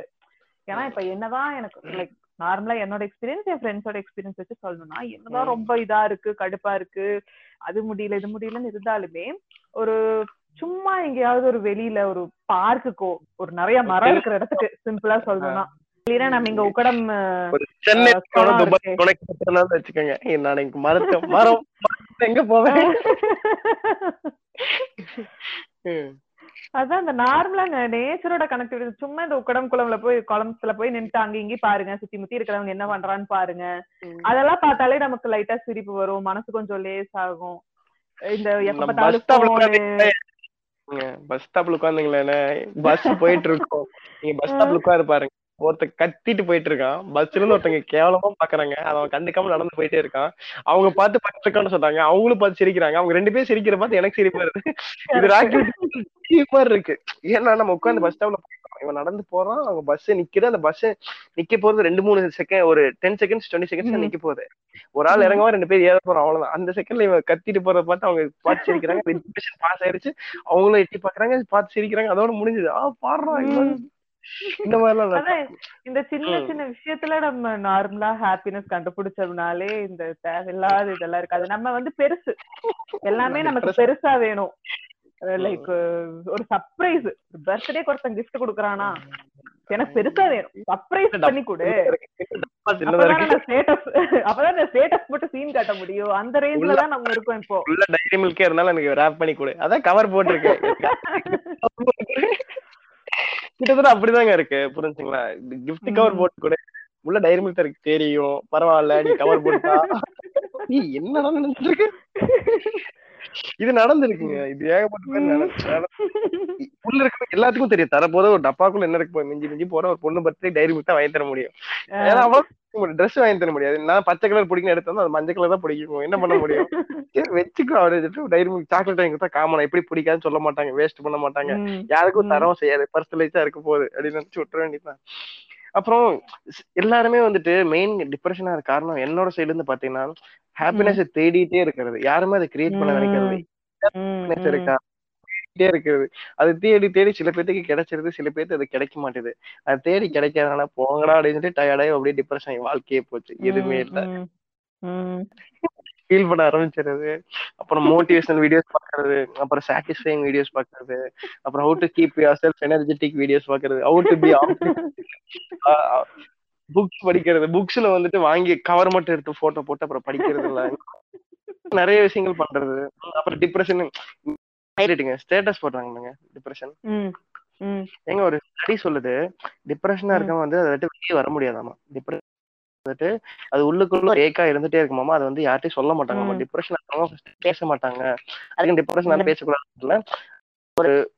ஏன்னா இப்ப என்னதான் எனக்கு லைக் நார்மலா என்னோட எக்ஸ்பீரியன்ஸ் என் ஃப்ரெண்ட்ஸோட எக்ஸ்பீரியன்ஸ் வச்சு சொல்லணும்னா என்னதான். ரொம்ப இதா இருக்கு கடுப்பா இருக்கு அது முடியல இது முடியலன்னு இருந்தாலுமே ஒரு சும்மா எங்கேயாவது ஒரு வெளியில ஒரு பார்க்குக்கோ ஒரு நிறைய மரம் இருக்கிற இடத்துக்கு சிம்பிளா சொல்லணும்னா நம்ம இங்க உக்கடம் சென்னை வச்சுக்கோங்க. நான் மரத்த மரம் எங்க போவேன். அதான் இந்த நார்மலா நேச்சரோட கனெக்டிவிட்டி சும்மா இந்த உக்கடம் குளம்ல போய் குளத்துல போய் நின்னுட்டு அங்க இங்கேயும் பாருங்க. சுத்தி முத்தி இருக்கிறவங்க என்ன பண்றான்னு பாருங்க. அதெல்லாம் பார்த்தாலே நமக்கு லைட்டா சிரிப்பு வரும். மனசு கொஞ்சம் லேஸ் ஆகும். இந்த எப்ப பார்த்தாலும். பஸ் ஸ்டாப்ல உட்காந்துங்களே பஸ் போயிட்டு இருக்கோம். நீங்க பஸ் ஸ்டாப்ல உட்காரு பாருங்க. ஒருத்தன் கத்திட்டு போயிட்டு இருக்கான் பஸ்ல இருந்து ஒருத்தங்க கேவலமா பாக்குறாங்க. அவன் கண்டுக்காம நடந்து போயிட்டே இருக்கான். அவங்க பார்த்து பட்டிருக்கான்னு சொல்றாங்க. அவங்களும் பார்த்து சிரிக்கிறாங்க. அவங்க ரெண்டு பேரும் சிரிக்கிற பார்த்து எனக்கு சிரிப்பா இருக்கு. இது ராக்கி மாதிரி இருக்கு. ஏன்னா நம்ம உட்காந்து பஸ் ஸ்டாப்ல இவன் நடந்து போறான். அவங்க பஸ் நிக்குது. அந்த பஸ் நிக்க போறது ரெண்டு மூணு செகண்ட் ஒரு டென் செகண்ட்ஸ் டுவெண்ட்டி செகண்ட்ஸ் நிக்க போகுது. ஒரு ஆள் இறங்கவா ரெண்டு பேர் ஏற போறோம் அவ்வளவுதான். அந்த செகண்ட்ல இவன் கத்திட்டு போறத பார்த்து அவங்க பார்த்து சிரிக்கிறாங்க. பாஸ் ஆயிடுச்சு. அவங்களும் எட்டி பாக்குறாங்க. பார்த்து சிரிக்கிறாங்க. அதோட முடிஞ்சது. ஆஹ் பாடுறான் இந்த மாதிரிலாம் இந்த சின்ன. சின்ன விஷயத்துல நம்ம நார்மலா ஹாப்பினஸ் கண்டுபிடிச்சோம்னாலே இந்த தேவையில்லாத இதெல்லாம் இருக்காது. நம்ம வந்து பெருசு. எல்லாமே நமக்கு பெருசா. வேணும். லைக் ஒரு சர்ப்ரைஸ் பர்த்டேக்கு ஒருத்தன் gift கொடுக்குறானா? எனக்கு பெருசா வேணும். சர்ப்ரைஸ் பண்ணி கொடு அப்பதான் ஸ்டேட்டஸ் போட்டு சீன் காட்ட முடியும். அந்த ரேஞ்ச்ல தான் நம்ம இருக்கோம் இப்போ. உள்ள டைரி மில்கே இருந்தாலும் எனக்கு ரேப் பண்ணி கொடு. அதான் கவர் போட்டிருக்கேன். கிட்டத்தட்ட அப்படிதாங்க இருக்கு. புரிஞ்சுங்களா? Gift cover. போட்டு கொடு உள்ள டைரி மில்க் இருக்கு. தெரியும். பரவாயில்ல நீ கவர் போட்டா நீ என்னடா நினைச்சிட்டு இருக்க? இது நடந்திருக்குங்க. இது ஏகப்பட்ட பேர் உள்ள இருக்க எல்லாத்துக்கும் தெரியும். தரப்போத ஒரு டப்பாக்குள்ள என்ன இருக்கு மிஞ்சி மிஞ்சி போற ஒரு பொண்ணு பர்த்டே டைரி தான் வாங்கி தர முடியும். ஏன்னா அவ்வளவு ட்ரெஸ் வாங்கி தர முடியாது. நான் பச்சை கலர் பிடிக்கும் எடுத்தா அது மஞ்சள் கலர் தான் பிடிக்கும். என்ன பண்ண முடியும்? வச்சுக்கோ அவரு டைரி மில்க் சாக்லேட் வாங்கி கொடுத்தா காமன் எப்படி பிடிக்காதுன்னு சொல்ல மாட்டாங்க வேஸ்ட் பண்ண மாட்டாங்க. யாருக்கும் ம். தரவும் செய்யாது. பர்சனலைஸா இருக்க போகுது அப்படின்னு நினைச்சு விட்டுற வேண்டியதுதான். அப்புறம் எல்லாருமே வந்துட்டு மெயின் டிப்ரெஷனா இருக்க காரணம் என்னோட சைடுல இருந்து பாத்தீங்கன்னா ஹாப்பினஸ் தேடிட்டே இருக்கிறது. யாருமே அதை கிரியேட் பண்ண நினைக்கிறது. இருக்கா? தேடிட்டே இருக்கிறது. அது தேடி தேடி சில பேத்துக்கு கிடைச்சிருது சில பேருக்கு அது கிடைக்க மாட்டேது. அது தேடி கிடைக்காதனால போங்கடா அப்படின்னு சொல்லி டயர்டாயி அப்படியே டிப்ரெஷன் வாழ்க்கையே போச்சு. எதுவுமே இல்ல. ஃபீல் பண்ண ஆரம்பிச்சிருது அப்புறம் மோட்டிவேஷனல் வீடியோஸ் பாக்குறது. அப்புறம் சாட்டிஸ்ஃபைங் வீடியோஸ் பாக்குறது. அப்புறம் how to keep yourself energetic videos பாக்குறது ஹவு டு பி புக்ஸ் படிக்கிறது. புக்ஸ்ல வந்துட்டு வாங்கி கவர் மட்டும் எடுத்து போட்டோ போட்டு அப்புறம் படிக்கிறது இல்ல நிறைய விஷயங்கள் பண்றது. அப்புறம் டிப்ரெஷன் ஸ்டேட்டஸ் போடுறாங்க டிப்ரெஷன் எங்க ஒரு ஸ்டடி சொல்லுது டிப்ரெஷனா. இருக்கவங்க வந்து அதை விட்டு வெளியே வர முடியாதாமா? டிப்ரெஷன் வந்துட்டு அது உள்ளுக்குள்ள ஒரு ஏக்கா இருந்துட்டே இருக்குமாமா அதை வந்து யார்ட்டையும் சொல்ல மாட்டாங்கம்மா ம். டிப்ரெஷன் பேச மாட்டாங்க அதுக்கு டிப்ரெஷன். பேசக்கூடாதுல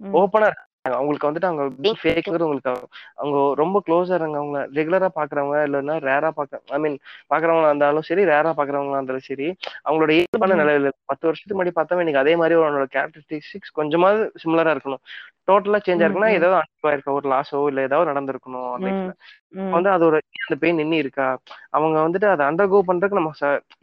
ம். ஓப்பனா அவங்களுக்கு வந்துட்டு அவங்க ஃபேக்ங்கிறது உங்களுக்கு அவங்க ரொம்ப க்ளோஸா இருங்க அவங்க ரெகுலரா பாக்குறவங்க இல்லைன்னா ரேரா பாக்க ஐ மீன் பாக்குறவங்களா இருந்தாலும் சரி ரேரா பாக்குறவங்களா இருந்தாலும் சரி அவங்களோட இயல்பான. நிலையில பத்து வருஷத்துக்கு முன்னாடி பார்த்தா இன்னைக்கு அதே மாதிரி அவனோட கேரக்டரிஸ்டிக்ஸ் கொஞ்சமாவது சிமிலரா இருக்கணும் டோட்டலா சேஞ்ச் ஆயிருக்குன்னா. ஏதாவது அனுபவம் இருக்க ஒரு லாஸோ இல்ல ஏதாவது நடந்திருக்கணும் ம். வந்து அதோட அந்த பெயின் நின்னு இருக்கா? அவங்க வந்துட்டு அதை அண்டர்கோ பண்றதுக்கு நம்ம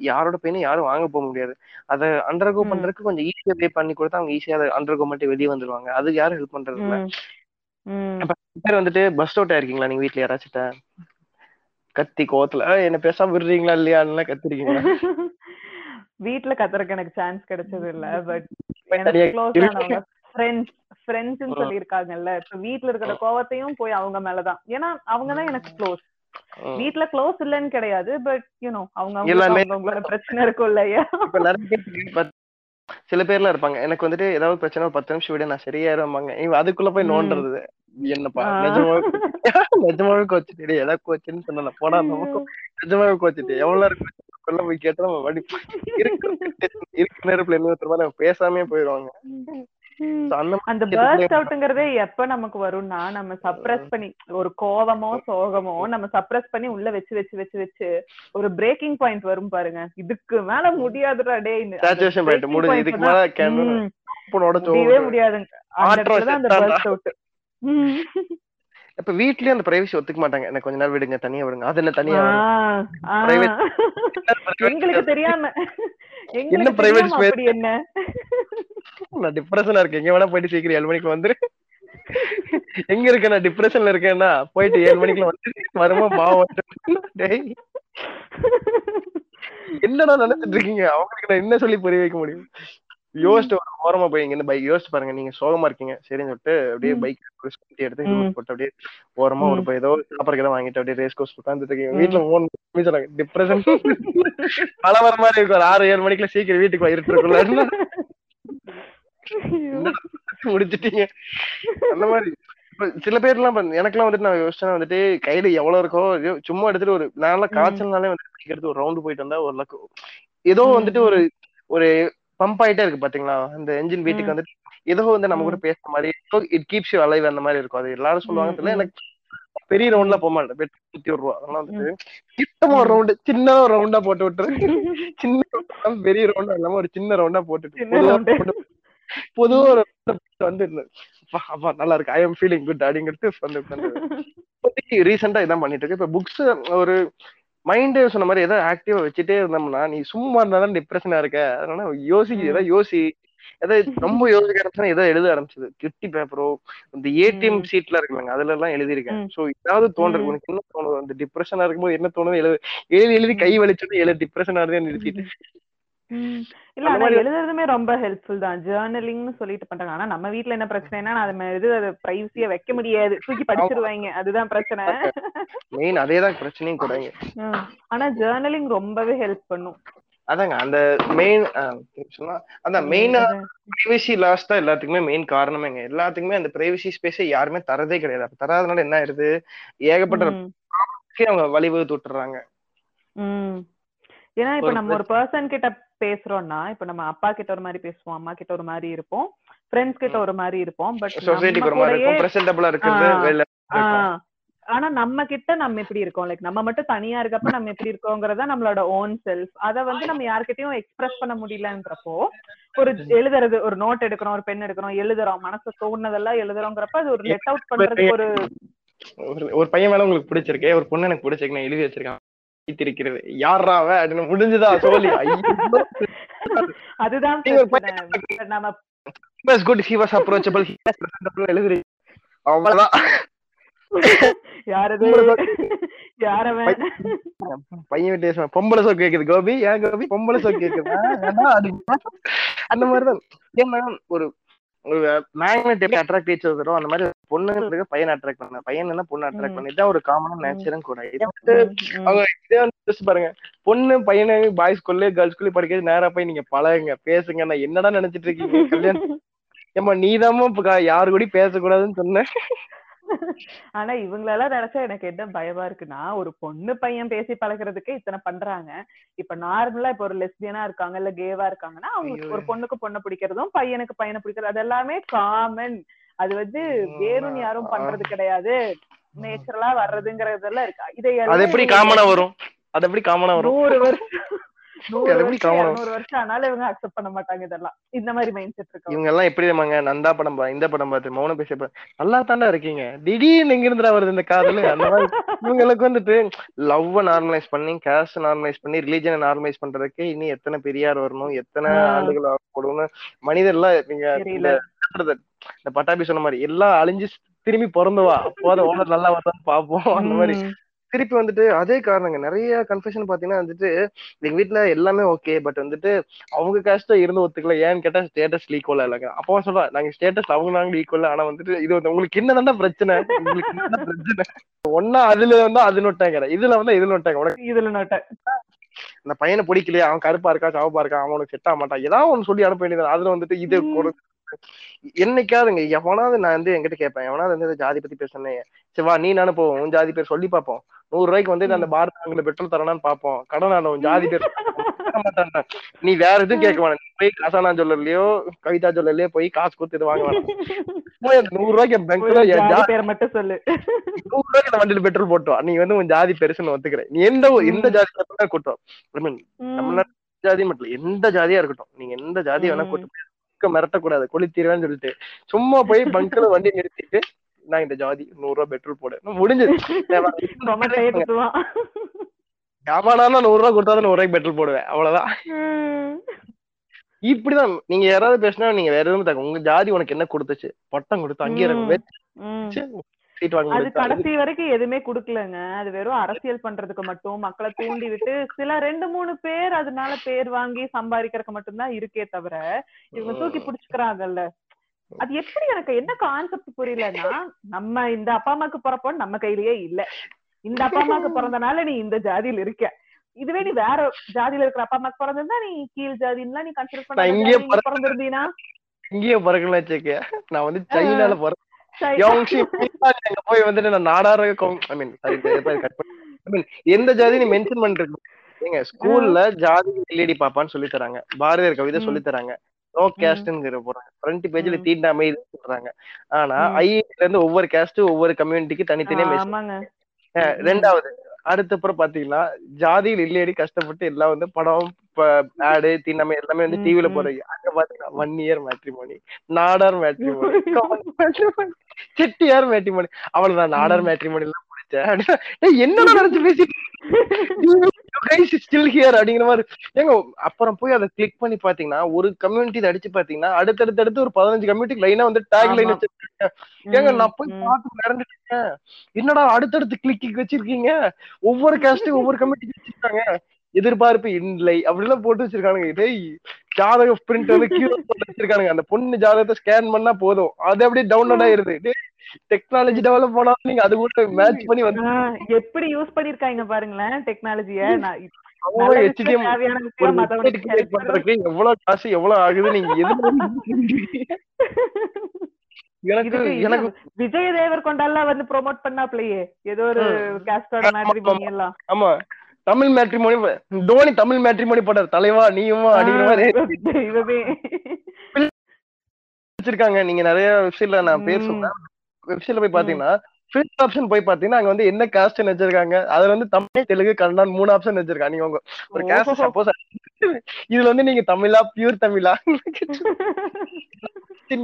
யாரோட பெயினும் யாரும் வாங்க போக முடியாது. அதை அண்டர்கோ. பண்றதுக்கு கொஞ்சம் ஈஸியா பே பண்ணி கொடுத்தா அவங்க ஈஸியா அதை அண்டர்கோ மட்டும் வெளியே வந்துருவாங்க. அதுக்கு யாரும் ஹெல்ப் பண்றது இல்ல. பேர் வந்துட்டு பஸ் அவுட் ஆயிருக்கீங்களா நீங்க வீட்ல யாராச்சும் கத்தி கோவத்துல "ஏய், என்ன பேசாம விடுறீங்களா இல்லையான்னு கத்திருக்கீங்களா வீட்ல கத்துறதுக்கு எனக்கு சான்ஸ் கிடைச்சது இல்ல பட் ஃப்ரெண்ட்ஸ் ஃப்ரெண்ட்ஸ்னு. சொல்லி இருக்காங்கல்ல இப்ப வீட்ல இருக்கிற கோவத்தையும் போய் அவங்க மேலதான் ஏன்னா அவங்க தான் எனக்கு க்ளோஸ். வீட்ல க்ளோஸ் இல்லைன்னு கிடையாது பட் யூனோ அவங்க அவங்களோட பிரச்சனை இருக்கும் இல்லையா சில பேர்லாம் இருப்பாங்க எனக்கு வந்துட்டு ஏதாவது பிரச்சனை ஒரு பத்து நிமிஷம் விட நான் சரியாயிருவாங்க இவன் அதுக்குள்ள போய். நோண்டுறது என்னப்பா. நிஜமாவே நிஜமாவே கோச்சிட்டு ஏதாவது கோச்சுன்னு சொன்னல போடா அந்த பக்கம் நிஜமாவே கோச்சிட்டு எவ்வளவு நேரம் கோச்சுக்குள்ள போய் கேட்டா நம்ம வடி இருக்கு இருக்கு நேரத்துல என்ன ஒருத்தர் நம்ம பேசாமே போயிடுவாங்க அந்த பர்ஸ்ட் அவுட்ங்கிறதே எப்ப நமக்கு வரும்னா நம்ம சப்ரஸ் பண்ணி ஒரு கோவமோ சோகமோ நம்ம சப்ரஸ் பண்ணி உள்ள வச்சு வச்சு வச்சு வச்சு ஒரு பிரேக்கிங் பாயிண்ட் வரும் பாருங்க. இதுக்கு மேல முடியாதுடா முடியாதுங்க. பர்ஸ்ட் அவுட் இப்ப வீட்லயும் அந்த பிரைவசி ஒத்துக்க மாட்டாங்க. எனக்கு கொஞ்ச நேரம் விடுங்க தனியா விடுங்க. அது என்ன தனியா எங்களுக்கு தெரியாம. என்ன? அப்படி என்ன? நான் டிப்ரெஷனா இருக்கேன். எங்க வேணா போயிட்டு சீக்கிரம் ஏழு மணிக்கு வந்துரு. எங்க இருக்க? நான் டிப்ரெஷன்ல இருக்கேன்னா போயிட்டு ஏழு மணிக்குள்ள வந்து வருமா மாவு என்னடா நினைச்சிட்டு இருக்கீங்க? அவங்களுக்கு நான் என்ன சொல்லி புரிய வைக்க முடியும்? யோசிச்சு ஒரு ஓரமா போய் இங்க பைக் யோசிச்சு பாருங்க. நீங்க சோகமா இருக்கீங்க. சரின்னு சொல்லிட்டு அப்படியே. பைக் ஸ்கூட்டி எடுத்து ம். helmet போட்டு அப்படியே ஓரமா ஒரு ஏதோ சாப்பிட்ற ஏதோ வாங்கிட்டு அப்படியே ரேஸ் கோர்ஸ் உட்காந்துட்டு இருக்கீங்க. வீட்டுல மூணு சொன்னாங்க டிப்ரெஷன் மழை வர மாதிரி இருக்கும். ஒரு ஆறு ஏழு மணிக்குள்ள சீக்கிரம் வீட்டுக்கு இருட்டு இருக்குள்ள முடிச்சிட்டீங்க அந்த மாதிரி. சில பேர்லாம் இப்ப எனக்கெல்லாம் வந்துட்டு நான் யோசிச்சேன் வந்துட்டு கையில எவ்வளவு இருக்கோ சும்மா எடுத்துட்டு ஒரு நல்லா காய்ச்சல்னாலே வந்து bike எடுத்து ஒரு ரவுண்டு போயிட்டு வந்தா ஒரு லக்கு ஏதோ வந்துட்டு ஒரு ஒரு பம்ப் ஆயிட்டே இருக்கு பாத்தீங்களா? அந்த என்ஜின் வீட்டுக்கு. வந்துட்டு ஏதோ வந்து நம்ம கூட பேசுற மாதிரி இட் கீப்ஸ் யூ அலைவ் அந்த மாதிரி இருக்கும். அது எல்லாரும் சொல்லுவாங்க தெரியல. எனக்கு பெரிய ரவுண்ட்ல போக மாட்டேன் பெட் ஒரு ரூபா அதெல்லாம் வந்துட்டு கிட்டமா ஒரு. ரவுண்டு சின்னதா ஒரு ரவுண்டா போட்டு விட்டுரு சின்ன பெரிய ரவுண்டா இல்லாம ஒரு சின்ன ரவுண்டா போட்டுட்டு சின்ன பொதுவா ஒரு வந்து அப்பா அப்பா நல்லா இருக்கு ஐ எம் ஃபீலிங் குட் அப்படிங்கிறது வந்து இப்போதைக்கு ரீசெண்டா இதான் பண்ணிட்டு இருக்கு இப்ப புக்ஸ் ஒரு மைண்ட் சொன்ன மாதிரி ஏதோ ஆக்டிவா வச்சுட்டே இருந்தோம்னா நீ சும்மா இருந்தாலும் டிப்ரெஷனா இருக்க அதனால யோசிக்க ம். ஏதோ யோசி ஏதோ ரொம்ப யோசிக்க ஆரம்பிச்சா ஏதோ எழுத ஆரம்பிச்சது கிட்டி பேப்பரோ இந்த ஏடிஎம். சீட்ல இருக்குங்க அதுல எல்லாம் எழுதியிருக்கேன். சோ ஏதாவது தோன்றது. உனக்கு என்ன தோணுது அந்த டிப்ரெஷனா இருக்கும்போது என்ன தோணுது எழுது எழுதி எழுதி கை வலிச்சுட்டு எழுத டிப்ரெஷனா இருந்தே நிறுத்திட்டு. இல்ல அந்த ஆனா எழுதுறதுமே ரொம்ப ஹெல்ப்ஃபுல் தான். ஜேர்னலிங்னு சொல்லிட்டு பண்றாங்க. ஆனா நம்ம வீட்ல என்ன பிரச்சனைனா அது மாதிரி அது பிரைவசியா வைக்க முடியாது. தூக்கி படிச்சிருவாங்க அதுதான் பிரச்சனை. மெயின் அதேதான் பிரச்சனையும் ம். ஆனா ஜேர்னலிங் ரொம்பவே ஹெல்ப் பண்ணும். அதாங்க அந்த மெயின் சொன்னா அதான் மெயினா பிரைவசி லாஸ் தான் எல்லாத்துக்குமே மெயின் காரணமேங்க. எல்லாத்துக்குமே அந்த பிரைவசி ஸ்பேஸை யாருமே தரதே கிடையாது. அப்ப தராதனால என்ன ஆயிருது ஏகப்பட்ட அவங்க வழிவகுத்து விட்டுறாங்க. ஏன்னா இப்ப நம்ம ஒரு பர்சன் கிட்ட பேசுறோம்னா இப்ப நம்ம அப்பா கிட்ட ஒரு மாதிரி பேசுவோம் அம்மா கிட்ட ஒரு மாதிரி இருப்போம் ஃப்ரெண்ட்ஸ் கிட்ட ஒரு மாதிரி இருப்போம் பட். ஆனா நம்ம கிட்ட நம்ம எப்படி இருக்கோம்? லைக் நம்ம மட்டும் தனியா இருக்கப்ப நம்ம எப்படி இருக்கோங்கிறதா நம்மளோட ஓன் செல்ஃப் அத வந்து நம்ம யார்கிட்டயும் எக்ஸ்பிரஸ் பண்ண முடியலன்றப்போ ஒரு எழுதுறது ஒரு நோட் எடுக்கிறோம் ஒரு பென் எடுக்கிறோம் எழுதுறோம் மனசு தோணுனதெல்லாம் எழுதுறோங்கிறப்ப அது ஒரு லெட் அவுட் பண்றதுக்கு ஒரு ஒரு- ஒரு பையன் மேல உங்களுக்கு பிடிச்சிருக்கு ஒரு பொண்ணு எனக்கு பிடிச்சிருக்கு நான் எழுதி வச்சிருக்கேன். இருக்கிறது யாரா அவ? அப்படின்னு முடிஞ்சுதா சோலி அதுதான் நம்ம good he was approachable he was presentable எழுதுறீங்க அவ்வளவுதான். யாரது? யாரவன் பையன் விட்டு பேசுவான். பொம்பளை சோக்கு கேக்குது கோபி. ஏன் கோபி? பொம்பளை சோக்கு கேக்குது. அந்த மாதிரிதான். ஏன்னா ஒரு மேக்னெட் எப்படி அட்ராக்ட் ஈச் அதரோ அந்த மாதிரி பொண்ணுங்களுக்கு பையன் அட்ராக்ட் பண்ண. பையன் என்ன பொண்ணு அட்ராக்ட். பண்ண. இதான் ஒரு காமனான நேச்சரும் கூட. இது வந்து. அவங்க இதே வந்து பாருங்க. பொண்ணு பையனு பாய்ஸ் ஸ்கூல்ல கேர்ள்ஸ் ஸ்கூல்ல படிக்கிறது நேரா போய் நீங்க பழகுங்க. பேசுங்க. நான் என்னடா நினைச்சிட்டு இருக்கீங்க? கல்யாணம் ஏமா க- யாரு கூட பேசக்கூடாதுன்னு சொன்னேன். ஆனா இவங்களெல்லாம் நினைச்சா எனக்கு என்ன பயமா இருக்குன்னா ஒரு பொண்ணு பையன் பேசி பழகுறதுக்கே இத்தனை பண்றாங்க. இப்ப நார்மலா இப்ப ஒரு லெஸ்பியனா இருக்காங்க இல்ல கேவா இருக்காங்கன்னா அவங்க ஐயோ. ஒரு பொண்ணுக்கு பொண்ணு பிடிக்கிறதும் பையனுக்கு பையனை பிடிக்கிறது அது எல்லாமே காமன் அது வந்து வேணும்னு யாரும் பண்றது கிடையாது. நேச்சுரலா வர்றதுங்கிறதெல்லாம் இருக்கா இதை அது எப்படி காமனா வரும்? அது எப்படி காமனா வரும்? நூறு வருஷம் நந்தா படம் பா இந்த படம் பார்த்து மௌன பேச நல்லா தாண்டா இருக்கீங்க. திடீர்னு எங்க வருது இந்த காதல்? அந்த மாதிரி இவங்களுக்கு வந்துட்டு லவ் நார்மலைஸ் பண்ணி கேஸ்ட் நார்மலைஸ் பண்ணி ரிலீஜனை நார்மலைஸ் பண்றதுக்கு இனி எத்தனை பெரியார் வரணும்? எத்தனை. ஆண்டுகள் ஆகணும்னு மனிதர்லாம் நீங்க இந்த பட்டாபி சொன்ன மாதிரி எல்லாம் அழிஞ்சு திரும்பி பிறந்துவா அப்போ அதை ஓனர் நல்லா வருதான்னு பாப்போம் அந்த மாதிரி. திருப்பி வந்துட்டு அதே காரணங்க. நிறைய கன்ஃபெஷன் பாத்தீங்கன்னா வந்துட்டு எங்க வீட்ல எல்லாமே ஓகே பட் வந்துட்டு அவங்க காஸ்ட இருந்து ஒத்துக்கல. ஏன்னு கேட்டா ஸ்டேட்டஸ் ஈக்குவலா இல்லைங்க அப்போ சொல்றா நாங்க ஸ்டேட்டஸ் அவங்க நாங்க ஈக்குவல் ஆனா வந்துட்டு இது வந்து உங்களுக்கு என்னதான்டா பிரச்சனை. உங்களுக்கு என்ன பிரச்சனை. ஒன்னா அதுல வந்து அது நொட்டாங்க இதுல வந்து இது நொட்டாங்க உனக்கு இதுல நோட்ட. அந்த பையனை பிடிக்கலையா? அவன் கருப்பா இருக்கா? சவப்பா இருக்கா? அவனுக்கு செட் ஆக மாட்டான். ஏதாவது ஒன்னு சொல்லி அனுப்ப வேண்டியது அதுல வந்துட்டு இது என்னைக்காவதுங்க எவனாவது நான் வந்து என்கிட்ட கேட்பேன். எவனாவது வந்து இந்த ஜாதி பத்தி பேசுனேன் சரி வா நீ நானும் போவோம். உன் ஜாதி பேர் சொல்லி பார்ப்போம். நூறு ரூபாய்க்கு வந்து அந்த பாரத் பெட்ரோல் தரனான்னு பாப்போம் கடன் நான் உன் ஜாதி பேர். நீ வேற எதுவும் கேட்க வேணாம். நீ போய் கசானா ஜுவல்லர்லயோ கவிதா ஜுவல்லர்லயோ போய் காசு கொடுத்து இது வாங்க வேணாம். நூறு ரூபாய்க்கு சொல்லு. நூறு ரூபாய்க்கு அந்த வண்டியில பெட்ரோல் போட்டு வா. நீ வந்து உன் ஜாதி பெருசுன்னு ஒத்துக்கிற நீ எந்த எந்த ஜாதி பேர் கூட்டம் ஐ மீன் ம். தமிழ்நாடு ஜாதி மட்டும் எந்த ஜாதியா இருக்கட்டும். நீங்க எந்த ஜாதி வேணா ம். கூட்டு போய் இருக்க மிரட்டக்கூடாது. கொளுத்திடுவேன்னு சொல்லிட்டு சும்மா போய் பங்க்ல வண்டி நிறுத்திட்டு நான் இந்த ஜாதி நூறு ரூபாய் பெட்ரோல் போடு. முடிஞ்சது. எவனாலும் நூறு ரூபாய் கொடுத்தா நூறு ரூபாய்க்கு பெட்ரோல் போடுவேன். அவ்வளவுதான். இப்படிதான் நீங்க யாராவது பேசினா நீங்க வேற எதுவும் தாங்க உங்க ஜாதி உனக்கு என்ன கொடுத்துச்சு? பட்டம் கொடுத்து அங்கேயே அது கடைசி வரைக்கும் எதுவுமே குடுக்கலங்க. அது வெறும் அரசியல் பண்றதுக்கு மட்டும் மக்களை தூண்டி விட்டு சில ரெண்டு மூணு பேர் அதனால பேர் வாங்கி சம்பாதிக்கிறதுக்கு மட்டும்தான் இருக்கே தவிர இவங்க தூக்கி பிடிச்சுக்கிறாங்கல்ல. அது எப்படி எனக்கு என்ன கான்செப்ட் புரியலன்னா நம்ம இந்த அப்பா அம்மாக்கு பிறப்போம் நம்ம கையிலேயே இல்ல. இந்த அப்பா அம்மாக்கு பிறந்தனால நீ இந்த ஜாதியில இருக்க. இதுவே நீ வேற ஜாதியில இருக்கிற அப்பா அம்மாக்கு பிறந்திருந்தா நீ கீழ் ஜாதின்லாம் நீ கன்சிடர் பண்ண பிறந்திருந்தீனா? இங்கேயே பிறக்கல வச்சுக்க. நான் வந்து சைனால பிறந்தேன் போய் வந்துட்டு நான் நாடார ஐ மீன் எந்த ஜாதி நீ மென்ஷன் பண்றது ஏங்க ஸ்கூல்ல ஜாதி லேடி பாப்பான்னு சொல்லி தராங்க. பாரதியார் கவிதை. சொல்லி தராங்க. நோ கேஸ்ட்ங்கிற போறாங்க ஃப்ரண்ட் பேஜ்ல. தீண்டாமை இது சொல்றாங்க ஆனா. ஐஐடில இருந்து ஒவ்வொரு கேஸ்ட் ஒவ்வொரு கம்யூனிட்டிக்கு தனித்தனியா மெசேஜ் ரெண்டாவது அடுத்தப்புறம் பாத்தீங்கன்னா ஜாதியில் இல்லையடி கஷ்டப்பட்டு எல்லாம் வந்து படம் ஆடு தீண்டாமை எல்லாமே வந்து டிவில. போறீங்க அங்க பாத்தீங்கன்னா one year matrimony Nadar matrimony Chettiar matrimony அவ்வளவுதான் நாடார் ம். மேட்ரிமோனி எல்லாம் டேய், என்னடா நினைச்சு பேசிட்டு ஸ்டில் ஹியர் அப்படிங்கிற மாதிரி. ஏங்க அப்புறம் போய் அதை கிளிக் பண்ணி பாத்தீங்கன்னா ஒரு கம்யூனிட்டி அடிச்சு பாத்தீங்கன்னா அடுத்தடுத்து அடுத்து ஒரு பதினஞ்சு கம்யூனிட்டி லைனா வந்து டேக் லைன். வச்சிருக்காங்க. ஏங்க நான் போய். பார்த்து மிரண்டுட்டேன் என்னடா அடுத்தடுத்து கிளிக் வச்சிருக்கீங்க? ஒவ்வொரு காஸ்டும் ஒவ்வொரு கமிட்டி வச்சிருக்காங்க. எதிர்பார்ப்பு இல்லை. அப்படிலாம் போட்டு வச்சிருக்கானுங்க. டேய் ஜாதக பிரிண்ட் வந்து கியூ வச்சிருக்கானுங்க. அந்த பொண்ணு ஜாதகத்தை ஸ்கேன் பண்ணா போதும். அது அப்படியே டவுன்லோட் ஆயிருது. டேய் டெக்னாலஜி டெவலப் பண்ணாலும் நீங்க அது கூட மேட்ச் பண்ணி வந்து எப்படி யூஸ் பண்ணிருக்காங்க பாருங்களேன் டெக்னாலஜிய எவ்வளவு காசு எவ்வளவு ஆகுது நீங்க எனக்கு எனக்கு இது விஜய் தேவர் கொண்டாலாம் வந்து ப்ரோமோட் பண்ணாப்லயே. ஏதோ ஒரு. கேஸ்டோட எல்லாம் ஆமா. தமிழ் மேட்ரிமோனி தோனி தமிழ் மேட்ரிமோனி போட்டார். தலைவா நீயுமா அப்படிங்கிற மாதிரி வச்சிருக்காங்க நீங்க நிறைய வெப்சைட்ல நான் பேர் வெப்சைட்ல போய் பாத்தீங்கன்னா ஃபில்ட் ஆப்ஷன் போய் பாத்தீங்கன்னா அங்க வந்து என்ன காஸ்ட் வச்சிருக்காங்க. அதுல வந்து தமிழ் தெலுங்கு கன்னடம் மூணு ஆப்ஷன் வச்சிருக்காங்க. நீங்க உங்க ஒரு காஸ்ட். சப்போஸ் இதுல வந்து நீங்க தமிழா பியூர் தமிழா?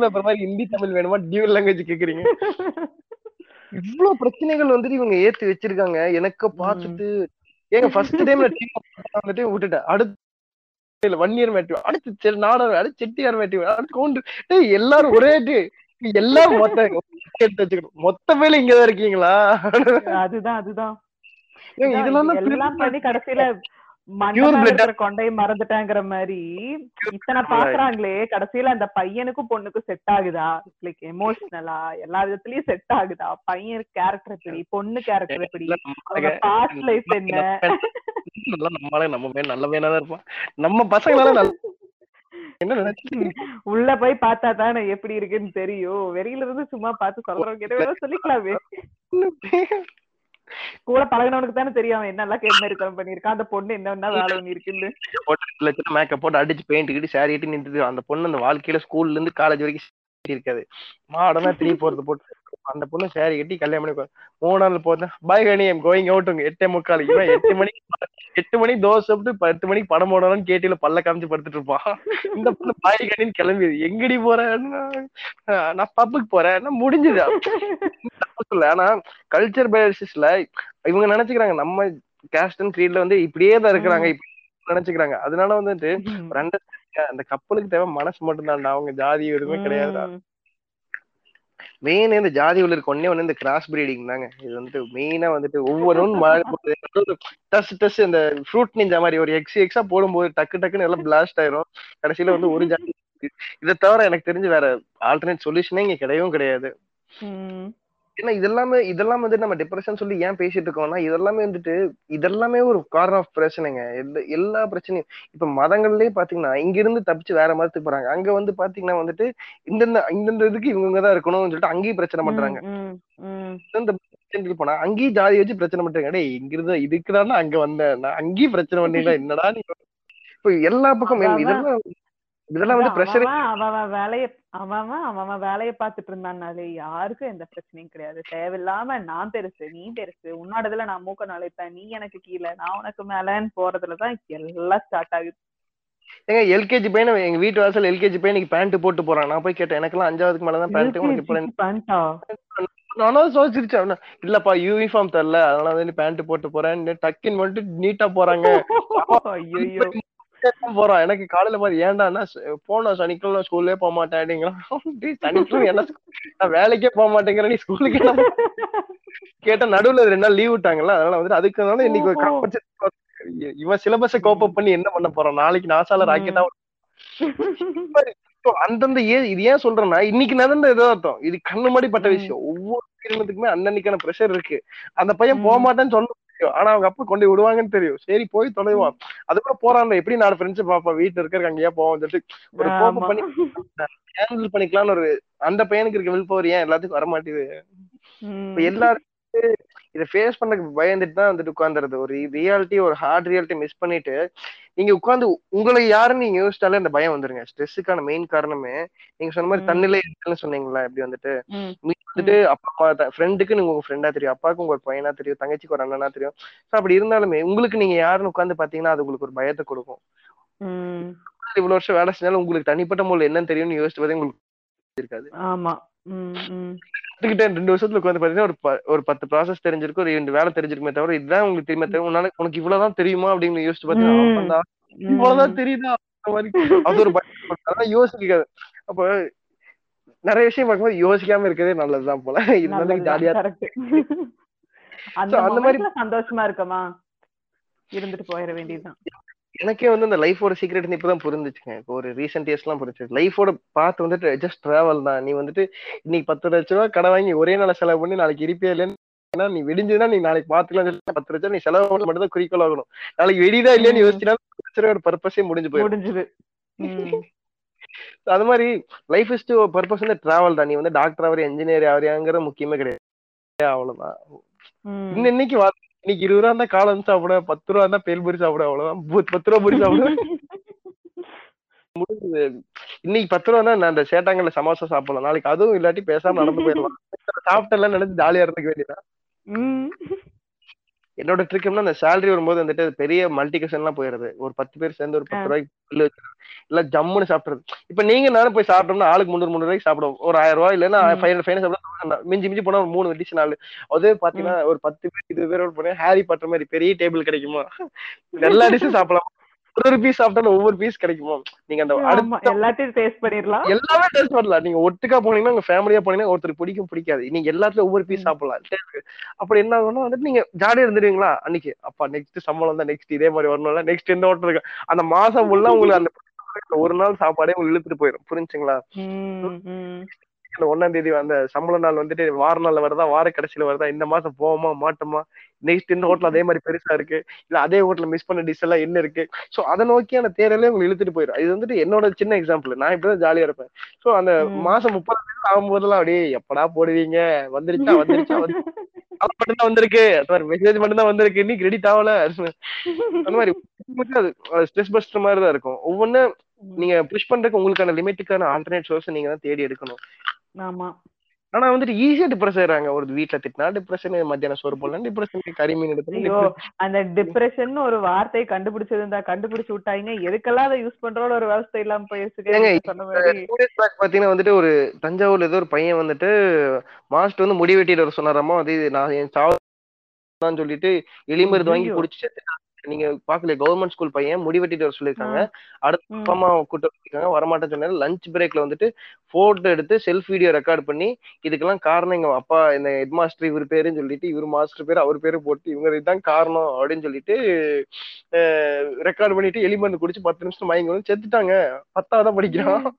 பேப்பர் மாதிரி ஹிந்தி தமிழ் வேணுமா? டியூல் லாங்குவேஜ் கேக்குறீங்க. இவ்வளவு பிரச்சனைகள் வந்துட்டு இவங்க ஏத்தி வச்சிருக்காங்க. எனக்கு பார்த்துட்டு ஏங்க ஃபர்ஸ்ட் டைம் வந்துட்டு விட்டுட்டேன். அடுத்து இல்ல ஒன் இயர் மேட்ரிவ் அடுத்து நாடர் அடுத்து செட்டியார் மேட்ரிவ் அடுத்து கவுண்டர் டேய் எல்லாரும் ஒரே டே எல்லாரும் மொத்த எடுத்து வச்சுக்கணும். மொத்த பேர்ல இங்கதான் இருக்கீங்களா? அதுதான் அதுதான். இதெல்லாம் எல்லாம் பண்ணி கடைசியில மேல கொண்டைய மறந்துட்டாங்கிற மாதிரி இத்தனை பாக்குறாங்களே கடைசியில அந்த பையனுக்கும் பொண்ணுக்கும் செட் ஆகுதா? லைக் எமோஷனலா எல்லா விதத்துலயும் செட் ஆகுதா? பையன் கேரக்டர் எப்படி? பொண்ணு கேரக்டர் எப்படி? பாஸ்ட் லைஃப் என்ன? நல்லா நம்மளால நம்ம பையன் நல்ல பையனா தான் இருப்பான் நம்ம பசங்களால நல்ல என்ன நினைச்சு உள்ள போய் பார்த்தா தானே எப்படி இருக்குன்னு தெரியும். வெளியில இருந்து சும்மா பார்த்து சொல்றவங்க சொல்லிக்கலாமே. கூட பழகினவனுக்கு தானே தெரியும் அவன் என்னெல்லாம் கேட்டு மாதிரி பண்ணிருக்கான் அந்த பொண்ணு என்ன வேலை பண்ணிருக்குன்னு லட்சம் மேக்கப் போட்டு அடிச்சு பெயிண்ட் கிட்டு சாரி கட்டி நின்றுது அந்த பொண்ணு அந்த வாழ்க்கையில ஸ்கூல்ல இருந்து காலேஜ் வரைக்கும் இருக்காது. மாடனா திரும்பி போறது போட்டு அந்த பொண்ணு சாரி கட்டி கல்யாணம் பண்ணி. மூணு நாள் போதேன் பாய் கணி எம் கோயிங் அவுட்டுங்க எட்டே முக்கால். இவன் எட்டு மணிக்கு எட்டு மணிக்கு தோசை சாப்பிட்டு பத்து மணிக்கு படம் போடணும்னு கேட்டில பல்ல காமிச்சு படுத்துட்டு இருப்பான். இந்த பொண்ணு பாய் கணின்னு கிளம்பி எங்கடி போறேன்னா நான் பப்புக்கு போறேன். முடிஞ்சுது? ஆனா கல்ச்சர் பேசிஸ்ல இவங்க நினைச்சுக்கிறாங்க நம்ம கேஸ்ட் அண்ட் கிரீட்ல வந்து இப்படியே தான் இருக்கிறாங்க நினைச்சுக்கிறாங்க. அதனால வந்துட்டு அந்த கப்பலுக்கு தேவை மனசு மட்டும் அவங்க ஜாதி எதுவுமே கிடையாதுடா. உம் மெயின் இந்த ஜாதி உள்ள இருக்க ஒன்னே ஒண்ணு இந்த கிராஸ் பிரீடிங் தாங்க. இது வந்துட்டு மெயினா வந்துட்டு ஒவ்வொன்றும் டஸ் டஸ் இந்த ஃப்ரூட் நிஞ்சா மாதிரி ஒரு எக்ஸ் எக்ஸா போடும்போது டக்கு டக்குன்னு எல்லாம் பிளாஸ்ட் ஆயிரும். கடைசியில வந்து ஒரு ஜாதி இதை தவிர எனக்கு தெரிஞ்சு வேற ஆல்டர்னேட் சொல்யூஷனே இங்க கிடையவும் கிடையாது. ஏன்னா இதெல்லாமே இதெல்லாம் வந்து நம்ம டிப்ரெஷன் சொல்லி ஏன் பேசிட்டு இருக்கோம்னா இதெல்லாமே வந்துட்டு இதெல்லாமே ஒரு காரணம் ஆஃப் பிரச்சனைங்க எல்லா- பிரச்சனையும் இப்ப மதங்கள்லயே பாத்தீங்கன்னா இங்க இருந்து தப்பிச்சு வேற மதத்துக்கு போறாங்க அங்க வந்து பாத்தீங்கன்னா வந்துட்டு இந்தந்த இந்தந்த இதுக்கு இவங்க தான் இருக்கணும்னு சொல்லிட்டு அங்கேயும் பிரச்சனை பண்றாங்க போனா அங்கேயும் ஜாதி வச்சு பிரச்சனை பண்றாங்க டேய் இங்க இருந்து இதுக்குதான் அங்க வந்தேன் நான் அங்கேயும் பிரச்சனை பண்ணீங்களா என்னடா நீ இப்ப எல்லா பக்கம். இதெல்லாம் இதெல்லாம் வந்து பிரஷர் வேலைய அவன் அவன் வேலைய பாத்துட்டு இருந்தானாலே யாருக்கும் எந்த பிரச்சனையும் கிடையாது. தேவையில்லாம நான் பெருசு நீ பெருசு உன்னோடதுல நான் மூக்க நுழைப்பேன் நீ எனக்கு கீழே நான் உனக்கு மேலன்னு போறதுலதான் எல்லாம் ஸ்டார்ட் ஆகுது. ஏங்க எல்கேஜி பையன் எங்க வீட்டு வாசல் எல்கேஜி பையன் இன்னைக்கு பேண்ட் போட்டு போறான். நான் போய் கேட்டேன் எனக்கெல்லாம் அஞ்சாவதுக்கு மேலதான் பேண்ட் உனக்கு இப்ப பண்ணிட்டா நானும் சோசிச்சிருச்சேன் அவன, இல்லப்பா யூனிஃபார்ம் தரல அதனால வந்து பேண்ட் போட்டு போறேன் டக்கின் வந்துட்டு நீட்டா போறாங்க. ஐயோ போறான் எனக்கு காலையில மாதிரி ஏன்டான்னா போனா சனிக்கிழமை ஸ்கூல்லே போக மாட்டேன் அப்படிங்கிறான் சனிக்கிழமை என்ன? நான் வேலைக்கே போக மாட்டேங்கிற நீ ஸ்கூலுக்கு என்ன கேட்டா நடுவுல ரெண்டு நாள் லீவ் விட்டாங்கல்ல அதனால வந்து அதுக்குனால இன்னைக்கு இவன் சிலபஸ கோப் அப் பண்ணி என்ன பண்ண போறான் நாளைக்கு நாசால ராக்கெட்டா அந்தந்த ஏ இது ஏன் சொல்றேன்னா இன்னைக்கு நடந்த ஏதோ அர்த்தம். இது கண்ணு மாடி பட்ட. விஷயம். ஒவ்வொரு உயிரினத்துக்குமே அன்னன்னைக்கான ப்ரெஷர் இருக்கு. அந்த பையன். போக மாட்டேன்னு சொல்ல முடியும். ஆனா அவங்க அப்பா கொண்டு விடுவாங்கன்னு தெரியும். சரி போய் தொலைவான் அது கூட போறான் எப்படி நாலு ஃப்ரெண்ட்ஸ் பாப்பா வீட்டுல இருக்க அங்கேயே போவோம் சொல்லிட்டு ஒரு கோபம் ஆமா. பண்ணி ஹேண்டில் பண்ணிக்கலாம்னு ஒரு அந்த பையனுக்கு இருக்க வில் பவர் ஏன் எல்லாத்துக்கும் வர மாட்டேங்குது ம். இப்ப எல்லாருமே இதை ஃபேஸ் பண்ணக்கு பயந்துட்டு தான் வந்துட்டு உட்காந்துருது ஒரு ரியாலிட்டி ஒரு ஹார்ட் ரியாலிட்டி மிஸ் பண்ணிட்டு நீங்க உட்காந்து உங்களை யாருன்னு நீங்க யோசிச்சாலே அந்த பயம் வந்துருங்க. ஸ்ட்ரெஸ்ஸுக்கான மெயின் காரணமே நீங்க சொன்ன மாதிரி. தன்னிலை இருக்குன்னு சொன்னீங்களா? இப்படி வந்துட்டு. மீன் வந்துட்டு அப்பா ஃப்ரெண்டுக்கு நீங்க உங்க ஃப்ரெண்டா தெரியும். அப்பாவுக்கு உங்க ஒரு பையனா தெரியும். தங்கச்சிக்கு ஒரு அண்ணனா தெரியும். ஸோ அப்படி இருந்தாலுமே உங்களுக்கு நீங்க யாருன்னு உட்காந்து பாத்தீங்கன்னா அது உங்களுக்கு ஒரு பயத்தை கொடுக்கும். இவ்வளவு வருஷம் வேலை செஞ்சாலும் உங்களுக்கு தனிப்பட்ட முறையில் என்னன்னு தெரியும்னு யோசிச்சு உங்களுக்கு இருக்காது. ஆமா. கத்துக்கிட்டே ரெண்டு வருஷத்துல உட்காந்து பாத்தீங்கன்னா ஒரு ஒரு பத்து ப்ராசஸ் தெரிஞ்சிருக்கும். ஒரு ரெண்டு வேலை தெரிஞ்சிருக்குமே தவிர இதுதான் உங்களுக்கு தெரியுமே? தவிர உன்னால உனக்கு இவ்வளவுதான் தெரியுமா? அப்படின்னு யோசிச்சு ம். இவ்வளவுதான் தெரியுதா? அது ஒரு அதான் யோசிக்காது. அப்ப நிறைய விஷயம் பார்க்கும்போது யோசிக்காம இருக்கதே நல்லதுதான் போல. நல்லதுதான், ஜாலியா correct. அந்த மாதிரி- சந்தோஷமா இருக்கமா? இருந்துட்டு போயிட வேண்டியதுதான். எனக்கே வந்து அந்த லைஃபோட சீக்ரெட் இப்பதான் புரிஞ்சுச்சுங்க. இப்போ ஒரு ரீசெண்ட் இயர்ஸ் எல்லாம் புரிஞ்சு லைஃபோட பார்த்து வந்துட்டு ஜஸ்ட் டிராவல் தான். நீ வந்துட்டு இன்னைக்கு பத்து லட்ச ரூபா கடை வாங்கி ஒரே நாள் செலவு பண்ணி நாளைக்கு இருப்பியா இல்லைன்னு நீ வெடிஞ்சதுன்னா நீ நாளைக்கு பாத்துக்கலாம் பத்து லட்சம் நீ செலவு பண்ண மட்டும் தான் குறிக்கோள் ஆகணும். நாளைக்கு வெடிதா இல்லையான்னு ம். யோசிச்சினா பத்து லட்ச ரூபாயோட பர்பஸே முடிஞ்சு போயிடும். முடிஞ்சது. அது மாதிரி லைஃப் இஸ் டு பர்பஸ் வந்து டிராவல் தான். நீ வந்து டாக்டர் ஆவறியா இன்ஜினியர் ஆவறியாங்கிறது முக்கியமே கிடையாது. அவ்வளவுதான். இன்னைக்கு இன்னைக்கு இருபது ரூபா இருந்தா காலம் சாப்பிட பத்து ரூபா இருந்தா பேல்பூரி சாப்பிட அவ்வளவுதான். பத்து ரூபா பூரி சாப்பிட. முடிஞ்சது. இன்னைக்கு பத்து ரூபா தான் நான் அந்த சேட்டாங்கல்ல சமோசா சாப்பிடலாம். நாளைக்கு அதுவும் இல்லாட்டி பேசாம நடந்து போயிடலாம். சாப்பிட்டெல்லாம் நினைச்சு ஜாலியா இருந்துக்க வேண்டியதான் என்னோட ட்ரிக் என்ன அந்த சேலரி வரும்போது வந்துட்டு பெரிய மல்டிகேஷன் எல்லாம் போயிருது ஒரு பத்து பேர் சேர்ந்து ஒரு பத்து ரூபாய்க்கு பில்லு இல்ல ஜம்முன்னு சாப்பிடுறது இப்ப நீங்க நானும் போய் சாப்பிட்டோம்னா ஆளுக்கு முந்நூறு முந்நூறு ரூபாய்க்கு சாப்பிடுவோம் ஒரு ஆயிரம் ரூபாய் இல்லைன்னா. ஃபைவ் ஃபைவ் சாப்பிட மிஞ்சி மிஞ்சி போனா ஒரு மூணு டிஷ் நாலு. அதே பாத்தீங்கன்னா ஒரு பத்து பேர் இருபது பேரோட போனா ஹாரி பட்டுற மாதிரி பெரிய டேபிள் கிடைக்குமா? எல்லா டிஷ்ஷும் சாப்பிடலாம். ஒரு ஒரு பீஸ் சாப்பிட்டாலும் ஒவ்வொரு பீஸ் கிடைக்குமோ? நீங்க அந்த அடுத்த எல்லாத்தையும் டேஸ்ட் பண்ணிடலாம். எல்லாமே டேஸ்ட் பண்ணலாம். நீங்க ஒட்டுக்கா போனீங்கன்னா உங்க ஃபேமிலியா போனீங்கன்னா ஒருத்தருக்கு பிடிக்கும் பிடிக்காது. நீங்க எல்லாத்துலயும் ஒவ்வொரு பீஸ். சாப்பிடலாம். அப்படி என்ன ஆகும்னா வந்துட்டு நீங்க ஜாலியா இருந்துருவீங்களா? அன்னைக்கு. அப்பா நெக்ஸ்ட் சம்பளம் தான் நெக்ஸ்ட் இதே மாதிரி வரணும்ல. நெக்ஸ்ட் எந்த ஹோட்டல் இருக்கு? அந்த மாசம் ஃபுல்லா உங்களுக்கு அந்த ஒரு நாள் சாப்பாடே உங்களுக்கு இழுத்துட்டு போயிடும் புரிஞ்சுங்களா? ம், ம். அந்த ஒண்ணாம் தேதி அந்த சம்பள நாள் வந்துட்டு வார நாள்ல வருதா வார கடைசியில வருதா இந்த மாசம் போவோமா மாட்டோமா? நெக்ஸ்ட் இந்த ஹோட்டல் அதே மாதிரி பெருசா இருக்கு. இல்ல அதே ஹோட்டல்ல மிஸ் பண்ண டிஷ் எல்லாம் என்ன இருக்கு? சோ அதை நோக்கியான தேடலே உங்களுக்கு இழுத்துட்டு போயிடும். இது வந்துட்டு என்னோட சின்ன எக்ஸாம்பிள் நான் இப்படிதான் ஜாலியா இருப்பேன். சோ அந்த. மாசம் முப்பது நாள் ஆகும்போதெல்லாம் அப்படியே எப்படா போடுவீங்க? வந்துருச்சா வந்துருச்சா வந்து அது மட்டும் தான் வந்திருக்கு. மெசேஜ் மட்டும் தான் வந்திருக்கு. இன்னைக்கு கிரெடிட் ஆகல. அந்த மாதிரி ஸ்ட்ரெஸ் பஸ்டர் மாதிரி தான் இருக்கும். ஒவ்வொன்னு நீங்க புஷ் பண்றதுக்கு உங்களுக்கான லிமிட்டுக்கான ஆல்டர்னேட் சோர்ஸ் நீங்க தான் தேடி எடுக்கணும். ஆமா. ஆனா வந்துட்டு ஈஸியா டிப்ரெஸ் ஆயிடுறாங்க. ஒரு வீட்ல திட்டினா டிப்ரெஷன் மத்தியானம் சோறு போடலாம் டிப்ரெஷன் கறிமீன் ஐயோ எடுத்து அந்த டிப்ரெஷன் ஒரு வார்த்தை கண்டுபிடிச்சிருந்தா கண்டுபிடிச்சு விட்டாங்க. எதுக்கெல்லாம் அதை யூஸ் பண்றோம்னு ஒரு விவசாயம் இல்லாம பாத்தீங்கன்னா வந்துட்டு ஒரு தஞ்சாவூர்ல ஏதோ ஒரு பையன் வந்துட்டு மாஸ்டர் வந்து முடி வெட்டிட்டு வர சொன்னாராமா அது நான் என் சாவு சொல்லிட்டு எலிமருந்து வாங்கி. குடிச்சு. நீங்க பாக்கல கவர்மெண்ட் ஸ்கூல் பையன் முடி வெட்டிட்டு வர சொல்லியிருக்காங்க. அடுத்து. அப்பா அம்மா கூட்டு வந்திருக்காங்க. வரமாட்டேன்னு சொன்னாரு. லஞ்ச் பிரேக்ல வந்துட்டு போட்டோ எடுத்து செல்ஃப் வீடியோ ரெக்கார்ட் பண்ணி இதுக்கெல்லாம் காரணம் எங்க அப்பா இந்த ஹெட் மாஸ்டர் இவர் பேருன்னு சொல்லிட்டு இவர் மாஸ்டர் பேர் அவர் பேரு போட்டு இவங்க இதுதான் காரணம் அப்படின்னு சொல்லிட்டு ரெக்கார்ட் பண்ணிட்டு எலிமருந்து குடிச்சு பத்து நிமிஷம் மயங்கி வந்து செத்துட்டாங்க. பத்தாவது படிக்கிறான்.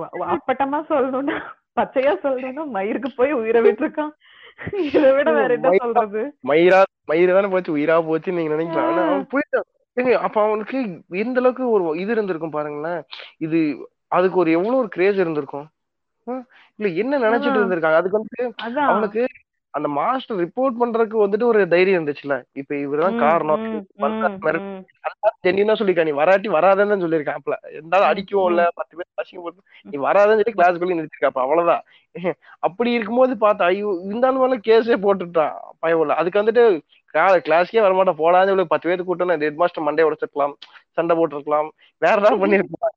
வ- அப்பட்டமா சொல்லணும்னா பச்சையா சொல்லணும்னா மயிருக்கு போய் உயிரை விட்டுருக்கான். இதை விட வேற என்ன சொல்றது? மயிரா மயிறு தானே போச்சு உயிரா போச்சுன்னு நீங்க நினைக்கலாம் ஆனா அவன் போயிட்டான் அப்ப அவனுக்கு எந்த அளவுக்கு ஒரு இது இருந்திருக்கும் பாருங்களேன். இது அதுக்கு ஒரு எவ்வளவு ஒரு கிரேஸ் இருந்திருக்கும்? இல்ல என்ன நினைச்சிட்டு. இருந்திருக்காங்க? அதுக்கு வந்து அவனுக்கு அந்த மாஸ்டர் ரிப்போர்ட் பண்றதுக்கு வந்துட்டு ஒரு தைரியம் இருந்துச்சுல. இப்ப இவர்தான் காரணம். ஜென்யூனா சொல்லிருக்கா நீ வராட்டி வராதன்னு தான் சொல்லியிருக்காப்ல. இருந்தாலும் ம், அடிக்குவோம்ல பத்து பேர் அசிங்கப்படுத்து நீ வராதன்னு சொல்லி கிளாஸ்க்குள்ளே நிறுத்திருக்காப்ப அவ்வளவுதான். அப்படி இருக்கும்போது பார்த்தா ஐயோ இருந்தாலும் மேல கேஸே போட்டுட்டான் பயவுல. அதுக்கு வந்துட்டு கிளாஸ்க்கே வரமாட்டேன் போடாது இவ்வளவு பத்து பேருக்கு கூட்டம் ஹெட் மாஸ்டர் மண்டே உடைச்சிருக்கலாம். சண்டை போட்டிருக்கலாம். வேற ஏதாவது பண்ணிருக்கலாம்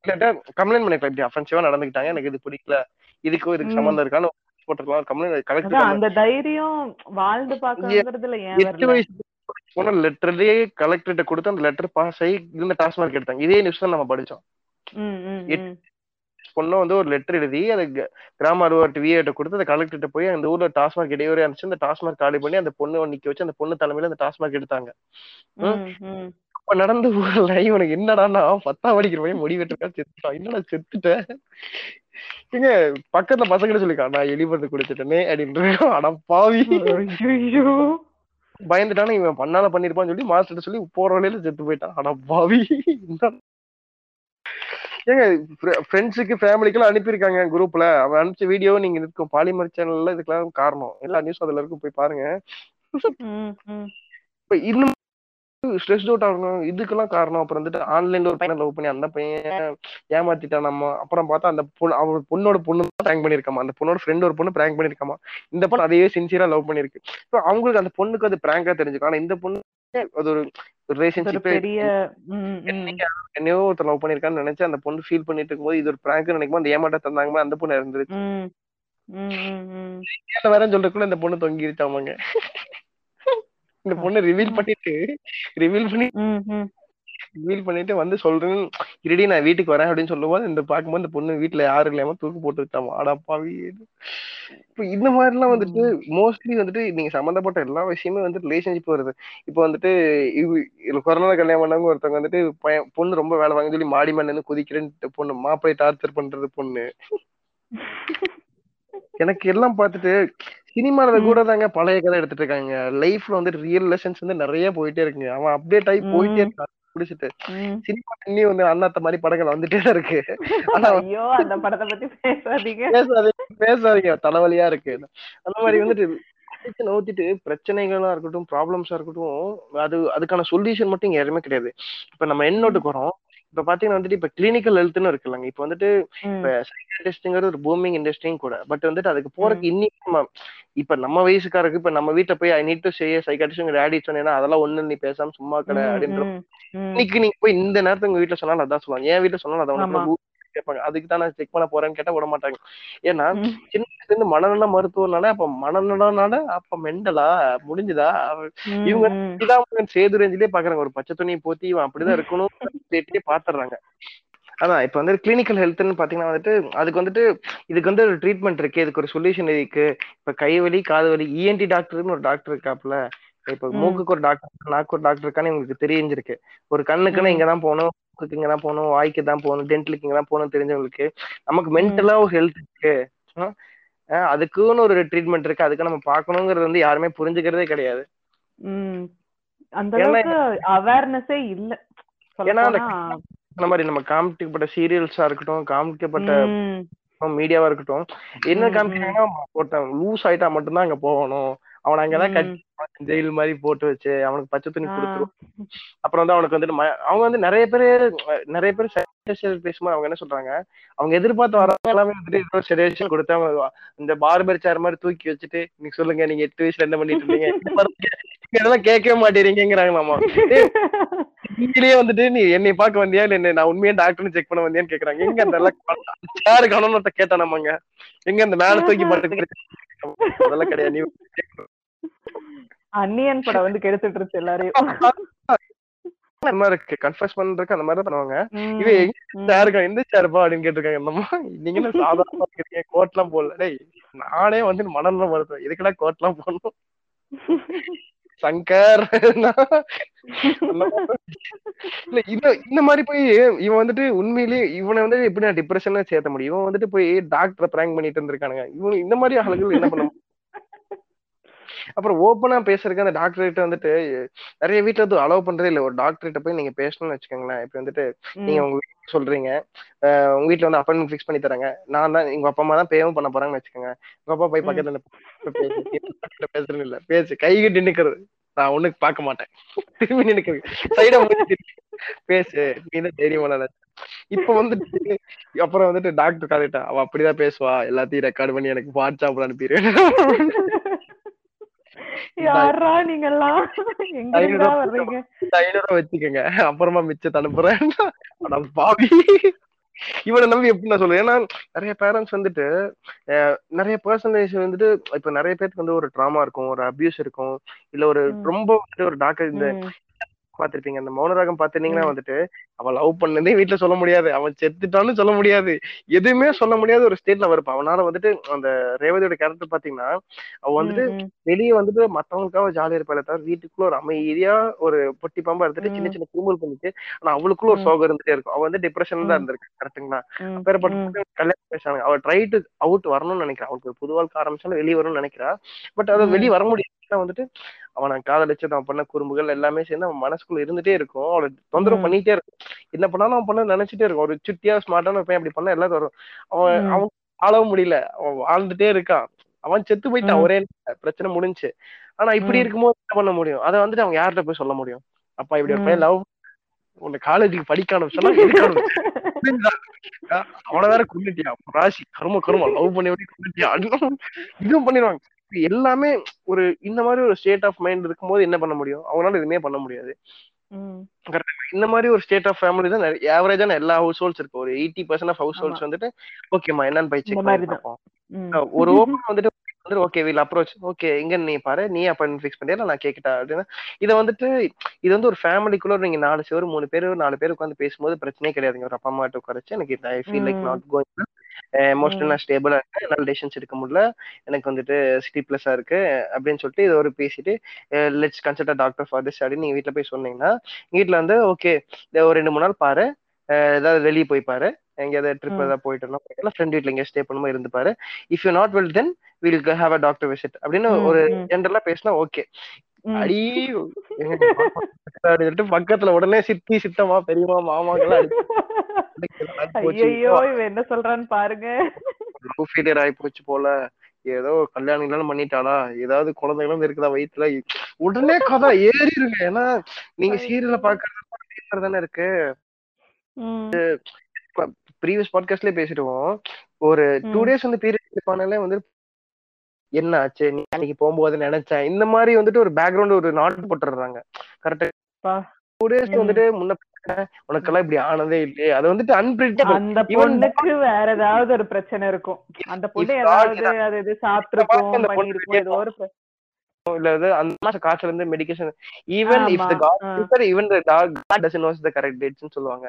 கம்ப்ளைண்ட் பண்ணிருக்கலாம். இப்படி அஃபென்சிவா நடந்துக்கிட்டாங்க. எனக்கு இது பிடிக்கல. இதுக்கும் இதுக்கு. சம்மந்தம் இருக்கான்னு போட்டிருக்கலாம். கம்ப்ளைண்ட் அதான் கலெக்டர் அந்த தைரியம் வாழ்ந்து பாக்கணுங்கிறதுல ஏன் எட்டு வயசு போன லெட்டர்லயே கலெக்டர்கிட்ட கொடுத்து அந்த லெட்டர் பாஸ் ஆகி இருந்த டாஸ்மார்க் எடுத்தாங்க. இதே நியூஸ் தான் நம்ம படிச்சோம். பொண்ணு வந்து ஒரு லெட்டர் எழுதி அதை கிராம அலுவலர் விஏட்ட கொடுத்து அந்த கலெக்டர்கிட்ட போய் அந்த ஊர்ல டாஸ்மார்க் இடையூறு இருந்துச்சு. அந்த டாஸ்மார்க் காலி பண்ணி அந்த பொண்ணு நிக்க வச்சு அந்த பொண்ணு தலைமையில அந்த டாஸ்மார்க் எடுத்தாங்க. அப்ப நடந்த ஊர்ல இவனுக்கு என்னடான்னா பத்தாம் படிக்கிற பையன் முடி வெட்டுறா செத்துட்டான். என்னடா செத்துட்டேன் ஏங்க பக்கத்துல பசங்க சொல்லிருக்கான் நான் எலிபந்து குடிச்சிட்டேனே அப்படின்னு அட பாவி. பயந்துட்டானே இவன் பண்ணால பண்ணிருப்பான்னு சொல்லி மாஸ்டர் சொல்லி போற வழியில செத்து போயிட்டான். ஆனா பாவி. ஏங்க ஃப்ரெண்ட்ஸுக்கு ஃபேமிலிக்கெல்லாம் அனுப்பியிருக்காங்க குரூப்ல அவன் அனுப்பிச்ச வீடியோ நீங்க இருக்கும் பாலிமர் சேனல்ல இதுக்கெல்லாம் காரணம். எல்லா நியூஸ் அதுல இருக்கும். போய் பாருங்க. இப்ப இன்னும் ஸ்ட்ரெஸ் அவுட் ஆகணும். இதுக்கெல்லாம் காரணம். அப்புறம் வந்துட்டு ஆன்லைன்ல ஒரு பையனை லவ் பண்ணி அந்த பையன் ஏமாத்திட்டான் நம்ம. அப்புறம் பார்த்தா அந்த பொண்ணு அவன் பொண்ணோட பொண்ணு பிராங்க் பண்ணிருக்காமா அந்த பொண்ணோட ஃப்ரெண்ட் ஒரு பொண்ணு பிராங்க் பண்ணிருக்காமா இந்த பொண்ணு அதையே சின்சியரா லவ் பண்ணிருக்கு So அவங்களுக்கு அந்த பொண்ணுக்கு அது பிராங்கா தெரிஞ்சுக்கும். ஆனா இந்த பொண்ணு அது ஒரு ரிலேஷன்ஷிப் பெரிய. என்னையோ ஒருத்தர் லவ் பண்ணிருக்கான்னு நினைச்சு அந்த பொண்ணு ஃபீல் பண்ணிட்டு இருக்கும்போது இது ஒரு பிராங்க் நினைக்கும் அந்த ஏமாட்ட தந்தாங்க அந்த பொண்ணு இருந்துருச்சு. வேற சொல்றதுக்குள்ள இந்த பொண்ணு தொங்கிருச்சாமாங்க. இந்த பொண்ணு ரிவீல் பண்ணிட்டு ரிவீல் பண்ணி. ரிவீல் பண்ணிட்டு வந்து சொல்றேன் இருடி நான் வீட்டுக்கு வரேன் அப்படின்னு சொல்லும்போது இந்த பார்க்கும்போது இந்த பொண்ணு வீட்டுல யாரும் இல்லாம தூக்கு போட்டு வச்சாமா ஆடாப்பாவி இப்போ இந்த மாதிரி எல்லாம் வந்துட்டு மோஸ்ட்லி வந்துட்டு நீங்க சம்மந்தப்பட்ட எல்லா விஷயமே வந்து ரிலேஷன்ஷிப் வருது. இப்போ வந்துட்டு இதுல கொரோனா கல்யாணம் பண்ணவங்க ஒருத்தவங்க வந்துட்டு பொண்ணு ரொம்ப வேலை வாங்கி சொல்லி மாடி மேல இருந்து குதிக்கிறேன்னு பொண்ணு மாப்பிளை டார்ச்சர் பண்றது பொண்ணு. எனக்கு எல்லாம் பார்த்துட்டு சினிமால கூட தாங்க பழைய கதை எடுத்துட்டு இருக்காங்க. லைஃப்ல வந்துட்டு ரியல் லெசன்ஸ் வந்து நிறைய போயிட்டே இருக்குங்க. அவன் அப்டேட் ஆகி போயிட்டே இருக்கான். குடிச்சிட்டு. சினிமா இன்னும் வந்து அண்ணாத்த மாதிரி படங்கள் வந்துட்டே இருக்கு. ஆனா ஐயோ அந்த படத்தை பத்தி பேசாதீங்க. பேசாதீங்க பேசாதீங்க. தலைவலியா இருக்கு. அந்த மாதிரி வந்துட்டு அடிச்சு நவுத்திட்டு பிரச்சனைகளா இருக்கட்டும் ப்ராப்ளம்ஸா இருக்கட்டும் அது அதுக்கான சொல்யூஷன் மட்டும் இங்க யாருமே கிடையாது. இப்ப நம்ம எண்ணோட்டுக்கு வரோம் இப்ப பாத்தீங்கன்னா வந்துட்டு இப்ப கிளினிக்கல் ஹெல்த்னு இருக்குல்லங்க இப்ப வந்துட்டு. இப்ப சைக்காட்டிஸ்ட்ங்கிறது ஒரு பூமிங் இண்டஸ்ட்ரியும் கூட பட் வந்துட்டு அதுக்கு போறதுக்கு இன்னைக்கு இப்ப நம்ம வயசுக்காரருக்கு இப்ப நம்ம வீட்டுல போய் I need to say psychiatrist daddy சொன்னேன்னா அதெல்லாம் ஒண்ணு நீ பேசாம சும்மா கடை அப்படின்ற. இன்னைக்கு நீங்க போய் இந்த நேரத்துல உங்க வீட்டுல சொன்னாலும் அதான் சொல்லுவாங்க என் வீட்டுல சொன்னாலும் அதை ஆமா. உனக்கு கேட்பாங்க. அதுக்கு தான் நான் செக் பண்ண போறேன்னு கேட்டா விட மாட்டாங்க. ஏன்னா. சின்ன வயசுல இருந்து மனநல மருத்துவம்னாலே அப்ப மனநலனால அப்ப மெண்டலா முடிஞ்சுதா? இவங்க ம். இதான் சேது ரேஞ்சிலே பாக்குறாங்க. ஒரு பச்சை துணியை போத்தி இவன் அப்படிதான் இருக்கணும் பாத்துறாங்க. அதான் இப்ப வந்து கிளினிக்கல் ஹெல்த்னு பாத்தீங்கன்னா வந்துட்டு அதுக்கு வந்துட்டு இதுக்கு வந்து ஒரு ட்ரீட்மெண்ட் இருக்கு. இதுக்கு ஒரு சொல்யூஷன் இருக்கு. இப்ப கை வலி காது வலி இஎன்டி டாக்டர்னு ஒரு டாக்டர் இருக்காப்ல இப்ப. மூக்குக்கு ஒரு டாக்டர் நாக்கு ஒரு டாக்டர் இருக்கான்னு உங்களுக்கு தெரிஞ்சிருக்கு. ஒரு கண்ணுக்குன்னு. இங்கதான் போகணும். மூக்குக்கு இங்கதான் போகணும் வாய்க்கு தான் போகணும் டென்டலுக்கு இங்கதான் போகணும் தெரிஞ்சவங்களுக்கு நமக்கு மென்டலா ஒரு ஹெல்த் இருக்கு. அதுக்குன்னு ஒரு ட்ரீட்மெண்ட் இருக்கு. அதுக்கு நம்ம பார்க்கணுங்கிறது வந்து யாருமே புரிஞ்சுக்கிறதே கிடையாது. அந்த அளவுக்கு அவேர்னஸே இல்ல. ஏன்னா அந்த மாதிரி நம்ம காமிக்கப்பட்ட சீரியல்ஸா இருக்கட்டும் காமிக்கப்பட்ட. மீடியாவா இருக்கட்டும் என்ன. காமிக்கிறாங்கன்னா ஒருத்தன் லூஸ் ஆயிட்டா மட்டும்தான் அங்க போகணும். அவனை அங்கதான். கட்டி ஜெயில் மாதிரி போட்டு வச்சு அவனுக்கு பச்சை துணி. கொடுத்துரும் அப்புறம் வந்து அவனுக்கு வந்துட்டு அவங்க வந்து நிறைய பேர் நிறைய பேர் பேசும்போது அவங்க என்ன சொல்றாங்க? அவங்க எதிர்பார்த்து வரவங்க எல்லாமே வந்துட்டு ஏதோ செடேஷன் கொடுத்து அவங்க இந்த பார்பர் சேர் மாதிரி தூக்கி வச்சுட்டு நீங்க சொல்லுங்க நீங்க எட்டு வயசுல என்ன பண்ணிட்டு இருந்தீங்க? இதெல்லாம் கேட்கவே மாட்டேறீங்கிறாங்க நம்ம நீங்களே வந்துட்டு நீ என்னை பார்க்க வந்தியா? இல்ல என்ன நான் உண்மையா டாக்டர்னு செக் பண்ண வந்தியான்னு கேக்குறாங்க. எங்க அந்த சேரு கணவன் கேட்டா நம்மங்க எங்க அந்த மேல தூக்கி மாட்டு அதெல்லாம் கிடையாது. நீ அன்னியன் படம் வந்து கெடுத்துட்டு இருச்சு எல்லாரையும் இருக்கு. கன்ஃபர்ஸ் பண்றதுக்கு அந்த மாதிரி பண்ணுவாங்க. இது எங்க. சேருக்கா எந்த சேருப்பா அப்படின்னு கேட்டிருக்காங்க. என்னம்மா நீங்க என்ன சாதாரணமா இருக்கீங்க? கோட்லாம் போடல. டேய் நானே வந்து மணல்ல மருத்துவம் இதுக்கடா கோட்லாம் போடணும். சங்கர் இல்ல இந்த இந்த மாதிரி போய் இவன் வந்துட்டு உண்மையிலேயே இவனை வந்து எப்படி நான் டிப்ரெஷன்ல சேர்த்த முடியும்? இவன் வந்துட்டு போய் டாக்டரை பிராங்க் பண்ணிட்டு இருந்திருக்கானுங்க. இவன் இந்த மாதிரி ஆளுகள் என்ன பண்ண? அப்புறம் ஓப்பனா பேசுறதுக்கு அந்த டாக்டர் கிட்ட வந்துட்டு நிறைய வீட்டுல வந்து அலோவ் பண்றதே இல்ல. ஒரு டாக்டர் கிட்ட போய் நீங்க பேசணும்னு வச்சுக்கோங்களேன். இப்ப வந்துட்டு நீங்க. உங்க வீட்டுக்கு சொல்றீங்க. உங்க வீட்ல வந்து அப்பாயின்மெண்ட் ஃபிக்ஸ் பண்ணி தராங்க. நான் தான் எங்க அப்பா அம்மா தான் பேவும் பண்ண போறாங்கன்னு வச்சுக்கோங்க. உங்க அப்பா போய். பக்கத்துல நின்னு பேசு. நீ பேசுறேன்னு இல்ல. பேசு கை கட்டி நிக்கிறது. நான் ஒண்ணுக்கு பார்க்க மாட்டேன். திரும்பி நினைக்கிறது சைடா பேசு. நீ தான் தெரியுமா இப்ப வந்துட்டு அப்புறம் வந்துட்டு டாக்டர் காலிட்டா அவ அப்படிதான் பேசுவா. எல்லாத்தையும் ரெக்கார்ட் பண்ணி எனக்கு வாட்ஸ்அப்ல அனுப்பிடுவேன் யாரா நீங்க எல்லாம் ஐநூறு வச்சுக்கோங்க. அப்புறமா மிச்சத்தை அனுப்புறேன். பாவி. இவனை நம்பி எப்படி நான் சொல்லுவேன்? ஏன்னா நிறைய பேரண்ட்ஸ் வந்துட்டு நிறைய பர்சன்டேஜ் வந்துட்டு இப்ப நிறைய பேருக்கு வந்து ஒரு ட்ராமா இருக்கும் ஒரு அபியூஸ் இருக்கும் இல்ல ஒரு. ரொம்ப ஒரு டாக்டர் இந்த. பாத்திருப்பீங்க அந்த மௌனராகம் பாத்திருந்தீங்கன்னா ம். வந்துட்டு அவன் லவ் பண்ணதே வீட்டுல சொல்ல முடியாது அவன் செத்துட்டான்னு சொல்ல முடியாது எதுவுமே சொல்ல முடியாத ஒரு ஸ்டேட்ல வருப்பான் அவனால வந்துட்டு அந்த ரேவதியோட கேரக்டர் பாத்தீங்கன்னா அவ வந்துட்டு. வெளியே வந்துட்டு மத்தவங்களுக்காக ஜாலியா இருப்பாளே தவிர வீட்டுக்குள்ள ஒரு அமைதியா ஒரு பொட்டி பாம்பா இருந்துட்டு சின்ன. சின்ன குறும்பல் பண்ணிட்டு ஆனா அவளுக்குள்ள ஒரு. சோகம் இருந்துட்டே இருக்கும் அவ வந்து டிப்ரெஷன் தான். இருந்திருக்கு கரெக்ட்டுங்களா ம். வேற ம். பட்டு கல்யாணம் பேசுறாங்க அவ ட்ரை டு அவுட் வரணும்னு நினைக்கிறா அவளுக்கு ஒரு புது வாழ்க்கை ஆரம்பிச்சாலும் வெளியே வரணும்னு நினைக்கிறா பட் அதை. வெளியே வர முடியாது ஏன்னா வந்துட்டு அவனை காதலிச்சு அவன் பண்ண குறும்புகள் எல்லாமே சேர்ந்து அவன் மனசுக்குள்ள இருந்துட்டே இருக்கும் அவளை தொந்தரவு. பண்ணிட்டே இருக்கும் என்ன பண்ணாலும் அவன் பண்ண நினைச்சிட்டே இருக்கும் ஒரு சுட்டியா ஸ்மார்ட்டான பையன் அப்படி பண்ண எல்லாரும் வரும் அவன். அவன் வாழவும் முடியல அவன் வாழ்ந்துட்டே இருக்கான் அவன் செத்து போயிட்டான். ஒரே. பிரச்சனை முடிஞ்சுச்சு ஆனா இப்படி. இருக்கும்போது என்ன பண்ண முடியும் அதை வந்துட்டு அவங்க யார்கிட்ட போய் சொல்ல முடியும் அப்பா இப்படி ஒரு. பையன் லவ் உன்னை காலேஜுக்கு படிக்க ஆரம்பிச்சா எதுக்கு ஆரம்பிச்சா? அஹ் அவன வேற கொண்டுட்டியா ராசி கரும கரும லவ் பண்ணி எப்படி கொண்டுட்டியா இதுவும் பண்ணிடுவாங்க எல்லாமே ஒரு இந்த மாதிரி ஒரு ஸ்டேட் ஆஃப் மைண்ட் இருக்கும்போது என்ன பண்ண முடியும்? அவங்களால எதுவுமே பண்ண முடியாது. இந்த மாதிரி ஒரு ஸ்டேட் ஆஃப் ஃபேமிலி தான் ஆவரேஜான எல்லா ஹவுஸ் ஹோல்ஸ் இருக்கு. ஒரு eighty percent of households வந்துட்டு ஓகேம்மா என்னன்னு போய் செக் பண்ணி ஒரு ஓப்பன் வந்துட்டு வந்துட்டு ஓகே வில் அப்ரோச் ஓகே எங்க நீ பாரு நீ அப்பாயின்மெண்ட் ஃபிக்ஸ் பண்ணியா நான் கேக்கட்டா அப்படின்னு இதை வந்துட்டு இது வந்து ஒரு ஃபேமிலிக்குள்ள நீங்க நாலு பேர் மூணு பேர் நாலு பேர் உட்காந்து பேசும்போது பிரச்சனையே கிடையாதுங்க. ஒரு அப்பா அம்மா கிட்ட உட்காரச்சு எனக்கு I feel like. Not going எமோஷனலா ஸ்டேபிளா இருக்கு. என்னால டெசிஷன்ஸ் எடுக்க முடியல. எனக்கு வந்துட்டு ஸ்லீப்லெஸ்ஸா இருக்கு அப்படின்னு சொல்லிட்டு இது ஒரு பேசிட்டு let's consult doctor for this அப்படின்னு நீங்க வீட்ல போய் சொன்னீங்கன்னா வீட்ல வந்து ஓகே ஒரு ரெண்டு மூணு நாள் பாரு. ஏதாவது வெளியே போய் பாரு. எங்கேயாவது ட்ரிப். ஏதாவது போயிட்டு இருந்தோம் ஃப்ரெண்ட் வீட்ல எங்கேயா ஸ்டே பண்ணுமோ இருந்து பாரு. If you not well then will have a doctor visit அப்படின்னு ஒரு. ஜென்ரலா பேசினா ஓகே. அடி சொல்லிட்டு பக்கத்துல உடனே சித்தி சித்தமா பெரியமா மாமாங்கெல்லாம் இவன் என்ன சொல்றான்னு பாருங்க. லவ் ஃபெயிலியர் ஆகி போச்சு போல. ஏதோ கல்யாணம் எல்லாம் பண்ணிட்டாளா? ஏதாவது குழந்தைகளும் இருக்குதா வயித்துல? உடனே கதை ஏறிடுங்க. ஏன்னா நீங்க சீரியல பாக்குறது தானே இருக்கு. ப்ரீவியஸ் பாட்காஸ்ட்லயே பேசிடுவோம். ஒரு டூ. டேஸ் வந்து பீரியட் பண்ணாலே வந்து என்ன ஆச்சு? நீ அன்னைக்கு போகும்போது நினைச்சேன் இந்த மாதிரி வந்துட்டு ஒரு பேக்ரவுண்ட் ஒரு நாட் போட்டுறாங்க கரெக்டா. Two days. வந்துட்டு முன்ன உனக்கெல்லாம் இப்படி ஆனதே இல்லையே. அது வந்துட்டு அன்பிரிட்டபிள் அந்த பொண்ணுக்கு வேற ஏதாவது ஒரு பிரச்சனை இருக்கும். அந்த பொண்ணு ஏதாவது அது இது சாப்பிட்டுருக்கும் அந்த பொண்ணு ஏதோ ஒரு இல்ல அது அந்த காய்ச்சல் இருந்து medication even if the god. Even the doc god doesn't knows the correct டேட்ஸ்னு சொல்லுவாங்க.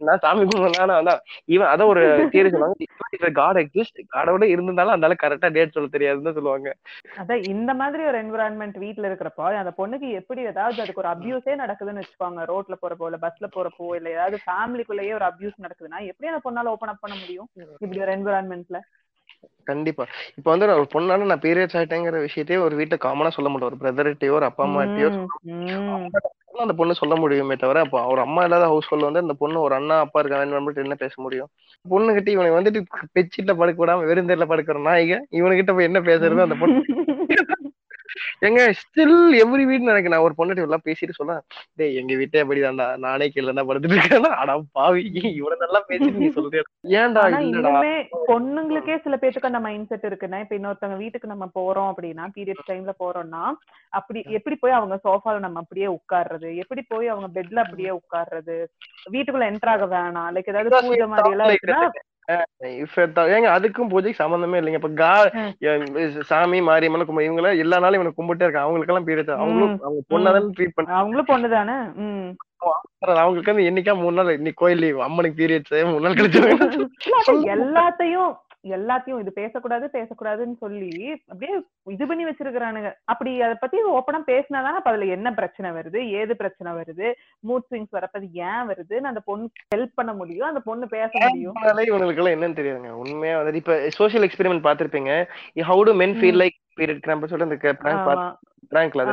நான் சாமி கும்பிடலாம் அதான் ஈவன் அதான் ஒரு தியரி சொல்லுவாங்க. காட் எக்ஸிஸ்ட் காடோட இருந்திருந்தாலும் அந்த கரெக்டா டேட் சொல்ல தெரியாதுன்னு சொல்லுவாங்க. அதான் இந்த மாதிரி ஒரு என்விரான்மெண்ட் வீட்ல இருக்கிறப்போ அந்த பொண்ணுக்கு எப்படி ஏதாவது அதுக்கு ஒரு அபியூஸே நடக்குதுன்னு வச்சுக்கோங்க. ரோட்ல போறப்போ இல்ல பஸ்ல போறப்போ இல்ல ஏதாவது ஃபேமிலிக்குள்ளேயே ஒரு அபியூஸ் நடக்குதுன்னா எப்படி அந்த பொண்ணால ஓபன் அப் பண்ண முடியும்? இப்படி ஒரு என்விரான்மெண்ட்ல கண்டிப்பா. இப்ப வந்து ஒரு பொண்ணால நான் பீரியட்ஸ் ஆயிட்டேங்கிற விஷயத்தையே ஒரு வீட்டுல காமனா சொல்ல மாட்டேன். ஒரு பிரதர்கிட்டயோ ஒரு அப்பா அம்மாட்டையோ அந்த பொண்ணு சொல்ல முடியுமே தவிர அப்போ அவர் அம்மா இல்லாத ஹவுஸ் ஹோல்ல வந்து அந்த பொண்ணு ஒரு அண்ணா அப்பா இருக்காங்க என்ன பேச முடியும்? பொண்ணு கிட்ட இவனை வந்துட்டு பெட்ஷீட்ல படுக்க விடாம வெறுந்தேர்ல படுக்கிற நாய்க இவனுகிட்ட போய் என்ன பேசுறது? அந்த பொண்ணு எங்க ஸ்டில் எவ்ரி வீட் எனக்கு நான் ஒரு பொண்ணுகிட்ட எல்லாம் பேசிட்டு சொல்ல டேய் எங்க வீட்டே அப்படிதான்டா நானே கீழே தான் படுத்துட்டு இருக்கேன் அடா பாவி இவனை நல்லா பேசிட்டு நீ சொல்றியா ஏன்டா இல்லடா? பொண்ணுங்களுக்கே சில பேத்துக்கு அந்த மைண்ட் செட் இருக்குன்னா இப்ப இன்னொருத்தவங்க வீட்டுக்கு நம்ம போறோம் அப்படின்னா பீரியட்ஸ் டைம்ல போறோம்னா அப்படி எப்படி போய் அவங்க சோஃபால நம்ம அப்படியே உட்கார்றது? எப்படி போய் அவங்க பெட்ல அப்படியே உட்கார்றது? வீட்டுக்குள்ள என்டர் ஆக வேணாம். லைக் ஏதாவது பூஜை மாதிரி எல்லாம் இருக்குன்னா ஏங்க அதுக்கும் பூஜைக்கு சம்பந்தமே இல்லைங்க. இப்ப கா சாமி மாரியம்மன் கும்ப இவங்க எல்லாம் எல்லா நாளும் இவனுக்கு கும்பிட்டே இருக்காங்க. அவங்களுக்கு எல்லாம் பீரியட் அவங்களும் அவங்க பொண்ணாதான் ட்ரீட் பண்றாங்க அவங்களும் பொண்ணுதானே அவங்களுக்கு வந்து என்னைக்கா மூணு நாள். இன்னைக்கு கோயில் அம்மனுக்கு பீரியட்ஸ் மூணு நாள் கழிச்சு எல்லாத்தையும் எல்லாத்தையும் இது பேசக்கூடாது பேசக்கூடாதுன்னு சொல்லி அப்படியே இது பண்ணி வச்சிருக்கிறானுங்க. அப்படி அதை பத்தி ஓப்பனா பேசினாதானே அப்ப அதுல என்ன பிரச்சனை வருது ஏது பிரச்சனை வருது மூட் ஸ்விங்ஸ் வரப்பது ஏன் வருதுன்னு அந்த பொண்ணு ஹெல்ப் பண்ண முடியும் அந்த பொண்ணு பேச முடியும். இவங்களுக்கு எல்லாம் என்னன்னு தெரியாதுங்க. உண்மையா வந்துட்டு இப்ப social experiment பாத்திருப்பீங்க how to men feel like period cramp சொல்லிட்டு அந்த பிராங்க்ல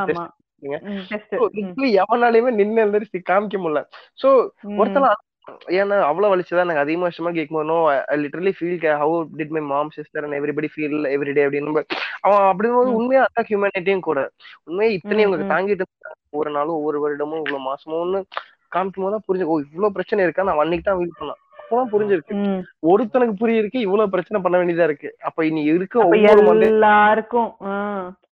literally எவனாலையுமே நின்னு எழுந்திரிச்சு காமிக்க முடியல. சோ ஒருத்தல ஏன்னா அவ்வளவு வலிச்சுதான் எனக்கு அதிகமா வருஷமா I literally feel how did my mom sister and everybody feel every day அப்படின்னு அவன் அப்படிங்கும்போது. உண்மையா அதான் ஹியூமனிட்டியும் கூட உண்மையா இத்தனை இவங்க. தாங்கிட்டு. ஒவ்வொரு நாளும் ஒவ்வொரு வருடமும் இவ்வளவு மாசமும்னு காமிக்கும் போது புரிஞ்சு ஓ இவ்வளவு பிரச்சனை இருக்கா நான் அன்னைக்கு தான் ஃபீல் பண்ணேன் அப்பதான் புரிஞ்சிருக்கு. ஒருத்தனுக்கு புரியிருக்கு இவ்வளவு பிரச்சனை பண்ண வேண்டியதா இருக்கு. அப்ப இனி இருக்க எல்லாருக்கும்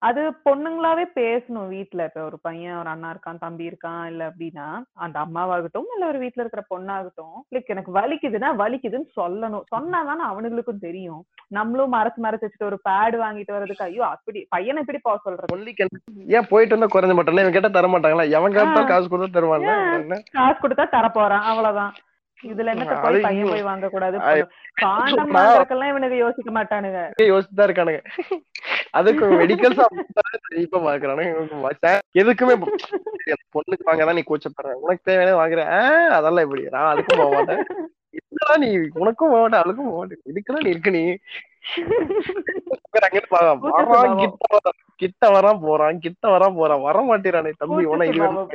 அது பொண்ணுங்களாவே பேசணும் வீட்ல. இப்ப ஒரு பையன் ஒரு அண்ணா இருக்கான் தம்பி இருக்கான் இல்ல அப்படின்னா அந்த அம்மாவாகட்டும் இல்ல ஒரு வீட்ல இருக்கிற பொண்ணாகட்டும் லைக் எனக்கு வலிக்குதுன்னா வலிக்குதுன்னு சொல்லணும். சொன்னாதானே அவனுங்களுக்கும் தெரியும். நம்மளும் மறைச்சு மறைச்சு வச்சுட்டு ஒரு பேட் வாங்கிட்டு வர்றதுக்கு ஐயோ அப்படி பையனை எப்படி போக சொல்றது? ஏன் போயிட்டு வந்தா குறைஞ்ச மாட்டாங்களா இவன் கேட்டா தர மாட்டாங்களா? எவன். காசு கொடுத்தா தருவாங்க காசு கொடுத்தா தர போறான் அவ்வளவுதான். இதுல என்னத்த போய் பையன் போய் வாங்க கூடாது காண்டம் இவனுக்கு யோசிக்க மாட்டானுங்க. யோசிச்சுதான் இருக்கானுங்க. அதுக்கு மெடிக்கல் இப்ப பாக்குறானுங்க எதுக்குமே பொண்ணுக்கு வாங்கதான் நீ கூச்சப்படுற. உனக்கு தேவையான வாங்குற. அதெல்லாம் எப்படி? நான் அதுக்கும் போக மாட்டேன். நீ? உனக்கும் போக மாட்டேன் அவளுக்கும் போக மாட்டேன். இதுக்கெல்லாம் நீ இருக்கு நீ. கிட்ட வரான். போறான் கிட்ட வரான் போறான். வர மாட்டேறானே தம்பி உன.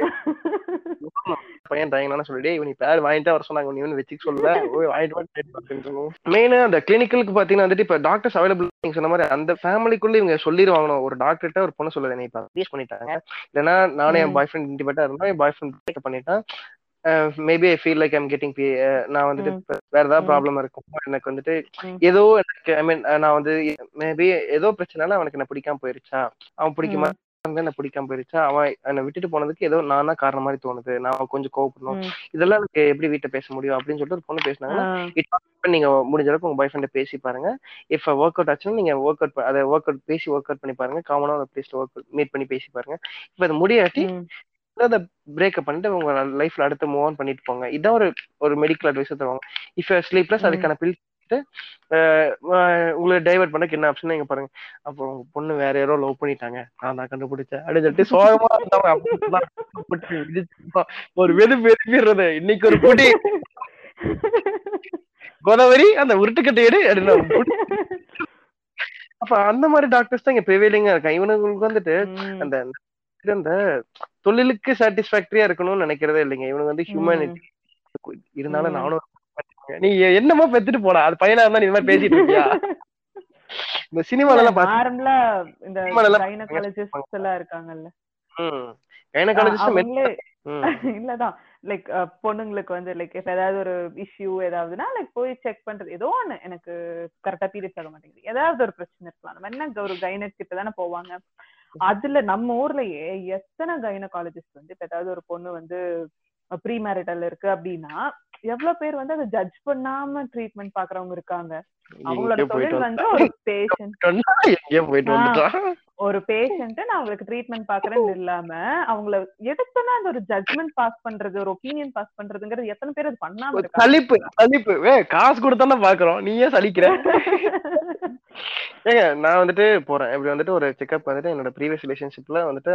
பையன் ட்ரைங்னா சொல்லி இவன் பேர் வாங்கிட்டு வர சொன்னாங்க. வந்து வச்சுக்க சொல்ல. வாங்கிட்டு மெயினா அந்த கிளினிக்கலுக்கு பாத்தீங்கன்னா வந்துட்டு இப்ப டாக்டர்ஸ் அவைலபிள் சொன்ன மாதிரி அந்த ஃபேமிலிக்குள்ள இவங்க சொல்லிடுவாங்க ஒரு டாக்டர்கிட்ட ஒரு பொண்ணு சொல்லுது. அப்யூஸ் பண்ணிட்டாங்க. இல்லைன்னா நானே என். பாய் ஃப்ரெண்ட் இன்டிபேட்டா இருந்தா என் பாய் ஃப்ரெண்ட் பண்ணிட்டேன். Maybe I feel like I'm getting நான் வந்துட்டு. இப்ப வேற ஏதாவது. ப்ராப்ளம் இருக்கும் எனக்கு வந்துட்டு ம். ஏதோ எனக்கு ஐ மீன் நான் வந்து மேபி ஏதோ பிரச்சனைனா அவனுக்கு என்ன பிடிக்காம போயிருச்சா அவன் பிடிக்குமா என்ன பிடிக்காம போயிருச்சா அவன் என்னை விட்டுட்டு போனதுக்கு ஏதோ நான் தான் காரணம் மாதிரி தோணுது நான் கொஞ்சம் கோவப்படணும். இதெல்லாம் எனக்கு எப்படி வீட்டை பேச முடியும் அப்படின்னு சொல்லிட்டு ஒரு பொண்ணு பேசினாங்கன்னா. இப்ப நீங்க முடிஞ்ச அளவுக்கு உங்க பாய் ஃப்ரெண்ட பேசி பாருங்க இஃப் ஒர்க் அவுட் ஆச்சுன்னா நீங்க ஒர்க் அவுட் அதை ஒர்க் அவுட் பேசி ஒர்க் அவுட் பண்ணி பாருங்க காமனா ஒரு பிளேஸ்ல ஒர்க் மீட் பண்ணி பேசி பாருங்க இப்ப அது முடியாட்டி. அதை பிரேக்கப் பண்ணிட்டு உங்க லைஃப்ல அடுத்து மூவ் ஆன் பண்ணிட்டு போங்க. இதான் ஒரு ஒரு மெடிக்கல் அட்வைஸ் தருவாங்க. If sleepless. அதுக்கான பில் உங்களை டைவர்ட் பண்ணக்கு என்ன ஆப்ஷன் நீங்க பாருங்க. அப்போ உங்க பொண்ணு வேற யாரோ லவ் பண்ணிட்டாங்க. நான் தான் கண்டுபிடிச்சேன். அப்படின்னு சொல்லிட்டு சோகமா இருந்தவங்க போட்டு ஒரு வெது வெறுப்பிடுறது இன்னைக்கு ஒரு குடி. கோதாவரி அந்த உருட்டுக்கட்டை எடு. அப்ப அந்த மாதிரி டாக்டர்ஸ் தான் இங்க ப்ரிவேலிங்கா இருக்காங்க. இவனுங்களுக்கு வந்துட்டு. அந்த அந்த தொழிலுக்கு சாட்டிஸ்பாக்டரியா இருக்கணும்னு நினைக்கிறதே இல்லைங்க. இவனுக்கு வந்து ஹியூமனிட்டி இருந்தாலும் ம். நானும் நீ என்னமோ பெத்துட்டு போடா. அது பையனா இருந்தா நீ இந்த மாதிரி பேசிட்டு இருக்கியா? இந்த சினிமால எல்லாம் நார்மலா இந்த சினிமால எல்லாம் கைனகாலஜிஸ்ட் எல்லாம் இருக்காங்கல்ல கைனகாலஜிஸ்ட் அவங்களே இல்லதான். லைக் பொண்ணுங்களுக்கு வந்து லைக் இப்ப ஏதாவது ஒரு இஷ்யூ ஏதாவதுன்னா லைக் போய் செக் பண்றது. ஏதோ ஒண்ணு. எனக்கு கரெக்டா பீரியட்ஸ் ஆக மாட்டேங்குது. ஏதாவது ஒரு பிரச்சனை இருக்கலாம். நம்ம என்ன ஒரு கைனக் கிட்ட தானே போவாங்க? அதுல நம்ம ஊர்லயே எத்தனை கைனகாலஜிஸ்ட் வந்து இப்ப ஏதாவது ஒரு பொண்ணு வந்து ப்ரீ மேரிட்டல் இருக்கு அப்படின்னா எவ்வளவு பேர் வந்து அதை ஜட்ஜ் பண்ணாம ட்ரீட்மெண்ட் பாக்குறவங்க இருக்காங்க. அவங்களோட தொழில் வந்து ஒரு பேஷண்ட் ஒரு பேஷண்ட் நான் அவங்களுக்கு ட்ரீட்மெண்ட் பாக்குறேன்னு இல்லாம அவங்கள எதுக்குன்னா அந்த ஒரு ஜட்மெண்ட் பாஸ் பண்றது ஒரு ஒப்பீனியன் பாஸ் பண்றதுங்கிறது எத்தனை பேர் அது பண்ணாம சலிப்பு சலிப்பு. வே காசு கொடுத்தானே பாக்குறோம். நீ ஏன் சலிக்கிற? ஏங்க நான் வந்துட்டு போறேன். இப்படி வந்துட்டு ஒரு செக்அப் வந்துட்டு என்னோட ப்ரீவியஸ் ரிலேஷன்ஷிப்ல வந்துட்டு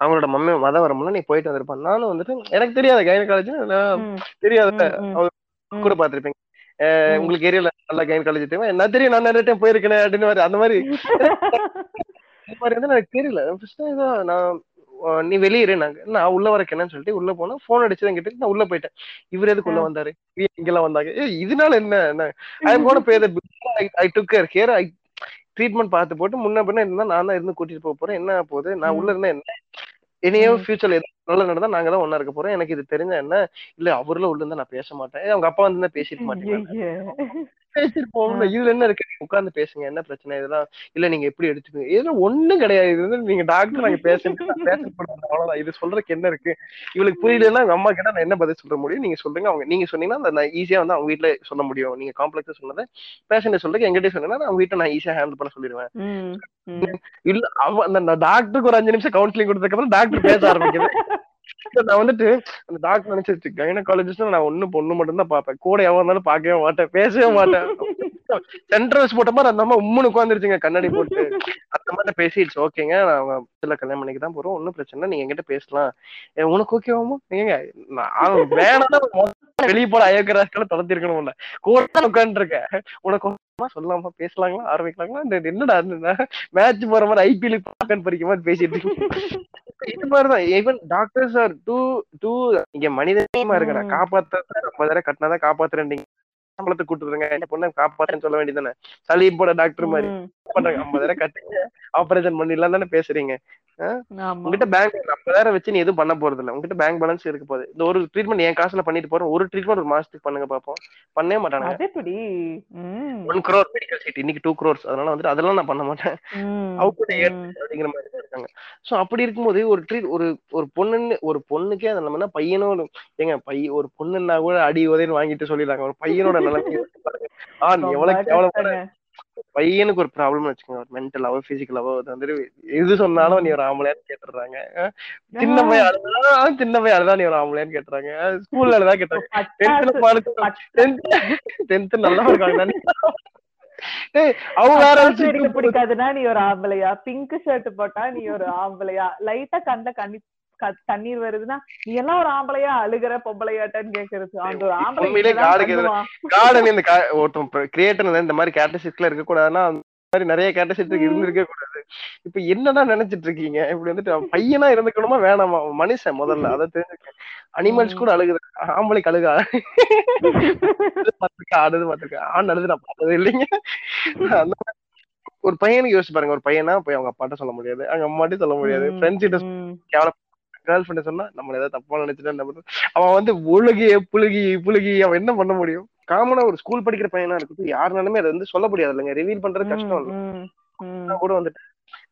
அவங்களோட மம்மி மதம் வரும்போது நீ போயிட்டு வந்திருப்பான் நானும் வந்துட்டு எனக்கு தெரியாது கைனகாலஜி தெரியாது கூட ம். உங்களுக்கு ஏரியால நல்லா கைனகாலஜி தெரியும்? என்ன தெரியும் நான் நிறைய டைம் போயிருக்கேன் அப்படின்னு அந்த மாதிரி. இந்த மாதிரி வந்து எனக்கு தெரியல. ஃபர்ஸ்ட் ஏதோ நான் நீ வெளியிரு நாங்க நான் உள்ள வரக்கேன்னு சொல்லிட்டு உள்ள போனா போன் அடிச்சு கிட்ட நான் உள்ள போயிட்டேன். இவர் எதுக்கு உள்ள வந்தாரு? இங்கெல்லாம் வந்தாங்க இதனால என்ன I gonna that I took care care I treatment பார்த்து போட்டு முன்ன பின்ன இருந்தா நான் தான் இருந்து கூட்டிட்டு போக போறேன். என்ன போகுது? நான் உள்ள இருந்தா என்ன? இனியோ ம். ஃபியூச்சர்ல நல்ல நடந்தா நாங்க தான் ஒண்ணா இருக்க போறோம். எனக்கு இது தெரிஞ்ச என்ன? இல்ல அவர்ல உள்ள இருந்தா நான் பேச மாட்டேன். அவங்க அப்பா வந்து பேசிருக்க மாட்டேங்க. பேசிருப்போம் இதுல என்ன இருக்கு? உட்கார்ந்து பேசுங்க. என்ன பிரச்சனை? இதெல்லாம் இல்ல நீங்க எப்படி எடுத்துக்கீங்க இதெல்லாம் ஒண்ணும் கிடையாது. இது வந்து நீங்க டாக்டர் நாங்க பேசுறது அவ்வளவுதான். இது சொல்றதுக்கு என்ன இருக்கு? இவளுக்கு புரியலன்னா அவங்க அம்மா கிட்ட நான் என்ன பதில் சொல்ல முடியும்? நீங்க சொல்லுங்க. அவங்க நீங்க சொன்னீங்கன்னா நான் ஈஸியா வந்து அவங்க வீட்ல சொல்ல முடியும். நீங்க காம்ப்ளெக்ஸா சொன்னதை பேஷண்ட் சொல்றதுக்கு எங்கிட்ட சொன்னீங்கன்னா அவங்க வீட்டை நான் ஈஸியா ஹேண்டில் பண்ண சொல்லிடுவேன். இல்ல அவ அந்த டாக்டருக்கு ஒரு அஞ்சு நிமிஷம் கவுன்சிலிங் கொடுத்ததுக்கு அப்புறம் டாக்டர் பேச ஆரம்பிக்குது. நான் வந்துட்டு அந்த டாக்டர் நினைச்சிருச்சு கைனகாலஜிஸ்ட் நான் ஒண்ணு பொண்ணு மட்டும் தான் பாப்பேன் கூட எவ்வளவு இருந்தாலும் பாக்கவே மாட்டேன் பேசவே மாட்டேன். சென்ட்ரல்ஸ் போட்ட மாதிரி அந்த அம்மா உம்முன்னு உட்காந்துருச்சுங்க கண்ணாடி போட்டு. அந்த மாதிரி பேசிடுச்சு ஓகேங்க அவங்க சில கல்யாணம் பண்ணிக்கு தான் போறோம். ஒன்னும் பிரச்சனை நீங்க என்கிட்ட பேசலாம். உனக்கு ஓகேவாமோ நீங்க நான் வேணாம் வெளியே போல அயோக்கியராஜ்களை தொடர்த்திருக்கணும் இல்ல. கூட உட்காந்து இருக்கேன் உனக்கு சொல்லாமா பேசலாங்களா? ஆரம்பிக்கலாங்களா? இந்த என்னடா மேட்ச் போற மாதிரி ஐபிஎல் பாக்கன் பறிக்க மாதிரி பேசிட்டு இது மாதிரிதான் even doctors are too too இங்க மனிதமா இருக்கடா ம். காப்பாத்த ஐம்பதாயிரம் கட்டினாதான் காப்பாத்துறேன் சம்பளத்தை கூட்டுருங்க என்ன பொண்ணை காப்பாத்துறேன்னு சொல்ல வேண்டியதானே சளி போட டாக்டர் மாதிரி. பண்றாங்க. ஐம்பதாயிரம் கட்டுங்க. ஆபரேஷன் பண்ணிடலாம் தானே பேசுறீங்க. உங்ககிட்ட பேங்க் ஐம்பதாயிரம் வச்சு நீ எதுவும் பண்ண போறது இல்ல. உங்ககிட்ட பேங்க் பேலன்ஸ் இருக்க போகுது. இந்த ஒரு ட்ரீட்மெண்ட் என் காசுல பண்ணிட்டு போறோம் ஒரு ட்ரீட்மெண்ட் ஒரு மாசத்துக்கு பண்ணுங்க பாப்போம். பண்ணவே மாட்டானுங்க. அது எப்படி? ம். ஒன் crore மெடிக்கல் சீட் இன்னைக்கு டூ crores. அதனால வந்துட்டு அதெல்லாம் நான் பண்ண மாட்டேன். அவுட். அப்படிங்கிற மாதிரி தான் இருக்காங்க. சோ அப்படி இருக்கும்போது ஒரு ட்ரீட் ஒரு ஒரு பொண்ணுன்னு ஒரு பொண்ணுக்கே அந்த நிலைமைனா பையனும் ஏங்க பையன் ஒரு பொண்ணுன்னா கூட அடி உதவின்னு வாங்கிட்டு சொல்லிடுறாங்க. ஒரு பையனோட நிலைமை யோசிச்சு பாருங்க. ஆ நீ ரொம்ப எவ்வளவு கஷ்டங்க. பையனுக்கு ஒரு ப்ராப்ளம் வச்சுக்கோங்க. ஒரு மென்டலாவோ பிசிக்கலாவோ அது வந்துட்டு எது சொன்னாலும் நீ ஒரு ஆம்பளையான்னு கேட்டுறாங்க சின்ன பையன் அழுதா சின்ன பையன் அழுதா நீ ஒரு ஆம்பளையான்னு கேட்டுறாங்க ஸ்கூல்ல அழுதா கேட்டுறாங்க பட்டாசு- டென்த்ல டென்த் நல்லா இருக்காங்க பிடிக்காதுன்னா நீ ஒரு ஆம்பளையா? பிங்க் ஷர்ட் போட்டா நீ ஒரு ஆம்பளையா? லைட்டா கண்ட கண்ணி தண்ணீர் வருதுன்னா நீ எல்லாம் ஒரு ஆம்பளையா அழுகிற பொம்பளையாட்டான்னு கேக்குறது. அந்த ஒரு ஆம்பளை இந்த ஒருத்தன் கிரியேட்டர் இந்த மாதிரி கேட்டசிஸ்ட்ல இருக்க கூடாதுன்னா அந்த மாதிரி நிறைய கேட்டசிஸ்ட் இருந்திருக்கே கூடாது. இப்ப என்னடா நினைச்சிட்டு இருக்கீங்க? இப்படி வந்துட்டு பையனா இருந்துக்கணுமா? வேணாமா? மனுஷன் முதல்ல அதை தெரிஞ்சுக்க. அனிமல்ஸ் கூட அழுகுது. ஆம்பளைக்கு அழுகா பார்த்திருக்கேன் ஆடுது பார்த்திருக்கேன் ஆண் அழுது நான் பார்த்தது இல்லைங்க. அந்த மாதிரி. ஒரு பையனுக்கு யோசிச்சு பாருங்க. ஒரு பையனா போய் அவங்க அப்பாட்ட சொல்ல முடியாது. அவங்க அம்மாட்டையும் சொல்ல முடியாது. ஃப்ரெண்ட்ஸ் கிட்ட. கேர்ள் ஃப்ரெண்ட் சொன்னா நம்ம ஏதாவது தப்பா நினைச்சிட்டா என்ன பண்றது? அவன் வந்து ஒழுகி புழுகி புழுகி அவன் என்ன பண்ண முடியும்? காமனா ஒரு ஸ்கூல் படிக்கிற பையனா இருக்கட்டும் யாருனாலுமே அதை வந்து சொல்ல முடியாது இல்லைங்க ரிவீல் பண்றது கஷ்டம் இல்ல. கூட வந்துட்டு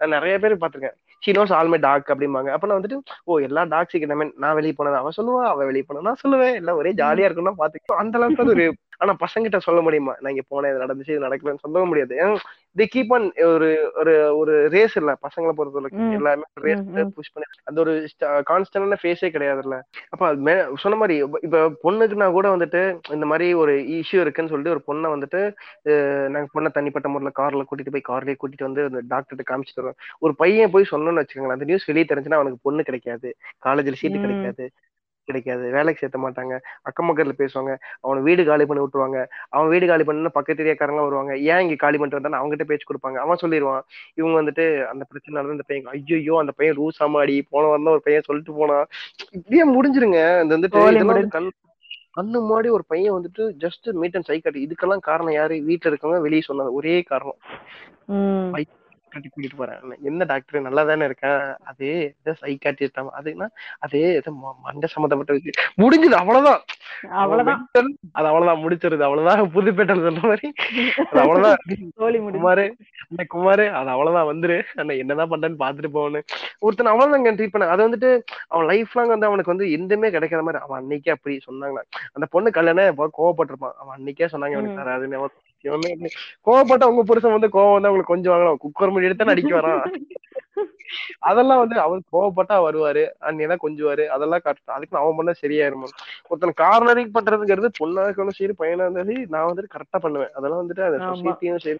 நான் நிறைய பேர் பாத்திருக்கேன் she knows all my talk அப்படிம்பாங்க. அப்ப நான் வந்துட்டு ஓ எல்லா டாக்ஸுக்கு என்ன நான் வெளியே போனது? அவன் சொல்லுவா அவ வெளியே போனா நான் சொல்லுவேன். எல்லாம் ஒரே ஜாலியா இருக்கணும் பாத்துக்கோ அந்த அளவுக்கு அது ஒரு ஆனா பசங்கிட்ட சொல்ல முடியுமா? நான் இங்க போனேன் இது நடந்துச்சு இது நடக்கலன்னு சொல்லவே முடியாது. தி கீப் ஆன் ஒரு ஒரு ஒரு ரேஸ் இல்ல பசங்களை பொறுத்த வரைக்கும். எல்லாமே ரேஸ். புஷ் பண்ணி அந்த ஒரு கான்ஸ்டன்டான ஃபேஸே கிடையாதுல்ல. அப்ப அது மே- சொன்ன மாதிரி இப்ப- பொண்ணுக்குன்னா கூட வந்துட்டு இந்த மாதிரி ஒரு இஷ்யூ இருக்குன்னு சொல்லிட்டு ஒரு பொண்ணை வந்துட்டு நாங்க பொண்ணை தனிப்பட்ட முறையில கார்ல கூட்டிட்டு போய் கார்லயே கூட்டிட்டு வந்து அந்த டாக்டர்கிட்ட காமிச்சிட்டு வருவோம். ஒரு பையன் போய் சொன்னோம்னு வச்சுக்கோங்களேன் அந்த நியூஸ் வெளியே தெரிஞ்சுன்னா அவனுக்கு பொண்ணு கிடைக்காது. காலேஜ்ல சீட்டு. கிடைக்காது. கிடைக்காது. வேலைக்கு சேர்த்த மாட்டாங்க. அக்கம் பக்கத்துல பேசுவாங்க. அவனை வீடு காலி பண்ணி விட்டுருவாங்க. அவன் வீடு காலி பண்ணா பக்கத்து ஏரியாக்காரங்க வருவாங்க. ஏன் இங்க காலி பண்ணிட்டு வந்தானு அவங்ககிட்ட பேச்சு கொடுப்பாங்க. அவன் சொல்லிடுவான் இவங்க வந்துட்டு அந்த பிரச்சனை நடந்து அந்த பையன் ஐயோ அந்த பையன் ரூஸ் ஆமாடி போன வரலாம் ஒரு பையன் சொல்லிட்டு போனான். இப்படியே முடிஞ்சிருங்க. இந்த வந்துட்டு கண்ணு முன்னாடி ஒரு பையன் வந்துட்டு ஜஸ்ட் மீட் அண்ட் சைக்காட்டி இதுக்கெல்லாம் காரணம் யாரு? வீட்டுல இருக்கவங்க வெளியே சொன்னது ஒரே காரணம். ம். டாக்டர் கூட்டிட்டு போறேன் என்ன டாக்டர் நல்லா தானே இருக்கேன் அது ஏதோ சைக்காட்டிஸ்ட் அதுன்னா அது ஏதோ மண்டை சம்மந்தப்பட்ட விஷயம். முடிஞ்சது அவ்வளவுதான். அவ்வளவுதான். அது அவ்வளவுதான் முடிச்சிருது அவ்வளவுதான். புதுப்பேட்டல் சொல்ற மாதிரி. அது அவ்வளவுதான். குமாரு அந்த குமாரு அது அவ்வளவுதான் வந்துரு. அண்ணா என்னதான் பண்றேன்னு பாத்துட்டு போகணும். ஒருத்தன் அவ்வளவுதாங்க ட்ரீட் பண்ண அது வந்துட்டு அவன் லைஃப் லாங் வந்து அவனுக்கு வந்து எதுவுமே கிடைக்காத மாதிரி அவன் அன்னைக்கே அப்படி சொன்னாங்களா அந்த பொண்ணு கல்யாணம் கோவப்பட்டிருப்பான். அவன் அன்னைக்கே சொன்னாங்க ம். தராதுன்னு. கோவப்பட்ட உங்க புருஷன் வந்து கோவம் வந்து அவங்களுக்கு கொஞ்சம் வாங்கலாம் குக்கர் முடி எடுத்தா நடிக்க வரான். அதெல்லாம் வந்து அவன் கோவப்பட்டா வருவாரு. அன்னிதான் கொஞ்சுவாரு. அதெல்லாம் கரெக்ட் அதுக்கு அவன் பண்ண சரியாயிருமா ஒருத்தன் கார்னரிங் பண்றதுங்கிறது பொண்ணா இருக்கணும் சரி பையனா இருந்தாலும் நான் வந்துட்டு கரெக்டா பண்ணுவேன். அதெல்லாம் வந்துட்டு அந்த. சொசைட்டியும் சரி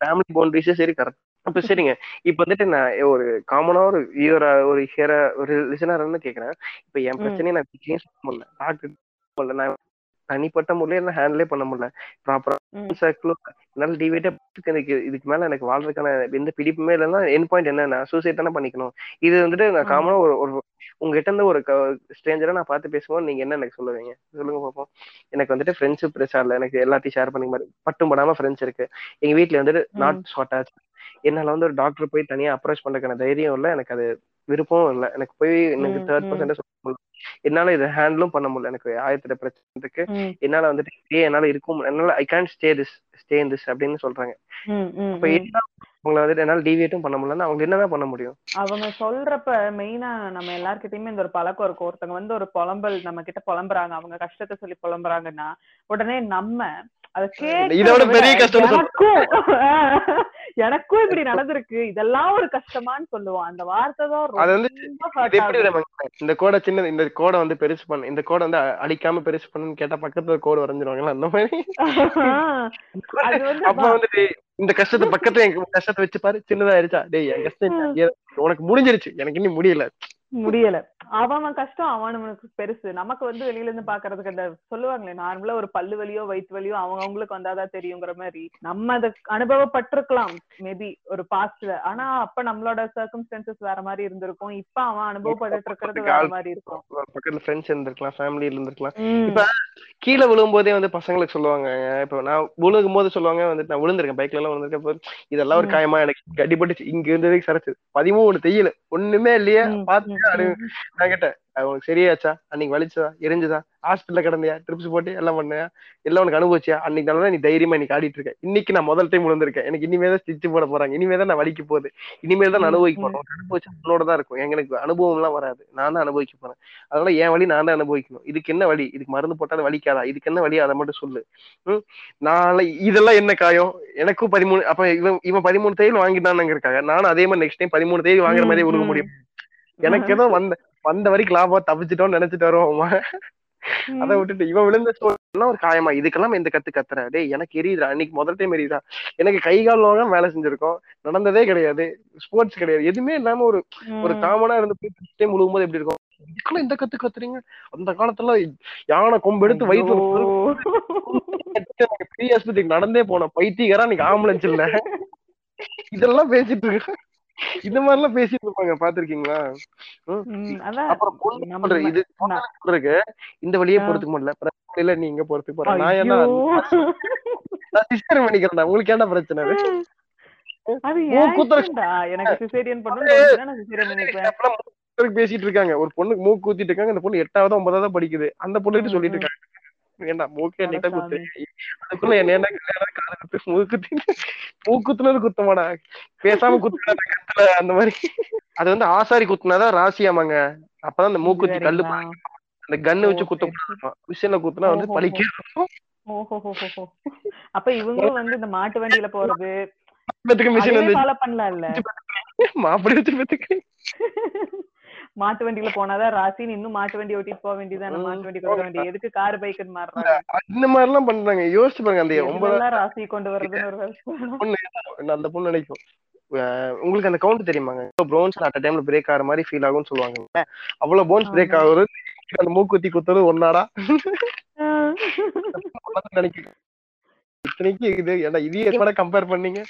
ஃபேமிலி பவுண்டரிஸும் சரி கரெக்ட் அப்ப சரிங்க. இப்ப வந்துட்டு நான் ஒரு காமனா ஒரு வியூவரா ஒரு ஹியரா ஒரு லிசனர்னு கேக்குறேன். இப்ப என். பிரச்சனையை நான் முடியல டாக்டர் நான் தனிப்பட்ட முறையில என்ன ஹேண்டிலே பண்ண முடியல. ப்ராப்பரா என்னால டிவேட்டா எனக்கு இதுக்கு மேல எனக்கு வாழ்றதுக்கான எந்த பிடிப்புமே இல்லைன்னா என் பாயிண்ட் என்ன நான் சூசைட் தானே பண்ணிக்கணும். இது வந்துட்டு நான். காமனா ஒரு ஒரு உங்ககிட்ட இருந்து ஒரு ஸ்ட்ரேஞ்சரா நான் பார்த்து பேசும்போது நீங்க என்ன எனக்கு சொல்லுவீங்க? சொல்லுங்க பாப்போம். எனக்கு வந்துட்டு ஃப்ரெண்ட்ஷிப் பிரச்சனை இல்லை. எனக்கு எல்லாத்தையும் ஷேர் பண்ணி மாதிரி பட்டும் படாம ஃப்ரெண்ட்ஸ் இருக்கு. எங்க வீட்ல வந்துட்டு. நாட் ஷார்ட் ஆச்சு என்னால வந்து ஒரு டாக்டர் போய் தனியா அப்ரோச் பண்றதுக்கான தைரியம் இல்லை. எனக்கு அது விருப்பமும் இல்லை. எனக்கு போய் எனக்கு தேர்ட். பர்சன்ட் சொல்ல முடியல. என்னால இதை ஹேண்டிலும் பண்ண முடியல. எனக்கு ஆயிரத்தி பிரச்சனை இருக்கு ம், என்னால வந்துட்டு என்னால இருக்கும். என்னால I can stay this stay in this அப்படின்னு சொல்றாங்க. அப்ப உங்களை வந்துட்டு என்னால டிவியேட்டும் பண்ண முடியலன்னா அவங்க என்னதான் பண்ண முடியும்? அவங்க சொல்றப்ப மெயினா நம்ம எல்லார்கிட்டயுமே இந்த ஒரு பழக்கம் இருக்கும். ஒருத்தவங்க வந்து ஒரு புலம்பல் நம்ம கிட்ட புலம்புறாங்க. அவங்க கஷ்டத்தை சொல்லி புலம்புறாங்கன்னா உடனே நம்ம எனக்கும் இப்படி நடந்திருக்கு. இதெல்லாம் ஒரு கஷ்டமான்னு சொல்லுவோம். அந்த வார்த்தை தான்? இந்த கோடை சின்ன இந்த கோடை வந்து பெருசு பண்ணு இந்த கோடை வந்து அடிக்காம பெருசு பண்ணுன்னு கேட்டா பக்கத்துல கோடு வரைஞ்சிருவாங்களா? அந்த மாதிரி. அப்ப வந்துட்டு இந்த கஷ்டத்தை பக்கத்துல என் கஷ்டத்தை வச்சு பாரு சின்னதா ஆயிருச்சா டேய் என் கஷ்டம் உனக்கு முடிஞ்சிருச்சு. எனக்கு இன்னும் முடியல. முடியல. அவன் கஷ்டம் அவனுக்கு பெருசு. நமக்கு வந்து வெளியில இருந்து பாக்குறதுக்கு அந்த சொல்லுவாங்களே நார்மலா ஒரு பல்லு வலியோ வயிற்று வலியோ அவங்க அவங்களுக்கு வந்தாதான் தெரியுங்கிற மாதிரி. நம்ம அதை அனுபவப்பட்டிருக்கலாம் மேபி ஒரு பாஸ்ட்ல ஆனா அப்ப நம்மளோட சர்க்கம்ஸ்டன்சஸ் வேற மாதிரி இருந்திருக்கும். இப்ப அவன் அனுபவப்பட்டு இருக்கிறது வேற மாதிரி இருக்கும். பக்கத்துல ஃப்ரெண்ட்ஸ் இருந்திருக்கலாம் ஃபேமிலி இருந்திருக்கலாம். இப்ப கீழே விழும்போதே வந்து பசங்களுக்கு சொல்லுவாங்க இப்ப நான் விழுகும் போது சொல்லுவாங்க வந்துட்டு நான் விழுந்திருக்கேன் பைக்ல எல்லாம் விழுந்திருக்கேன் இதெல்லாம் ஒரு. காயமா எனக்கு அடிபட்டுச்சு இங்க இருந்ததுக்கு சரச்சு பதிமூணு தையல ஒண்ணுமே இல்லையே. பாத்து நான் கேட்டேன் அது உனக்கு சரியாச்சா? அன்னைக்கு வலிச்சதா? எரிஞ்சுதா? ஹாஸ்பிட்டல்ல கிடந்தியா? ட்ரிப்ஸ் போட்டு எல்லாம் பண்ணியா? எல்லாம் உனக்கு அனுபவிச்சியா? அன்னைக்கு நல்லா நீ தைரியமா இன்னைக்கு ஆடிட்டு இருக்க. இன்னைக்கு நான் முதல் டைம் விழுந்திருக்கேன். எனக்கு இனிமே தான் ஸ்டிச் போட போறாங்க. இனிமே தான் நான் வலிக்க போகுது. இனிமே தான் நான் அனுபவிக்க போறேன். அனுபவிச்சா உன்னோட தான் இருக்கும். எனக்கு அனுபவம் எல்லாம் வராது. நான் தான் அனுபவிக்க போறேன். அதனால என் வழி நான் தான் அனுபவிக்கணும். இதுக்கு என்ன வழி இதுக்கு மருந்து போட்டாலும் வலிக்காதா? இதுக்கு என்ன வழி அதை மட்டும் சொல்லு. நாளை இதெல்லாம் என்ன காயம்? எனக்கும் பதிமூணு அப்ப இவன் இவன் பதிமூணு தையல் வாங்கிட்டானுங்க இருக்காங்க நானும் அதே மாதிரி நெக்ஸ்ட் டைம் பதிமூணு தையல் வாங்குற மாதிரி உம் முடியும். எனக்கு ஏதோ வந்த வந்த வரைக்கும் லாபம் தப்பிச்சிட்டோம்னு நினைச்சிட்டு வருவோம் அதை விட்டுட்டு இவன் விழுந்த எல்லாம் ஒரு காயமா. இதுக்கெல்லாம் எந்த கத்து கத்துற? டேய் எனக்கு எரியுதுடா. அன்னைக்கு முதல் டைம் எரியுதா? எனக்கு கை கால் நோகம் வேலை செஞ்சிருக்கோம். நடந்ததே கிடையாது. ஸ்போர்ட்ஸ் கிடையாது. எதுவுமே இல்லாம ஒரு ஒரு காமனா இருந்து போய் டைம் விழுகும்போது எப்படி இருக்கும்? இதுக்கெல்லாம் இந்த கத்து கத்துறீங்க? அந்த காலத்துல யானை கொம்பு எடுத்து ஐயோ. வயிற்றுல பெரிய ஆஸ்பத்திரிக்கு நடந்தே போனோம் பைத்தியக்காரா இன்னைக்கு ஆம்புலன்ஸ் இல்ல இதெல்லாம் பேசிட்டு இருக்கு இந்த மாதிரி எல்லாம் பேசிட்டு இருப்பாங்க பாத்திருக்கீங்களா அப்புறம் பொண்ணு இது பொண்ணு சொல்றதுக்கு இந்த வழியே. போறதுக்கு முடியல. பிரச்சனை நீ இங்க போறதுக்கு போற? நான் என்ன நான் சிஸ்டர் பண்ணிக்கிறேன் உங்களுக்கு என்ன பிரச்சனை பேசிட்டு இருக்காங்க. ஒரு பொண்ணுக்கு மூக்கு ஊத்திட்டு இருக்காங்க அந்த பொண்ணு எட்டாவது ஒன்பதாவது படிக்குது. அந்த பொண்ணுகிட்ட சொல்லிட்டு. இருக்காங்க. ஏண்டா மூக்கே குத்து. அதுக்குள்ள என்ன கல்யாணம் காது குத்து மூக்கு குத்தி மூக்குத்துனது குத்தமாடா பேசாம குத்துடா கத்துல அந்த மாதிரி அது வந்து ஆசாரி குத்துனாதான் ராசியாமாங்க அப்பதான் அந்த மூக்குத்தி கல்லு? அந்த கன்னு வச்சு குத்த. மிஷின்ல குத்துனா வந்து. பழிக்க. அப்ப இவங்களும் வந்து இந்த மாட்டு வண்டியில போறது மிஷின் வந்து மாப்பிள்ளை வச்சு மாட்டு வண்டியில போனாதான் ராசின்னு இன்னும் மாட்டு வண்டி ஓட்டிட்டு போக வேண்டியதானே. மாட்டு வண்டி கொடுக்க வேண்டிய எதுக்கு கார் பைக்குன்னு மாறுறாங்க? இந்த மாதிரி எல்லாம் பண்றாங்க. யோசிச்சு பாருங்க அந்த ஒன்பது எதுலெல்லாம் ராசி கொண்டு வர்றதுன்னு அந்த பொண்ணு நினைக்கும். உங்களுக்கு அந்த கவுண்ட் தெரியுமாங்க? ப்ரோன்ஸ் அட் டைம்ல பிரேக் ஆகிற மாதிரி ஃபீல் ஆகும்னு சொல்லுவாங்க அவ்வளவு போன்ஸ் பிரேக். ஆகுறது அந்த மூக்குத்தி குத்துறது ஒன்னாடா? நினைக்கிறேன் இத்தனைக்கு இது ஏன்டா இதையே எப்படா கம்பேர் பண்ணீங்க?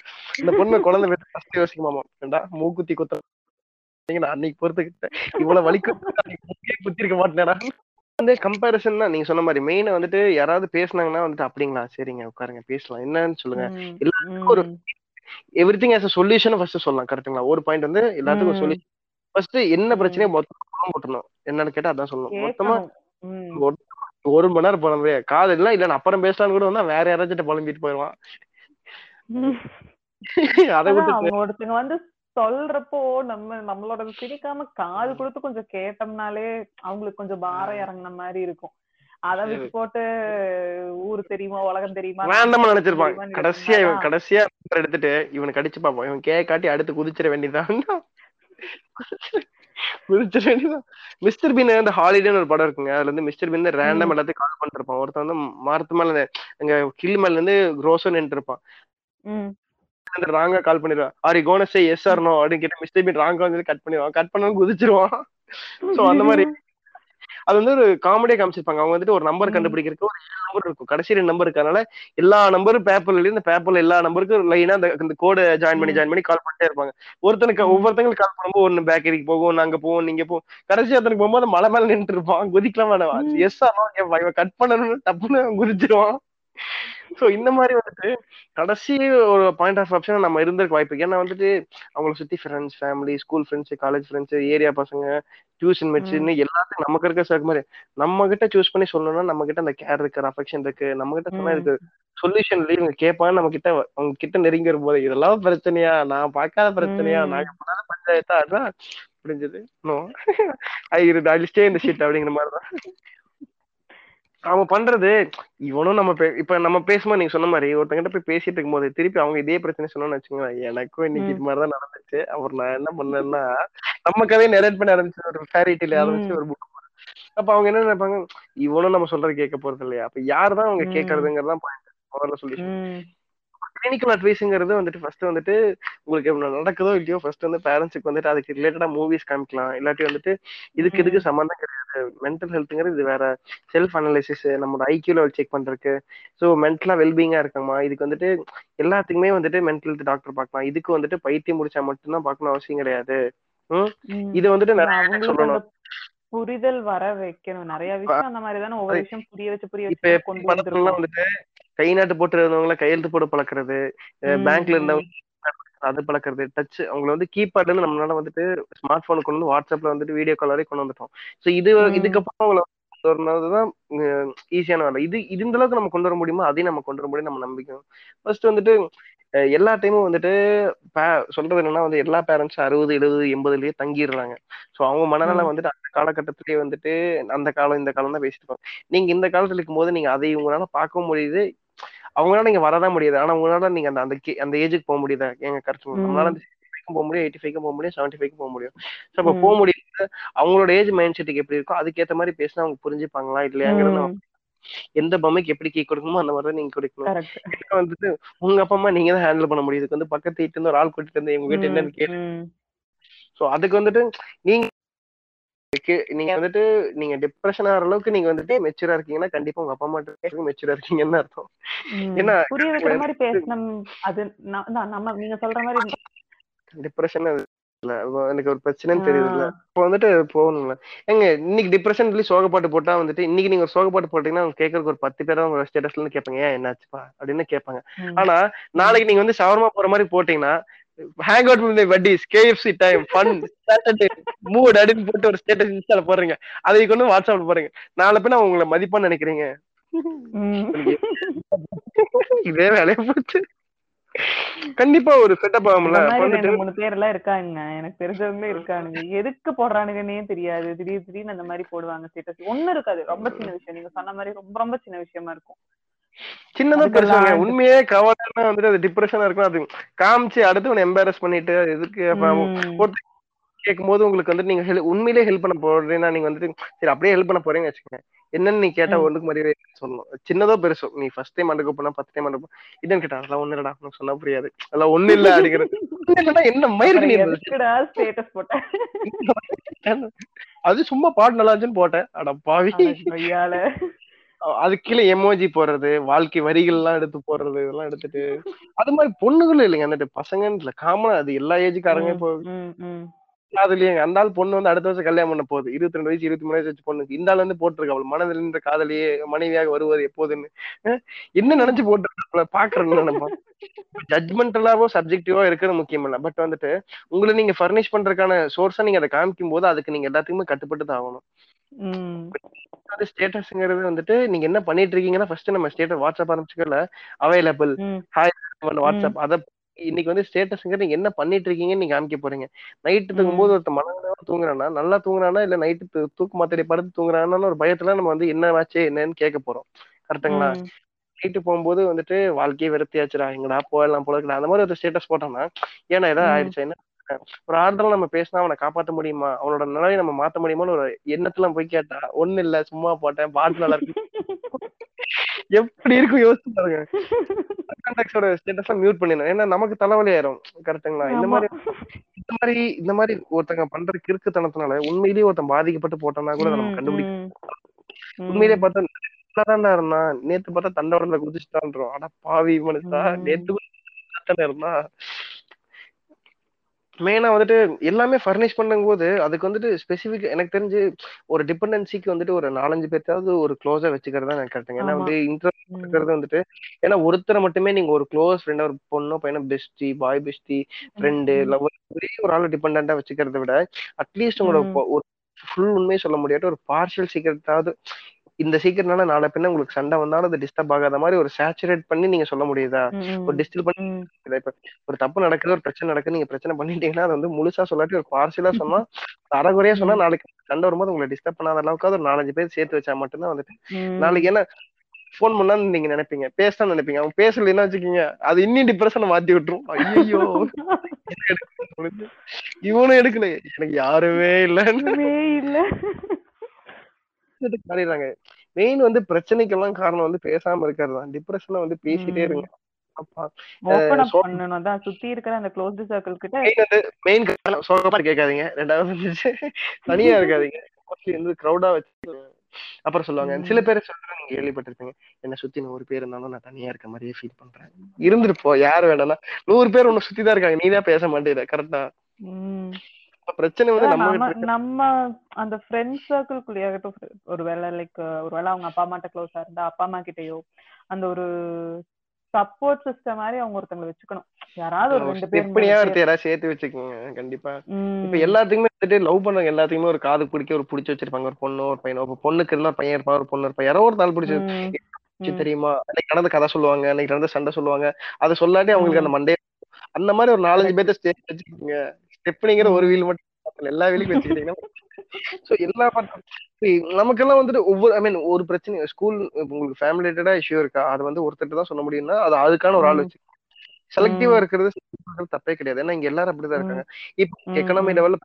இந்த பொண்ணு குழந்தை பெற்று ஃபர்ஸ்ட் யோசிக்குமாமா ஏண்டா மூக்குத்தி குத்த நான் அன்னைக்கு பொறுத்துக்கிட்டேன் இவ்வளவு வலிக்கு குத்தி இருக்க மாட்டேனடா வந்து கம்பேரிசன் தான் நீங்க சொன்ன மாதிரி மெயினா வந்துட்டு யாராவது பேசுனாங்கன்னா வந்துட்டு அப்படிங்களா சரிங்க உட்காருங்க பேசலாம் என்னன்னு சொல்லுங்க எல்லாத்துக்கும் ஒரு. Everything has solution first சொல்லலாம் கரெக்ட்டுங்களா ஒரு பாயிண்ட் வந்து எல்லாத்துக்கும். சொல்யூஷன் ஃபர்ஸ்ட் என்ன. பிரச்சனையோ மொத்தமா போட்டுணும் என்னன்னு கேட்டா அதான் சொல்லணும் மொத்தமா. ஒரு மணி நேரம் புலம்பே காது இல்ல இல்ல அப்புறம் பேசலாம்னு கூட வந்தா வேற யாராச்சும் புலம்பிட்டு போயிடுவான். அதை ஒருத்தங்க வந்து சொல்றப்போ நம்ம நம்மளோட சிரிக்காம காது கொடுத்து கொஞ்சம் கேட்டோம்னாலே அவங்களுக்கு கொஞ்சம் பாரம் இறங்குன மாதிரி இருக்கும். அத விட்டு போட்டு ஊரு தெரியுமா உலகம் தெரியுமா வேண்டாம நினைச்சிருப்பான். தெரியுமான்னு கடைசியா இவன். கடைசியா எடுத்துட்டு இவனுக்கு அடிச்சு பார்ப்போம் இவன் கே காட்டி அடுத்து குதிச்சிட வேண்டியதான் குதிச்சிட வேண்டியதான் மிஸ்டர் பீன் அந்த ஹாலிடேன்னு ஒரு படம் இருக்குங்க. அதுல இருந்து மிஸ்டர் பீன் ரேண்டம் எல்லாத்தையும் கால் பண்ணிட்டு இருப்பான். ஒருத்தன் வந்து மரத்து மேல அங்க கில் மேல இருந்து ரோசோ நின்று இருப்பான். ம். ராங்கா கால் பண்ணிடுவான். Are you conscious yes or no அப்படின்னு கேட்டு மிஸ்டர் பீன் ராங்கா வந்து கட் பண்ணிடுவான். கட் பண்ணாலும் குதிச்சிருவான். சோ அந்த மாதிரி. அது வந்து ஒரு காமெடியா காமிச்சிருப்பாங்க. அவங்க வந்துட்டு ஒரு நம்பர். கண்டுபிடிக்கிறதுக்கு ஒரு ஏழு நம்பர் இருக்கும். கடைசி ரெண்டு நம்பர் இருக்கறனால எல்லா நம்பரும் பேப்பர்ல இந்த பேப்பர்ல எல்லா நம்பருக்கும் லைனா அந்த கோடை ஜாயின் பண்ணி. ஜாயின் பண்ணி கால் பண்ணிட்டே இருப்பாங்க. ஒருத்தனுக்கு. ஒவ்வொருத்தங்களுக்கு கால் பண்ணும்போது ஒன்னு பேக்கரிக்கு போகும் அங்க போகும் நீங்க போகும். கடைசி ஒருத்தனுக்கு போகும்போது மலை மேல நின்று இருப்பான். குதிக்கலாம் வேணாம். எஸ் ஆனோ கட் பண்ணணும்னு டப்புன்னு குதிச்சிருவான். சோ இந்த மாதிரி வந்துட்டு கடைசி ஒரு பாயிண்ட் ஆஃப் ஆப்ஷன் நம்ம இருந்திருக்க வாய்ப்பு இருக்கு. ஏன்னா வந்துட்டு அவங்கள சுத்தி friends family school friends college friends area பசங்க டியூஷன் மேட்ச் ம். எல்லாத்துக்கும் நமக்கு இருக்க சார் மாதிரி நம்ம கிட்ட சூஸ் பண்ணி சொல்லணும்னா நம்ம கிட்ட அந்த கேர் இருக்கு அஃபெக்ஷன் இருக்கு நம்ம கிட்ட சொன்னா ம். இதுக்கு சொல்யூஷன் இவங்க கேட்பான்னு நம்ம கிட்ட அவங்க கிட்ட நெருங்கி வரும்போது இதெல்லாம் பிரச்சனையா நான் பார்க்காத பிரச்சனையா. நாங்க பண்ணாத பஞ்சாயத்தா அதான் புரிஞ்சது நோ ஐ ஸ்டே இந்த ஷீட் அப்படிங்கிற மாதிரி தான் அவன் பண்றது இவனும் நம்ம இப்ப நம்ம பேசும்போது நீங்க சொன்ன மாதிரி ஒருத்தங்கிட்ட போய் பேசிட்டு இருக்கும்போது திருப்பி அவங்க இதே பிரச்சனை சொன்னோம்னு வச்சுக்கோங்களேன் எனக்கும் இன்னைக்கு இது மாதிரிதான் நடந்துச்சு அப்புறம் நான் என்ன பண்ணேன்னா நம்ம கதையை நெரேட் பண்ண ஆரம்பிச்சு ஒரு ஃபேரி டெய்ல ஆரம்பிச்சு. ஒரு புக் அப்ப அவங்க என்ன நினைப்பாங்க இவனும் நம்ம சொல்றது கேட்க போறது இல்லையா அப்ப யார் தான் அவங்க. கேட்கறதுங்கிறதான் முதல்ல ம். கிளினிக்கல் அட்வைஸுங்கிறது வந்துட்டு ஃபர்ஸ்ட் வந்துட்டு உங்களுக்கு நடக்குதோ இல்லையோ ஃபர்ஸ்ட் வந்து பேரண்ட்ஸுக்கு வந்துட்டு அதுக்கு ரிலேட்டடா மூவிஸ் காமிக்கலாம். இல்லாட்டி வந்துட்டு இதுக்கு இதுக்கு. சம்மந்தம் கிடையாது. மென்டல் ஹெல்த்ங்கிறது இது வேற செல்ஃப் அனலைசிஸ் நம்மளோட ஐக்கியூ லெவல் செக் பண்றதுக்கு. ஸோ மென்டலா வெல்பீங்கா இருக்காமா இதுக்கு வந்துட்டு எல்லாத்துக்குமே வந்துட்டு மென்டல் ஹெல்த் டாக்டர் பார்க்கலாம். இதுக்கு வந்துட்டு பைத்தியம் முடிச்சா மட்டும்தான் பார்க்கணும் அவசியம் கிடையாது. இது வந்துட்டு நிறைய சொல்லணும். புரிதல் வர வைக்கணும். நிறைய விஷயம் அந்த மாதிரி தானே ஒவ்வொரு விஷயம் புரிய வச்சு புரிய வச்சு கொண்டு வந்துட்டு கை நாட்டு போட்டு இருந்தவங்கள கையெழுத்து போட்டு பழக்கிறது பேங்க்ல. இருந்தவங்க அது பழக்கிறது டச் அவங்கள வந்து கீபேட்ல நம்மளால வந்துட்டு ஸ்மார்ட் போன் கொண்டு வந்து வாட்ஸ்அப்ல வந்துட்டு வீடியோ கால் வரை கொண்டு வந்துட்டோம் சோ இது. இதுக்கப்புறம் அவங்கள வரணும்தான் ஈஸியான வேலை இது இந்த அளவுக்கு நம்ம கொண்டு வர முடியுமோ அதையும் நம்ம கொண்டு வர முடியும் நம்ம நம்பிக்கணும் ஃபர்ஸ்ட் வந்துட்டு எல்லா டைமும் வந்துட்டு சொல்றது என்னன்னா வந்து எல்லா பேரண்ட்ஸும் அறுபது எழுபது எண்பதுலயே தங்கிடுறாங்க சோ அவங்க மனநலம். வந்துட்டு அந்த காலகட்டத்திலேயே வந்துட்டு அந்த காலம் இந்த காலம் தான் பேசிட்டு இருப்பாங்க நீங்க இந்த காலத்துல இருக்கும்போது நீங்க அதை உங்களால பார்க்கவும் முடியுது அவங்களால நீங்க வரதான் முடியாது. ஆனா உங்களால நீங்க அந்த அந்த அந்த ஏஜுக்கு போக முடியுதா? எங்க கருத்து நம்மளால. அந்த 65 போக முடியும் எயிட்டி ஃபைவ் போக முடியும் செவன்டி ஃபைவ் போக முடியும். ஸோ அப்போ. போக முடியாது அவங்களோட ஏஜ் மைண்ட் செட்டுக்கு எப்படி இருக்கோ அதுக்கேற்ற மாதிரி பேசினா அவங்க புரிஞ்சுப்பாங்களா இல்லையாங்கிறது எந்த பொம்மைக்கு எப்படி கீ கொடுக்கணுமோ அந்த மாதிரி நீங்க கொடுக்கணும். கரெக்ட் வந்துட்டு உங்க அப்பா அம்மா நீங்க தான் ஹேண்டில் பண்ண முடியும். இதுக்கு வந்து பக்கத்து வீட்டுல இருந்து ஒரு ஆள் கூட்டிட்டு வந்து எங்க வீட்டு. என்னன்னு ம். ஸோ அதுக்கு வந்துட்டு நீங்க நீங்க வந்துட்டு நீங்க டிப்ரெஷன் ஆகிற அளவுக்கு நீங்க வந்துட்டு மெச்சூரா இருக்கீங்கன்னா கண்டிப்பா உங்க அப்பா அம்மா மெச்சூரா இருக்கீங்கன்னு அர்த்தம். ம். ஏன்னா புரிய வைக்கிற மாதிரி பேசணும். அது நம்ம நீங்க சொல்ற மாதிரி டிப்ரெஷன் எனக்கு ஒரு பிரச்சனைன்னு ஆ. தெரியுது இல்ல இப்போ வந்துட்டு போகணும்ல. ஏங்க இன்னைக்கு டிப்ரெஷன் சொல்லி சோகப்பாட்டு போட்டா வந்துட்டு இன்னைக்கு நீங்க ஒரு சோகப்பாட்டு போட்டீங்கன்னா அவங்க கேட்கறதுக்கு ஒரு பத்து பேர் உங்க ஸ்டேட்டஸ்ல இருந்து கேட்பாங்க ஏன் என்னாச்சுப்பா? அப்படின்னு கேட்பாங்க. ஆனா நாளைக்கு நீங்க வந்து ஷவர்மா போற மாதிரி போட்டீங்கன்னா hang out with வட்டிஸ் KFC time fun Saturday mood அப்படின்னு போட்டு ஒரு ஸ்டேட்டஸ் இன்ஸ்டால போடுறீங்க. அதை கொண்டு வாட்ஸ்அப்ல போறீங்க நாளை பின்ன உங்களை மதிப்பான்னு நினைக்கிறீங்க. ம். இதே வேலையை போச்சு. கண்டிப்பா ஒரு செட்டப் ஆகும்ல. ரெண்டு மூணு பேர் எல்லாம் இருக்காங்க. எனக்கு தெரிஞ்சவங்களே இருக்கானுங்க. எதுக்கு போடுறானுங்கன்னே தெரியாது. திடீர் திடீர்னு அந்த மாதிரி போடுவாங்க ஸ்டேட்டஸ் ஒண்ணு இருக்காது. ரொம்ப சின்ன விஷயம். நீங்க சொன்ன மாதிரி ரொம்ப ரொம்ப சின்ன விஷயமா இருக்கும். சின்னதா பெருசாங்க உண்மையே கவலைன்னா வந்துட்டு அது டிப்ரெஷனா இருக்கும். அது காமிச்சு அடுத்து உன்னை எம்பாரஸ் பண்ணிட்டு எதுக்கு. ஒருத்தர் கேட்கும்போது உங்களுக்கு வந்து நீங்க உண்மையிலேயே ஹெல்ப் பண்ண போறீங்கன்னா நீங்க வந்துட்டு சரி அப்படியே ஹெல்ப் பண்ண போறீங்கன்னு வச்சுக்கோங்க. என்னன்னு நீ கேட்டா ம். ஒண்ணுக்கு மாதிரியே சொல்லணும்? சின்னதோ பெருசோ நீ ஃபர்ஸ்ட் டைம் அண்டுக்கு போனா பத்து டைம் அண்டுக்கு இதுன்னு கேட்டா அதெல்லாம் ஒண்ணு இல்லடா உனக்கு சொன்னா புரியாது. அதெல்லாம் ஒண்ணு இல்ல அப்படிங்கிறது என்ன மயிருக்கு நீ அது சும்மா பாட்டு நல்லா இருந்துச்சுன்னு போட்டேன். அட பாவி அது கீழே எமோஜி போடுறது வாழ்க்கை வரிகள் எல்லாம் எடுத்து போடுறது இதெல்லாம் எடுத்துட்டு. அது மாதிரி பொண்ணுகளும் இல்லைங்க. வந்துட்டு பசங்கன்னு இல்ல. காமனா அது எல்லா ஏஜுக்காரங்க இப்போ ம். காதலியே அந்த ஆள் பொண்ணு வந்து அடுத்த வருஷம் கல்யாணம் பண்ண போகுது. இருபத்தி ரெண்டு வயசு இருபத்தி மூணு வயசு வச்சு பொண்ணுக்கு. இந்த ஆள் வந்து போட்டிருக்க. அவள் மனதில் நின்ற காதலியே மனைவியாக வருவது எப்போதுன்னு. என்ன நினைச்சு போட்டிருக்க பாக்குறேன்னு நம்ம. ஜட்மெண்டலாவோ சப்ஜெக்டிவோ இருக்கிறது முக்கியம் இல்ல. பட் வந்துட்டு உங்களை நீங்க ஃபர்னிஷ் பண்றதுக்கான சோர்ஸா நீங்க அதை காமிக்கும் போது அதுக்கு நீங்க எல்லாத்துக்குமே கட்டுப்பட்டு தான் ஆகணும். அது ஸ்டேட்டஸ்ங்கிறது வந்துட்டு நீங்க என்ன பண்ணிட்டு இருக்கீங்கன்னா ஃபர்ஸ்ட் நம்ம ஸ்டேட்டஸ் வாட்ஸ்அப் ஆரம்பிச்சுக்கல அவைலபிள் ம். வாட்ஸ்அப் அத இன்னைக்கு வந்து ஸ்டேட்டஸ்ங்கிறது நீங்க என்ன பண்ணிட்டு இருக்கீங்கன்னு நீங்க காமிக்க போறீங்க. நைட்டு தூங்கும்போது ஒருத்த மனநிலையோட தூங்குறானா நல்லா தூங்குறானா இல்ல நைட்டு தூக்கு மாத்திரை படுத்து தூங்குறானான்னு ஒரு பயத்துல நம்ம வந்து என்ன ஆச்சு என்னன்னு கேட்க போறோம். கரெக்ட்டுங்களா? ம். நைட்டு போகும்போது வந்துட்டு வாழ்க்கையே வெறுத்தியாச்சுடா எங்கடா போயிடலாம் போல அந்த மாதிரி ஒரு ஸ்டேட்டஸ் போட்டோம்னா ஏன்னா ஏதாவது. ஆயிடுச்சு என்ன ஒரு ஆறுதல் நம்ம பேசினா அவனை காப்பாத்த முடியுமா? அவனோட நிலையை நம்ம மாத்த முடியுமான்னு ஒரு எண்ணத்துல போய் கேட்டா ஒண்ணு இல்ல சும்மா போட்டேன் பாட்டு நல்லா இருக்கு. எப்படி இருக்கும் யோசிச்சு பாருங்க. கான்டாக்ட்ஸோட ஸ்டேட்டஸ் மியூட் பண்ணிடணும். ஏன்னா நமக்கு தலைவலி ஆயிரும். கரெக்ட்டுங்களா? இந்த. மாதிரி இந்த மாதிரி இந்த மாதிரி ஒருத்தங்க பண்ற கிறுக்குத்தனத்தினால உண்மையிலேயே ஒருத்தன் பாதிக்கப்பட்டு போட்டோம்னா கூட நம்ம கண்டுபிடிக்க. உண்மையிலேயே பார்த்தா நல்லாதான்டா இருந்தான். நேத்து பார்த்தா தண்டவரத்துல குதிச்சுட்டான்றோம். ஆனா பாவி மனுஷா. நேத்து தானே மெயினா வந்துட்டு எல்லாமே ஃபர்னிஷ் பண்ணும்போது அதுக்கு வந்துட்டு ஸ்பெசிபிக் எனக்கு தெரிஞ்சு ஒரு டிபெண்டன்சிக்கு வந்துட்டு ஒரு நாலஞ்சு பேர்த்தாவது ஒரு க்ளோஸா வச்சுக்கிறது தான் எனக்கு கரெக்டுங்க ஏன்னா. வந்து இன்ட்ரெஸ்ட். இருக்கிறது வந்துட்டு ஏன்னா ஒருத்தரை மட்டுமே நீங்க ஒரு க்ளோஸ் ஃப்ரெண்ட் ஒரு பொண்ணோ பையனோ bestie boy bestie friend. Lover ஒரே ஒரு ஆளை டிபெண்டா வச்சுக்கிறத விட அட்லீஸ்ட் உங்களோட ஒரு ஃபுல் உண்மையை சொல்ல முடியாத ஒரு பார்ஷியல் சீக்கிரத்தாவது இந்த சீக்கிரனால நாளை பின்ன உங்களுக்கு சண்டை வந்தாலும் அது டிஸ்டர்ப் ஆகாத மாதிரி ஒரு சேச்சுரேட் பண்ணி நீங்க சொல்ல முடியுதா. ஒரு டிஸ்டில் பண்ணி இப்ப ஒரு தப்பு நடக்குது ஒரு பிரச்சனை நடக்குது நீங்க பிரச்சனை பண்ணிட்டீங்கன்னா அது வந்து முழுசா சொல்லாட்டி ஒரு பார்சியலா சொன்னா அறகுறையா சொன்னா. நாளைக்கு சண்டை வரும்போது உங்களை டிஸ்டர்ப் பண்ணாத அளவுக்கு ஒரு நாலஞ்சு பேர் சேர்த்து வச்சா மட்டும்தான் வந்துட்டு. நாளைக்கு என்ன ஃபோன் பண்ணா நீங்க நினைப்பீங்க பேசதான் நினைப்பீங்க அவன் பேசல என்ன வச்சுக்கீங்க அது இன்னும் டிப்ரெஷனை மாத்தி விட்டுரும். ஐயோ இவனும் எடுக்கல எனக்கு யாருமே இல்லைன்னு. இல்ல மாறிடுறாங்க. மெயின் வந்து பிரச்சனைக்கெல்லாம் காரணம் வந்து பேசாம இருக்கிறது தான் டிப்ரெஷனை வந்து பேசிட்டே இருங்க. சுத்தி இருக்கிற அந்த க்ளோஸ்ட் சர்க்கிள் கிட்ட மெயின் சோகமா கேட்காதீங்க. ரெண்டாவது தனியா இருக்காதீங்க. மோஸ்ட்லி வந்து க்ரௌடா வச்சு அப்புறம் சொல்லுவாங்க. சில பேர் சொல்றாங்க நீங்க கேள்விப்பட்டிருப்பீங்க. என்ன சுத்தி நூறு பேர் இருந்தாலும் நான் தனியா இருக்க மாதிரியே ஃபீல் பண்றேன். இருந்துருப்போ யாரு வேணாம்னா நூறு பேர் உன்னை சுத்தி தான் இருக்காங்க. நீ தான் பேச மாட்டேற. கரெக்டா. பிரச்சனை வந்து நம்ம நம்ம அந்த ஃப்ரெண்ட் சர்க்கிள்குள்ளேயாகட்டும் ஒருவேளை லைக் ஒருவேளை அவங்க அப்பா அம்மாட்ட க்ளோஸா இருந்தா அப்பா அம்மா கிட்டயோ அந்த ஒரு சப்போர்ட் சிஸ்டம் மாதிரி அவங்க ஒருத்தங்களை வச்சுக்கணும். யாராவது ஒரு ரெண்டு பேர் எப்படியா. ஒருத்தர் யாராவது சேர்த்து வச்சுக்கோங்க கண்டிப்பா. இப்ப எல்லாத்துக்குமே வந்துட்டு லவ் பண்ணவங்க எல்லாத்துக்குமே ஒரு காது பிடிக்க ஒரு பிடிச்சி வச்சிருப்பாங்க. ஒரு பொண்ணு ஒரு பையனோ ஒரு பொண்ணுக்கு இருந்தா பையன் இருப்பான் ஒரு பொண்ணு இருப்பா யாரோ ஒரு நாள் பிடிச்சி. தெரியுமா? அன்னைக்கு நடந்த கதை சொல்லுவாங்க அன்னைக்கு நடந்த சண்டை சொல்லுவாங்க. அதை சொல்லாட்டி அவங்களுக்கு அந்த மண்டே அந்த மாதிரி ஒரு நாலஞ்சு பேர்த்த ஸ்டேஜ் வச்சுக்கோங்க. ஸ்டெப்னிங்கிற ஒரு வீல் மட்டும். எல்லா வீலுக்கும் வச்சுக்கிட்டீங்கன்னா சோ எல்லா see, நமக்கெல்லாம் வந்துட்டு ஒவ்வொரு ஐ மீன் ஒரு பிரச்சனை ஸ்கூல் உங்களுக்கு ஃபேமிலி ரிலேட்டடா இஷ்யூ இருக்கா அது வந்து ஒருத்தர் தான் சொல்ல முடியும்னா அது அதுக்கான ஒரு ஆள். வச்சு செலக்டிவா. இருக்கிறது தப்பே கிடையாது ஏன்னா இங்க எல்லாரும் அப்படிதான் இருக்காங்க இப்போ எக்கனாமி. லெவல்ல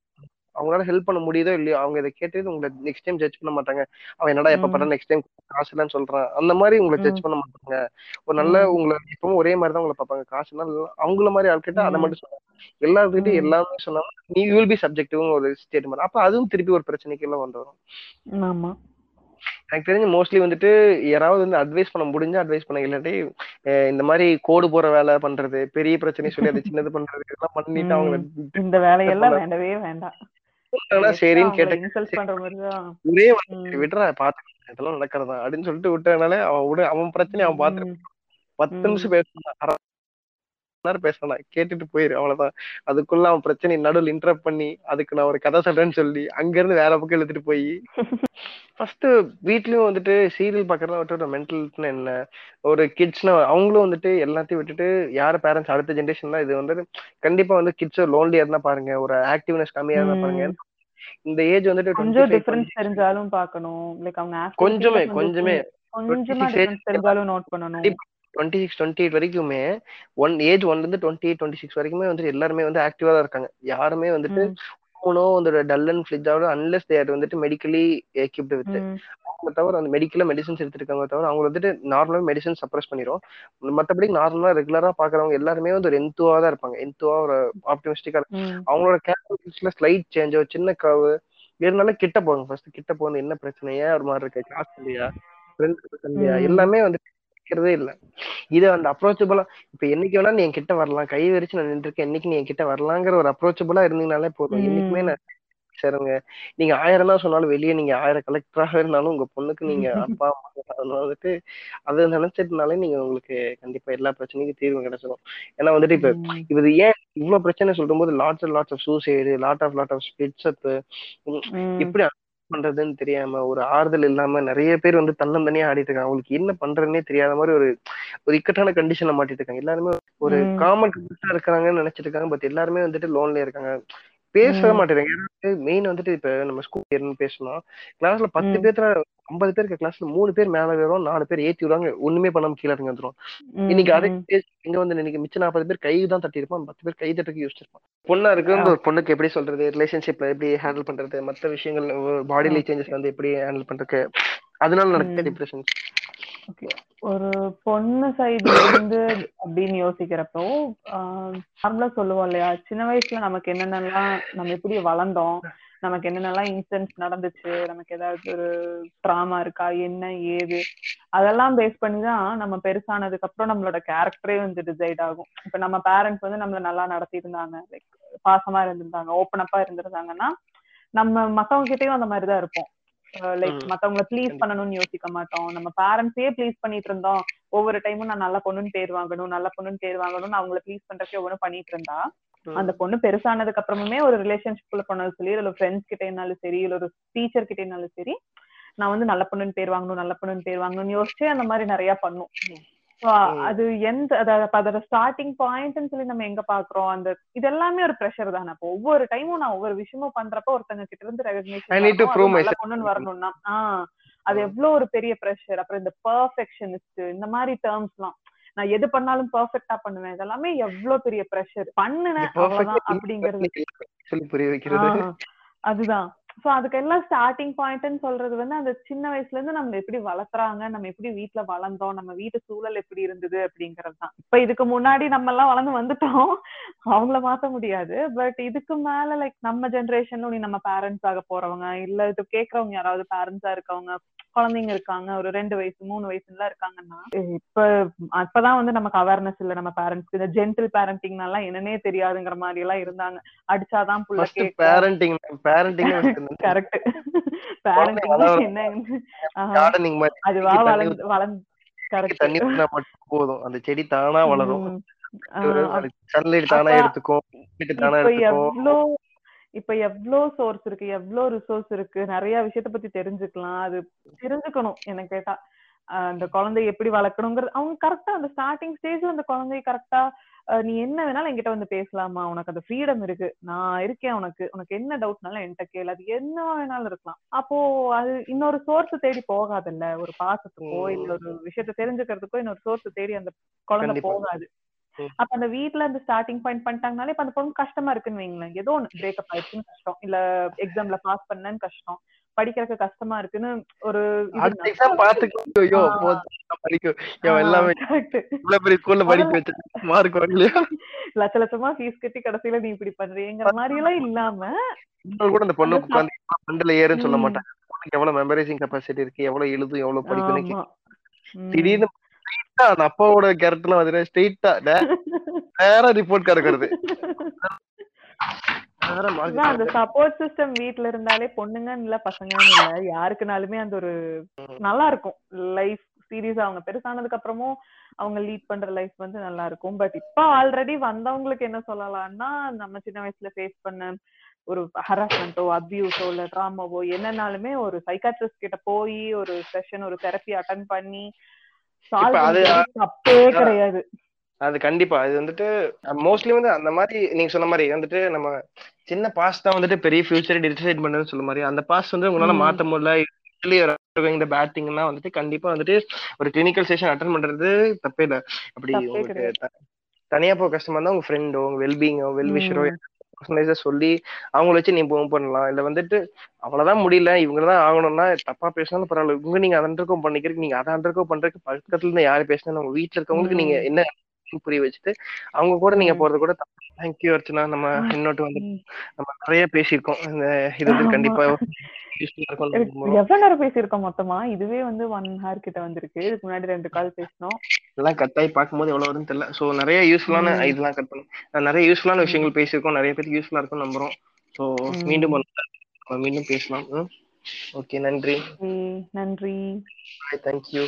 அவங்களால ஹெல்ப் பண்ண முடியுதோ இல்லையோ அவங்க இதை கேட்டு உங்களை நெக்ஸ்ட் டைம் ஜட்ஜ் பண்ண மாட்டாங்க. அவன் என்னடா எப்ப ம். பண்ற நெக்ஸ்ட் டைம் காசு இல்லைன்னு சொல்றான். அந்த மாதிரி உங்களை ஜட்ஜ் பண்ண மாட்டாங்க. ஒரு நல்ல. உங்களை எப்பவும் ஒரே மாதிரி தான் உங்களை பார்ப்பாங்க. காசுனா அவங்கள மாதிரி ஆள்கிட்ட அதை. மட்டும் சொல்லுவாங்க. எல்லாருக்கிட்ட ம். எல்லாமே சொன்னாலும் நீ வில் பி சப்ஜெக்டிவ் ஒரு ஸ்டேட்மெண்ட் அப்ப அதுவும் திருப்பி ஒரு பிரச்சனைக்கு எல்லாம் வந்து வரும். ஆமா. எனக்கு தெரிஞ்சு மோஸ்ட்லி வந்துட்டு யாராவது வந்து அட்வைஸ் பண்ண முடிஞ்சா அட்வைஸ் பண்ண இல்லாட்டி இந்த மாதிரி கோடு போற வேலை பண்றது பெரிய பிரச்சனை சொல்லி அதை சின்னது பண்றது இதெல்லாம் பண்ணிட்டு அவங்கள இந்த வேலையெல்லாம் வேண்டவே வேண்டாம். சரின்னு கேட்ட இன்சல்ட் பண்ற மாதிரிதான். ஒரே ம். வார்த்தை விடுறா பாத்து இதெல்லாம் நடக்கிறதா? அப்படின்னு சொல்லிட்டு விட்டதுனால அவன் விட அவன் பிரச்சனை அவன் பாத்து. பத்து. நிமிஷம் பேசணும் அரை நேரம் கேட்டுட்டு போயிரு அவ்வளவுதான். அதுக்குள்ள அவன் பிரச்சனை நடுவில் இன்டரப்ட் பண்ணி அதுக்கு நான் ஒரு கதை சொல்றேன்னு சொல்லி அங்க இருந்து வேற பக்கம் இழுத்துட்டு போய். ஃபர்ஸ்ட் வீட்லயும் வந்துட்டு சீரியல் பாக்குறத விட்டு மென்டல் என்ன? ஒரு கிட்ஸ்னா அவங்களும் வந்துட்டு எல்லாத்தையும் விட்டுட்டு யார் பேரண்ட்ஸ் அடுத்த ஜென்ரேஷன்ல இது வந்து கண்டிப்பா வந்து கிட்ஸ் லோன்லியா இருந்தா பாருங்க. ஒரு ஆக்டிவ்னஸ் கம்மியா இருந்தா பாருங்க. இந்த ஏஜ் வந்துட்டு கொஞ்சம் 25, டிஃபரன்ஸ் தெரிஞ்சாலும் பார்க்கணும் லைக் அவங்க கொஞ்சமே கொஞ்சம் கொஞ்சமே. கொஞ்சமா 26 டிஃபரன்ஸ் தெரிஞ்சாலும் நோட் பண்ணணும். டுவெண்ட்டி சிக்ஸ் டுவெண்ட்டி எயிட் வரைக்குமே ஒன் ஏஜ் ஒன்ல இருந்து டுவெண்ட்டி எயிட் டுவெண்ட்டி சிக்ஸ் வரைக்குமே வந்துட்டு எல்லாருமே வந்து ஆக்டிவா தான் இருக்காங்க. யாருமே வந்துட்டு ம். ஃபோனோ வந்து டல் அண்ட் ஃபிளிஜ் ஆகும் அன்லெஸ் தேர் வந்துட்டு மெடிக்கலி எக்யூப்டு வித். அவங்க தவிர அந்த மெடிக்கலா மெடிசன்ஸ் எடுத்துருக்காங்க தவிர அவங்க வந்துட்டு நார்மலா மெடிசன் சப்ரஸ் பண்ணிரும் மத்தபடி நார்மலா ரெகுலரா பாக்குறவங்க எல்லாருமே வந்து ஒரு எந்துவா தான் இருப்பாங்க எந்துவா ஒரு ஆப்டிமிஸ்டிக்கா ம். அவங்களோட கேரக்டர்ஸ்ல ஸ்லைட் சேஞ்ச் சின்ன கவு இருந்தாலும் கிட்ட போங்க ஃபர்ஸ்ட் கிட்ட போங்க என்ன பிரச்சனை ஏன் ஒரு மாதிரி இருக்கு காசு இல்லையா ஃப்ரெண்ட்ஸ் இல்லையா ம். எல்லாமே வந்து இருக்கிறதே இல்ல. இது அந்த அப்ரோச்சபிளா இப்ப என்னைக்கு வேணா நீ என் கிட்ட வரலாம். கை விரிச்சு நான் நின்றுருக்கேன். என்னைக்கு நீ என் கிட்ட வரலாங்கிற ஒரு அப்ரோச்சபிளா இருந்தீங்கனாலே போதும். என்னைக்குமே நான் சரிங்க. நீங்க ஆயிரம் தான் சொன்னாலும் வெளியே நீங்க ஆயிரம் கலெக்டராக இருந்தாலும் உங்க பொண்ணுக்கு நீங்க அப்பா அம்மா வந்துட்டு அதை நினைச்சிட்டுனாலே நீங்க உங்களுக்கு கண்டிப்பா எல்லா பிரச்சனைக்கும் தீர்வு கிடைச்சிடும் ஏன்னா வந்துட்டு இப்ப இது ஏன் இவ்வளவு பிரச்சனை சொல்லும் போது lots lots of suicide lot of lot of spits up எப்படி பண்றதுன்னு தெரியாம ஒரு ஆறுதல் இல்லாம நிறைய பேர் வந்து தன்னந்தனியா ஆடிட்டு இருக்காங்க. அவங்களுக்கு என்ன பண்றதுன்னே தெரியாத மாதிரி ஒரு ஒரு இக்கட்டான கண்டிஷன்ல மாட்டிட்டு இருக்காங்க. எல்லாருமே ஒரு காமன் இருக்கிறாங்கன்னு நினைச்சிட்டு இருக்காங்க. பட் எல்லாருமே வந்துட்டு லோன்ல இருக்காங்க. பேசவே மாட்டேங்கிறாங்க. மெயின் வந்துட்டு இப்ப நம்ம ஸ்கூல் பேசணும். கிளாஸ்ல பத்து பேர்த்துல ஐம்பது பேர் இருக்க கிளாஸ்ல மூணு பேர் மேல வரும் நாலு பேர் ஏத்தி விடுவாங்க. ஒண்ணுமே பண்ணாம கீழே இறங்கி வந்துரும். இன்னைக்கு அதே இங்க வந்து இன்னைக்கு மிச்சம் நாற்பது பேர் கை தான் தட்டி இருப்பான் பத்து பேர் கை தட்டுக்கு யோசிச்சிருப்பான். பொண்ணா இருக்கு ஒரு பொண்ணுக்கு எப்படி சொல்றது? ரிலேஷன்ஷிப்ல எப்படி ஹேண்டில் பண்றது? மத்த விஷயங்கள் பாடியில சேஞ்சஸ் வந்து எப்படி ஹேண்டில் பண்றதுக்கு அதனால நடக்க டிப்ரெஷன் ஒரு பொண்ணு சைடுல இருந்து அப்படின்னு யோசிக்கிறப்போ நார்மலா சொல்லுவோம் இல்லையா? சின்ன வயசுல நமக்கு என்னென்னலாம் நம்ம எப்படி வளர்ந்தோம்? நமக்கு என்னென்னலாம் இன்சிடென்ட்ஸ் நடந்துச்சு? நமக்கு ஏதாவது ஒரு ட்ராமா இருக்கா? என்ன ஏது? அதெல்லாம் பேஸ் பண்ணி தான் நம்ம பெருசானதுக்கு அப்புறம் நம்மளோட கேரக்டரே வந்து டிசைட் ஆகும். இப்ப நம்ம பேரண்ட்ஸ் வந்து நம்மள நல்லா நடத்தி இருந்தாங்க லைக் பாசமா இருந்திருந்தாங்க ஓப்பன் அப்பா இருந்திருந்தாங்கன்னா நம்ம மத்தவங்க கிட்டயும் அந்த மாதிரிதான் இருப்போம். லைக் மத்தவங்கள ப்ளீஸ் பண்ணணும்னு யோசிக்க மாட்டோம். நம்ம பேரண்ட்ஸே ப்ளீஸ் பண்ணிட்டு இருந்தோம். ஒவ்வொரு டைமும் நான் நல்ல பொண்ணுன்னு பேர் வாங்கணும் நல்ல பொண்ணுன்னு பேர் வாங்கணும்னு அவங்கள ப்ளீஸ் பண்றதுக்கு ஒவ்வொரு பண்ணிட்டு இருந்தா அந்த பொண்ணு பெருசானதுக்கு அப்புறமுமே ஒரு ரிலேஷன்ஷிப்ல போனாலும் சரி இல்ல ஃப்ரெண்ட்ஸ் கிட்ட இருந்தாலும் சரி இல்ல ஒரு டீச்சர் கிட்ட இருந்தாலும் சரி நான் வந்து நல்ல பொண்ணுன்னு பேர் வாங்கணும் நல்ல பொண்ணுன்னு பேர் வாங்கணும்னு யோசிச்சு அந்த மாதிரி நிறைய பண்ணும். அது எந்த அதோட ஸ்டார்டிங் பாயிண்ட்னு சொல்லி நம்ம எங்க பாக்குறோம்? அந்த இது எல்லாமே ஒரு ப்ரெஷர் தானே. அப்போ ஒவ்வொரு டைமும் நான் ஒவ்வொரு விஷயமும் பண்றப்ப ஒருத்தங்க கிட்ட இருந்து ரெகக்னேஷன் பொண்ணுன்னு வரணும்னா. ஆஹ் அது எவ்வளவு ஒரு பெரிய ப்ரெஷர் அப்புறம் இந்த பர்ஃபெக்ஷனிஸ்ட் இந்த மாதிரி டேர்ம்ஸ் எல்லாம் நான் எது பண்ணாலும் பெர்ஃபெக்ட்டா பண்ணுவேன். இதெல்லாமே எவ்வளவு பெரிய ப்ரெஷர் பண்ணுனேன் அப்படிங்கிறது. அதுதான். சோ அதுக்கெல்லாம் ஸ்டார்டிங் பாயிண்ட்னு சொல்றது வந்து அந்த சின்ன வயசுல இருந்து நம்ம எப்படி வளர்த்துறாங்க நம்ம எப்படி வீட்டுல வளர்ந்தோம் நம்ம வீட்டு சூழல் எப்படி இருந்தது அப்படிங்கறது தான். இப்ப இதுக்கு முன்னாடி நம்ம எல்லாம் வளர்ந்து வந்துட்டோம். அவங்கள மாத்த முடியாது. பட் இதுக்கு மேல லைக் நம்ம ஜென்ரேஷன்ல நீ நம்ம பேரண்ட்ஸ் ஆக போறவங்க இல்ல இது கேக்குறவங்க யாராவது பேரண்ட்ஸா இருக்கவங்க குழந்தைங்க இருக்காங்க ஒரு ரெண்டு வயசு மூணு வயசுல இருக்காங்கன்னா இப்ப அப்பதான் வந்து நமக்கு அவேர்னஸ் இல்ல. நம்ம பேரண்ட்ஸ்க்கு இந்த ஜென்டில் பேரண்டிங்னால என்னன்னே தெரியாதுங்கிற மாதிரி எல்லாம் இருந்தாங்க. அடிச்சாதான் புள்ள பேரண்டிங் பேரண்டிங் கரெக்ட் பேரண்டிங் என்ன? அதுவா வளர்ந்து வளர்ந்து தண்ணி மட்டும் போதும். அந்த செடி தானா வளரும். சன்லைட் தானா எடுத்துக்கும் தானா எவ்வளோ இப்ப எவ்வளோ சோர்ஸ் இருக்கு எவ்வளோ ரிசோர்ஸ் இருக்கு நிறைய விஷயத்த பத்தி தெரிஞ்சுக்கலாம். அது தெரிஞ்சுக்கணும் எனக்கு கேட்டா. அந்த குழந்தைய எப்படி வளர்க்கணுங்கிறது அவங்க கரெக்டா அந்த ஸ்டார்டிங் ஸ்டேஜ்ல அந்த குழந்தைய கரெக்டா நீ என்ன வேணாலும் என்கிட்ட வந்து பேசலாமா உனக்கு அந்த ஃப்ரீடம் இருக்கு. நான் இருக்கேன் உனக்கு. உனக்கு என்ன டவுட்னாலும் என்கிட்ட கேளு. அது என்ன வேணாலும் இருக்கலாம். அப்போ அது இன்னொரு சோர்ஸ் தேடி போகாதுல்ல? ஒரு பாசத்துக்கோ இல்ல ஒரு விஷயத்த தெரிஞ்சுக்கிறதுக்கோ இன்னொரு சோர்ஸ் தேடி அந்த குழந்தை போகாது. அப்ப அந்த வீட்ல அந்த ஸ்டார்டிங் பாயிண்ட் பண்ணிட்டாங்கனாலே இப்ப அந்த பொண்ணு கஷ்டமா இருக்குன்னு வைங்களேன். ஏதோ ஒண்ணு பிரேக்கப் ஆயிடுச்சுன்னு கஷ்டம். இல்ல எக்ஸாம்ல பாஸ் பண்ணேன்னு கஷ்டம். படிக்கிறதுக்கு கஷ்டமா இருக்குன்னு ஒரு எல்லாமே லட்ச லட்சமா ஃபீஸ் கட்டி கடைசியில நீ இப்படி பண்றீங்கிற மாதிரி எல்லாம் இல்லாம கூட அந்த பொண்ணு மண்டல ஏறுன்னு சொல்ல மாட்டாங்க பொண்ணுக்கு எவ்வளவு மெமரைசிங் கெப்பாசிட்டி இருக்கு? எவ்வளவு எழுதும்? எவ்வளவு படிக்கணும் திடீர்னு அந்த அப்பாவோட கேரக்டர்லாம் வந்து ஸ்ட்ரெயிட்டா நேரா ரிப்போர்ட் கறக்குறது அந்த சப்போர்ட் சிஸ்டம் வீட்ல இருந்தாலே பொண்ணுங்கன்னு இல்ல பசங்கன்னு இல்ல யாருக்குனாலுமே அந்த ஒரு நல்லா இருக்கும் லைஃப் சீரியஸ் அவங்க பெருசானதுக்கு அப்புறமும் அவங்க லீட் பண்ற லைஃப் வந்து நல்லா இருக்கும் பட் இப்ப ஆல்ரெடி வந்தவங்களுக்கு என்ன சொல்லலாம்னா நம்ம சின்ன வயசுல ஃபேஸ் பண்ண ஒரு ஹராஸ்மெண்ட்டோ அபியூஸோ இல்ல ட்ராமாவோ என்னன்னாலுமே ஒரு சைக்காட்ரிஸ்ட் கிட்ட போய் ஒரு செஷன் ஒரு தெரப்பி அட்டன் பண்ணி தப்பே கிடையாது. அது கண்டிப்பா. அது வந்துட்டு மோஸ்ட்லி வந்து அந்த மாதிரி நீங்க சொன்ன மாதிரி வந்துட்டு நம்ம சின்ன பாஸ்ட் தான் வந்துட்டு பெரிய ஃபியூச்சரை டிசைட் பண்ணுன்னு சொல்ல மாதிரி அந்த பாஸ்ட் வந்து உங்களால மாத்த முடியல. இந்த பேட் திங்னா வந்துட்டு கண்டிப்பா வந்துட்டு ஒரு கிளினிக்கல் செஷன் அட்டன் பண்றது தப்பே இல்லை. அப்படி உங்களுக்கு தனியா போக கஷ்டமா இருந்தா உங்க ஃப்ரெண்டோ உங்க வெல்பீங்கோ வெல்விஷரோ பர்சனலைஸா சொல்லி அவங்கள வச்சு நீ மூவ் பண்ணலாம். இல்ல வந்துட்டு அவ்வளவுதான் முடியல. இவங்கதான் ஆகணும்னா தப்பா பேசினாலும் பரவாயில்ல. உங்க நீங்க அதை அண்டர்கோ பண்ணிக்கிறதுக்கு நீங்க அதை பண்றதுக்கு பக்கத்துல இருந்து யாரு பேசினா உங்க வீட்டுல இருக்கவங்களுக்கு நீங்க என்ன புரிய வச்சுட்டு அவங்க கூட நீங்க போறது கூட தேங்க்யூ அர்ச்சனா. நம்ம இன்னொட்டு வந்து நம்ம நிறைய பேசியிருக்கோம். இந்த இது வந்து கண்டிப்பா எவ்வளவு நேரம் பேசியிருக்கோம் மொத்தமா? இதுவே வந்து ஒன் ஹவர் கிட்ட வந்திருக்கு. இதுக்கு முன்னாடி ரெண்டு கால் பேசினோம். எல்லாம் கட் ஆகி பார்க்கும்போது எவ்வளவு வருதுன்னு தெரியல. சோ நிறைய யூஸ்ஃபுல்லான. இதெல்லாம் கட் பண்ணி நிறைய யூஸ்ஃபுல்லான விஷயங்கள் பேசியிருக்கோம். நிறைய பேருக்கு யூஸ்ஃபுல்லா இருக்கும் நம்புறோம். சோ ம். மீண்டும் மீண்டும் பேசலாம். ஓகே நன்றி. நன்றி. தேங்க்யூ